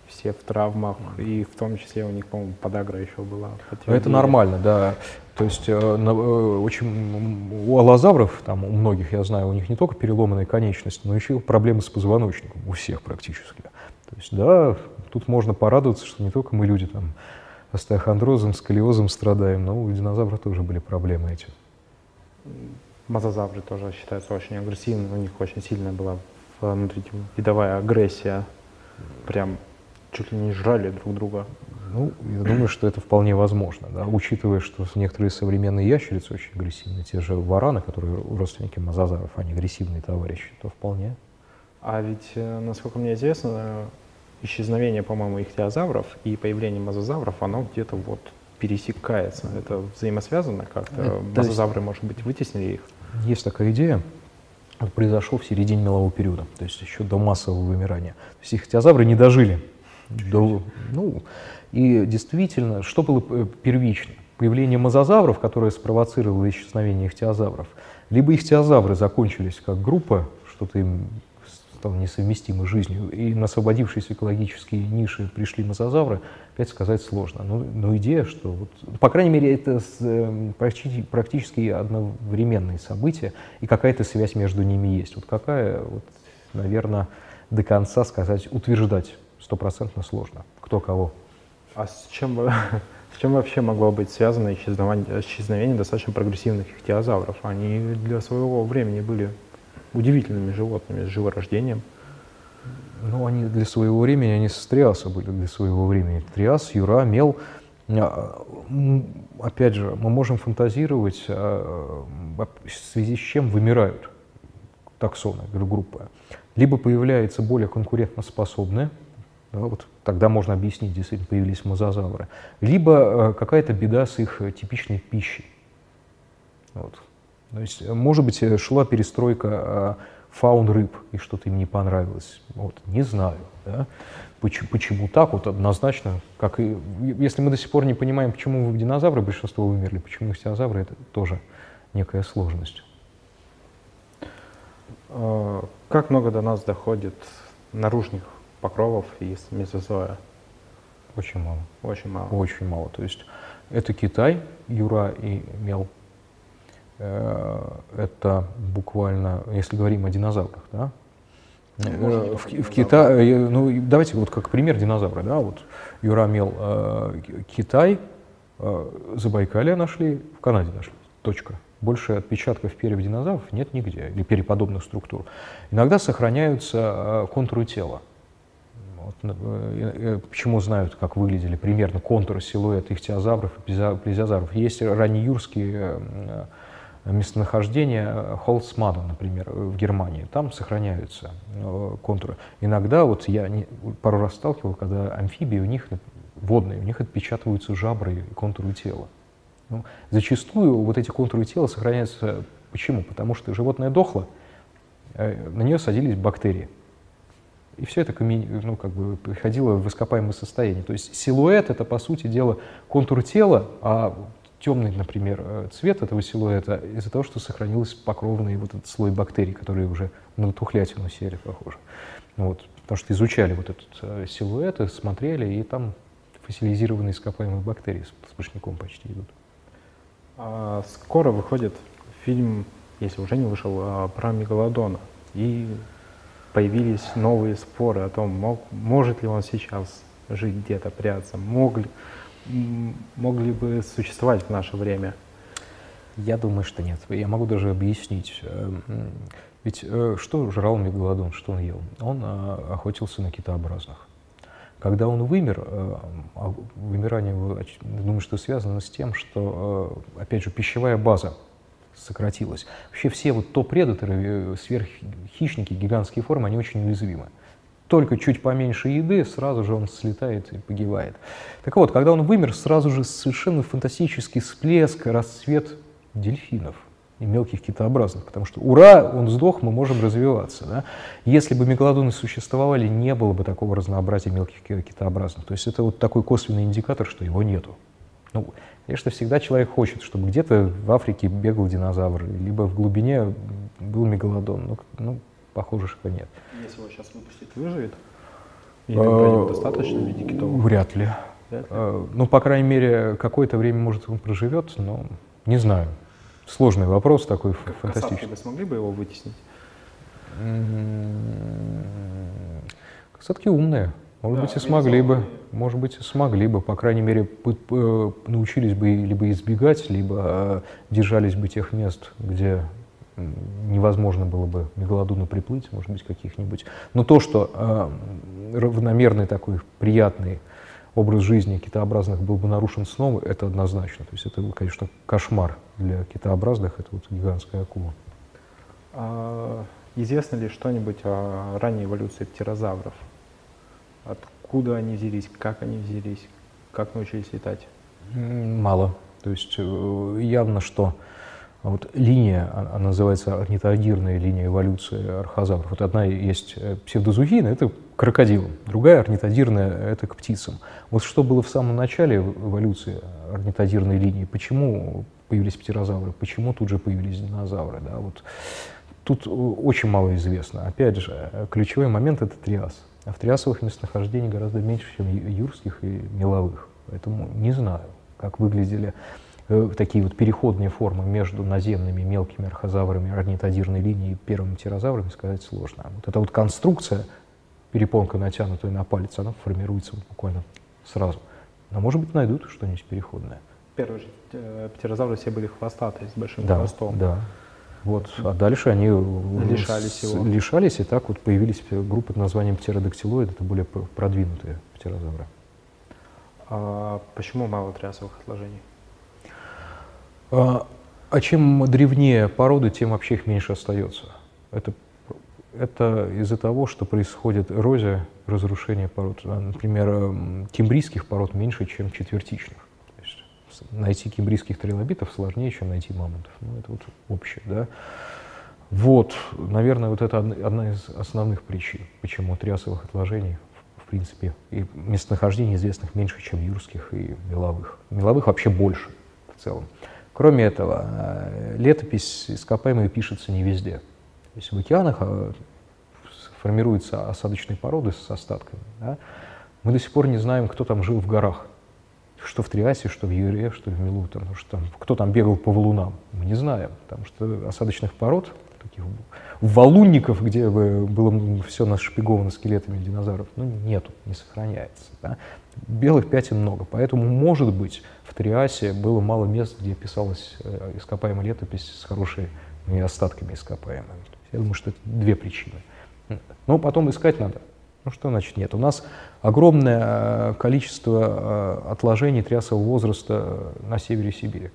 все в травмах, и в том числе у них, по-моему, подагра еще была. Это нормально, да. То есть э, э, очень, у аллозавров, там, у многих, я знаю, у них не только переломанные конечности, но еще проблемы с позвоночником, у всех практически. То есть, да, тут можно порадоваться, что не только мы люди там остеохондрозом, сколиозом страдаем, но у динозавров тоже были проблемы эти. Мозазавры тоже считаются очень агрессивными, у них очень сильная была внутривидовая агрессия, прям чуть ли не жрали друг друга. Ну, я думаю, что это вполне возможно, да, учитывая, что некоторые современные ящерицы очень агрессивны, те же вараны, которые родственники мозазавров, они агрессивные товарищи, то вполне. А ведь, э, насколько мне известно, исчезновение, по-моему, ихтиозавров и появление мозазавров, оно где-то вот пересекается. Это взаимосвязано как-то? Мозазавры, может быть, вытеснили их? Есть такая идея. Это произошло в середине мелового периода, то есть еще до массового вымирания. То есть ихтиозавры не дожили до, ну, и действительно, что было э, первично? Появление мозазавров, которое спровоцировало исчезновение ихтиозавров, либо ихтиозавры закончились как группа, что-то им стало несовместимо с жизнью, и на освободившиеся экологические ниши пришли мозазавры, опять сказать сложно. Но, но идея, что, вот, по крайней мере, это с, э, практически, практически одновременные события, и какая-то связь между ними есть. Вот какая, вот, наверное, до конца сказать, утверждать стопроцентно сложно. Кто кого. А с чем, (laughs) с чем вообще могло быть связано исчезновение, исчезновение достаточно прогрессивных ихтиозавров? Они для своего времени были удивительными животными с живорождением. Ну, они для своего времени, они с Триаса были для своего времени. Триас, Юра, Мел. А, опять же, мы можем фантазировать, а, в связи с чем вымирают таксоны, группы. Либо появляется более конкурентоспособная, да, вот тогда можно объяснить, действительно появились мозазавры. Либо э, какая-то беда с их э, типичной пищей. Вот. То есть, э, может быть, шла перестройка фаун рыб, и что-то им не понравилось. Вот, не знаю. Да? Почему, почему так? Вот однозначно, как и если мы до сих пор не понимаем, почему динозавры большинство вымерли, почему ихтиозавры, это тоже некая сложность. Как много до нас доходит наружных покровов из мезозоя? Очень мало. Очень мало. Очень мало. То есть это Китай, Юра и Мел. Э, это буквально, если говорим о динозаврах, да? Ну, в, в Китае, ну давайте вот как пример динозавра, да, вот Юра Мел, э, Китай, э, Забайкалье нашли, в Канаде нашли, точка. Больше отпечатков перьев динозавров нет нигде, или переподобных структур. Иногда сохраняются контуры тела. Вот, э, э, почему знают, как выглядели примерно контуры, силуэт ихтиозавров и плезиозавров. Есть раннеюрские местонахождение Холцмана, например, в Германии. Там сохраняются э, контуры. Иногда, вот я не, пару раз сталкивал, когда амфибии, у них водные, у них отпечатываются жабры и контуры тела. Ну, зачастую вот эти контуры тела сохраняются. Почему? Потому что животное дохло, э, на нее садились бактерии. И все это ну, как бы приходило в ископаемое состояние. То есть силуэт — это, по сути дела, контур тела, а темный, например, э, цвет этого силуэта из-за того, что сохранился покровный вот этот слой бактерий, которые уже на тухлятину сели похожи. Вот, потому что изучали вот этот э, силуэт, смотрели, и там фасилизированные ископаемые бактерии с сплошняком почти идут. А скоро выходит фильм, если уже не вышел, а, про мегалодона. И появились новые споры о том, мог, может ли он сейчас жить где-то, прятаться, мог ли, могли бы существовать в наше время? Я думаю, что нет. Я могу даже объяснить. Эм, ведь э, что жрал мегалодон, что он ел? Он э, охотился на китообразных. Когда он вымер, э, а вымирание, думаю, что связано с тем, что, опять же, пищевая база сократилась. Вообще все вот топ-предаторы, сверххищники, гигантские формы, они очень уязвимы только чуть поменьше еды, сразу же он слетает и погибает. Так вот, когда он вымер, сразу же совершенно фантастический всплеск, расцвет дельфинов и мелких китообразных, потому что ура, он сдох, мы можем развиваться. Да? Если бы мегалодоны существовали, не было бы такого разнообразия мелких китообразных. То есть это вот такой косвенный индикатор, что его нету. Ну, конечно, всегда человек хочет, чтобы где-то в Африке бегал динозавр, либо в глубине был мегалодон. Ну, ну похоже, что нет. Если его сейчас выпустить, выживет? Или а, достаточно в виде китовых? Вряд ли. Вряд ли. А, ну, по крайней мере, какое-то время, может, он проживет, но не знаю. Сложный вопрос такой как фантастический. вы смогли бы его вытеснить? Касатки умные. Может да, быть, и смогли бы. Может быть, и смогли бы. По крайней мере, э, научились бы либо избегать, либо э, держались бы тех мест, где невозможно было бы мегалодону приплыть, может быть, каких-нибудь. Но то, что э, равномерный такой приятный образ жизни китообразных был бы нарушен снова, это однозначно. То есть это, конечно, кошмар для китообразных, это вот гигантская акула. А, известно ли что-нибудь о ранней эволюции птерозавров? Откуда они взялись, как они взялись, как научились летать? Мало. То есть э, явно, что вот линия, а, она называется орнитоагирная линия эволюции архозавров. Вот одна есть э, псевдозугийная, это к крокодилам, другая орнитодирная, это к птицам. Вот что было в самом начале эволюции орнитодирной линии, почему появились птерозавры, почему тут же появились динозавры, да, вот тут э, очень мало известно. Опять же, ключевой момент — это триас. А в триасовых местонахождениях гораздо меньше, чем юрских и меловых. Поэтому не знаю, как выглядели Э, такие вот переходные формы между наземными мелкими архозаврами орнитодирной линии и первыми птерозаврами сказать сложно. А вот эта вот конструкция, перепонка натянутая на палец, она формируется буквально сразу. Но, может быть, найдут что-нибудь переходное. Первые же э, птерозавры все были хвостатые, с большим да, хвостом. Да, вот. А дальше они лишались его. Лишались, и так вот появились группы под названием птеродактилоид, это более продвинутые птерозавры. А почему мало трясовых отложений? А, а чем древнее породы, тем вообще их меньше остается. Это, это из-за того, что происходит эрозия, разрушение пород. А, например, кембрийских пород меньше, чем четвертичных. Найти кембрийских трилобитов сложнее, чем найти мамонтов. Ну, это вот общее, да. Вот, наверное, вот это одна из основных причин, почему триасовых отложений в принципе, и местонахождений известных меньше, чем юрских и меловых. Меловых вообще больше в целом. Кроме этого, э, летопись ископаемая пишется не везде. То есть в океанах э, формируются осадочные породы с остатками. Да? Мы до сих пор не знаем, кто там жил в горах. Что в Триасе, что в Юре, что в Милу, там, что там, кто там бегал по валунам. Мы не знаем, потому что осадочных пород, таких валунников, где бы было все нашпиговано скелетами динозавров, ну, нету, не сохраняется. Да? Белых пятен много, поэтому, может быть, в Триасе было мало мест, где писалась э, ископаемая летопись с хорошими остатками ископаемыми. Я думаю, что это две причины. Но потом искать надо. Ну что значит нет? У нас огромное э, количество э, отложений триасового возраста на севере Сибири.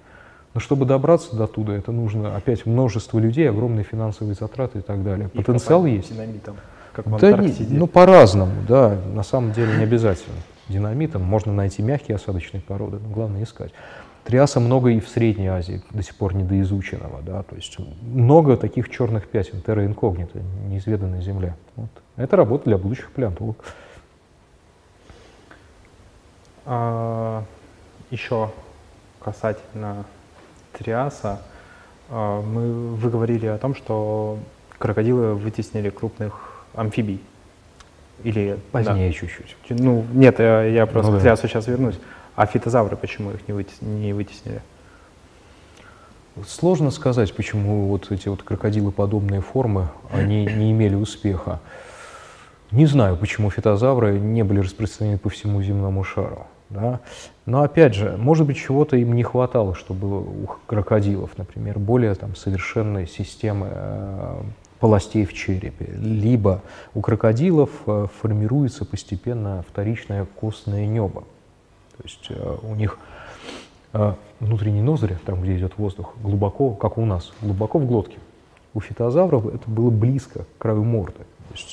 Но чтобы добраться до туда, это нужно опять множество людей, огромные финансовые затраты и так далее. И Потенциал есть. Динамитом, как в Да, не- ну по-разному, да. На самом деле не обязательно. Динамитом можно найти мягкие осадочные породы, но главное искать. Триаса много и в Средней Азии, до сих пор недоизученного, да, то есть много таких черных пятен, терра инкогнита, неизведанная земля. Вот. Это работа для будущих палеонтологов. А, еще касательно Триаса, а, мы, вы говорили о том, что крокодилы вытеснили крупных амфибий. Или да. Позднее чуть-чуть. Ну, нет, я, я просто Ну к да. Триасу сейчас вернусь. А фитозавры почему их не, вытес- не вытеснили? Сложно сказать, почему вот эти вот крокодилоподобные формы, они не имели успеха. Не знаю, почему фитозавры не были распространены по всему земному шару. Да? Но опять же, может быть, чего-то им не хватало, чтобы у крокодилов, например, более там, совершенной системы э, полостей в черепе. Либо у крокодилов э, формируется постепенно вторичное костное небо. То есть э, у них а, внутренние ноздри, там, где идет воздух, глубоко, как у нас, глубоко в глотке. У фитозавров это было близко к краю морды.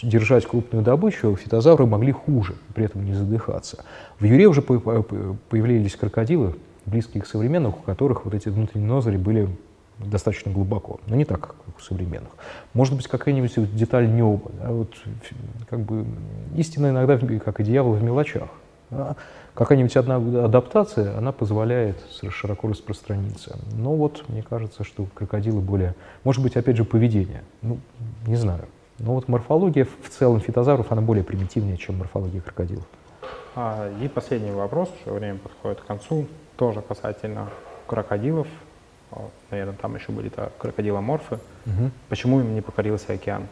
Держать крупную добычу фитозавры могли хуже, при этом не задыхаться. В юре уже по- по- появлялись крокодилы, близкие к современным, у которых вот эти внутренние ноздри были достаточно глубоко, но не так, как у современных. Может быть, какая-нибудь деталь неба. да, вот, как бы, истина иногда, как и дьявол, в мелочах. да. Какая-нибудь одна адаптация, она позволяет широко распространиться. Но вот мне кажется, что крокодилы более... Может быть, опять же, поведение. Ну, не знаю. Но вот морфология в целом фитозавров, она более примитивнее, чем морфология крокодилов. А, и последний вопрос, уже время подходит к концу, тоже касательно крокодилов. Наверное, там еще были-то крокодиломорфы. Почему им не покорился океан?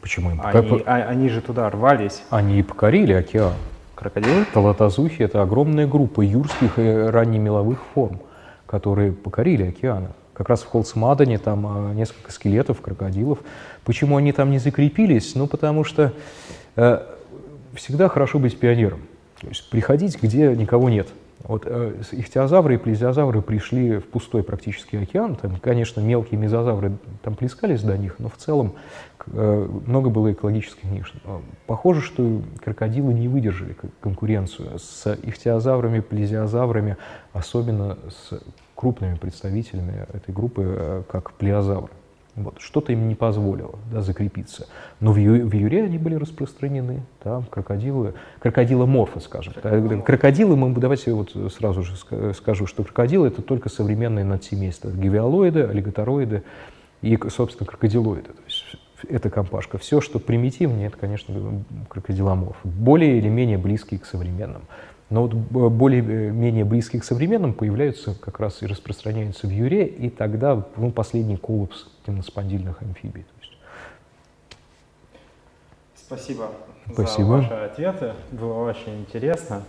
Почему им? Они, а- они же туда рвались. Они и покорили океан. Крокодилы? Талатазухи — это огромная группа юрских и раннемеловых форм, которые покорили океаны. Как раз в Холцмадене там а, несколько скелетов, крокодилов. Почему они там не закрепились? Ну, потому что э, всегда хорошо быть пионером. То есть приходить, где никого нет. Вот э, ихтиозавры и плезиозавры пришли в пустой практически океан. Там, конечно, мелкие мезозавры там плескались до них, но в целом э, много было экологических ниш. Э, Похоже, что крокодилы не выдержали конкуренцию с ихтиозаврами, плезиозаврами, особенно с крупными представителями этой группы, э, как плеозавры. Вот. Что-то им не позволило да, закрепиться. Но в, ю- в Юре они были распространены. Там крокодилы, крокодиломорфы, скажем. Крокодилы, мы, давайте вот сразу же ска- скажу, что крокодилы это только современные надсемейства. Гевиалоиды, аллигатороиды и, собственно, крокодилоиды. То есть эта компашка. Все, что примитивнее, это, конечно, крокодиломорф. Более или менее близкие к современным. Но вот б- более-менее близкие к современным появляются как раз и распространяются в юре, и тогда ну, последний коллапс темноспондильных амфибий. Спасибо, Спасибо. за ваши ответы. Было очень интересно.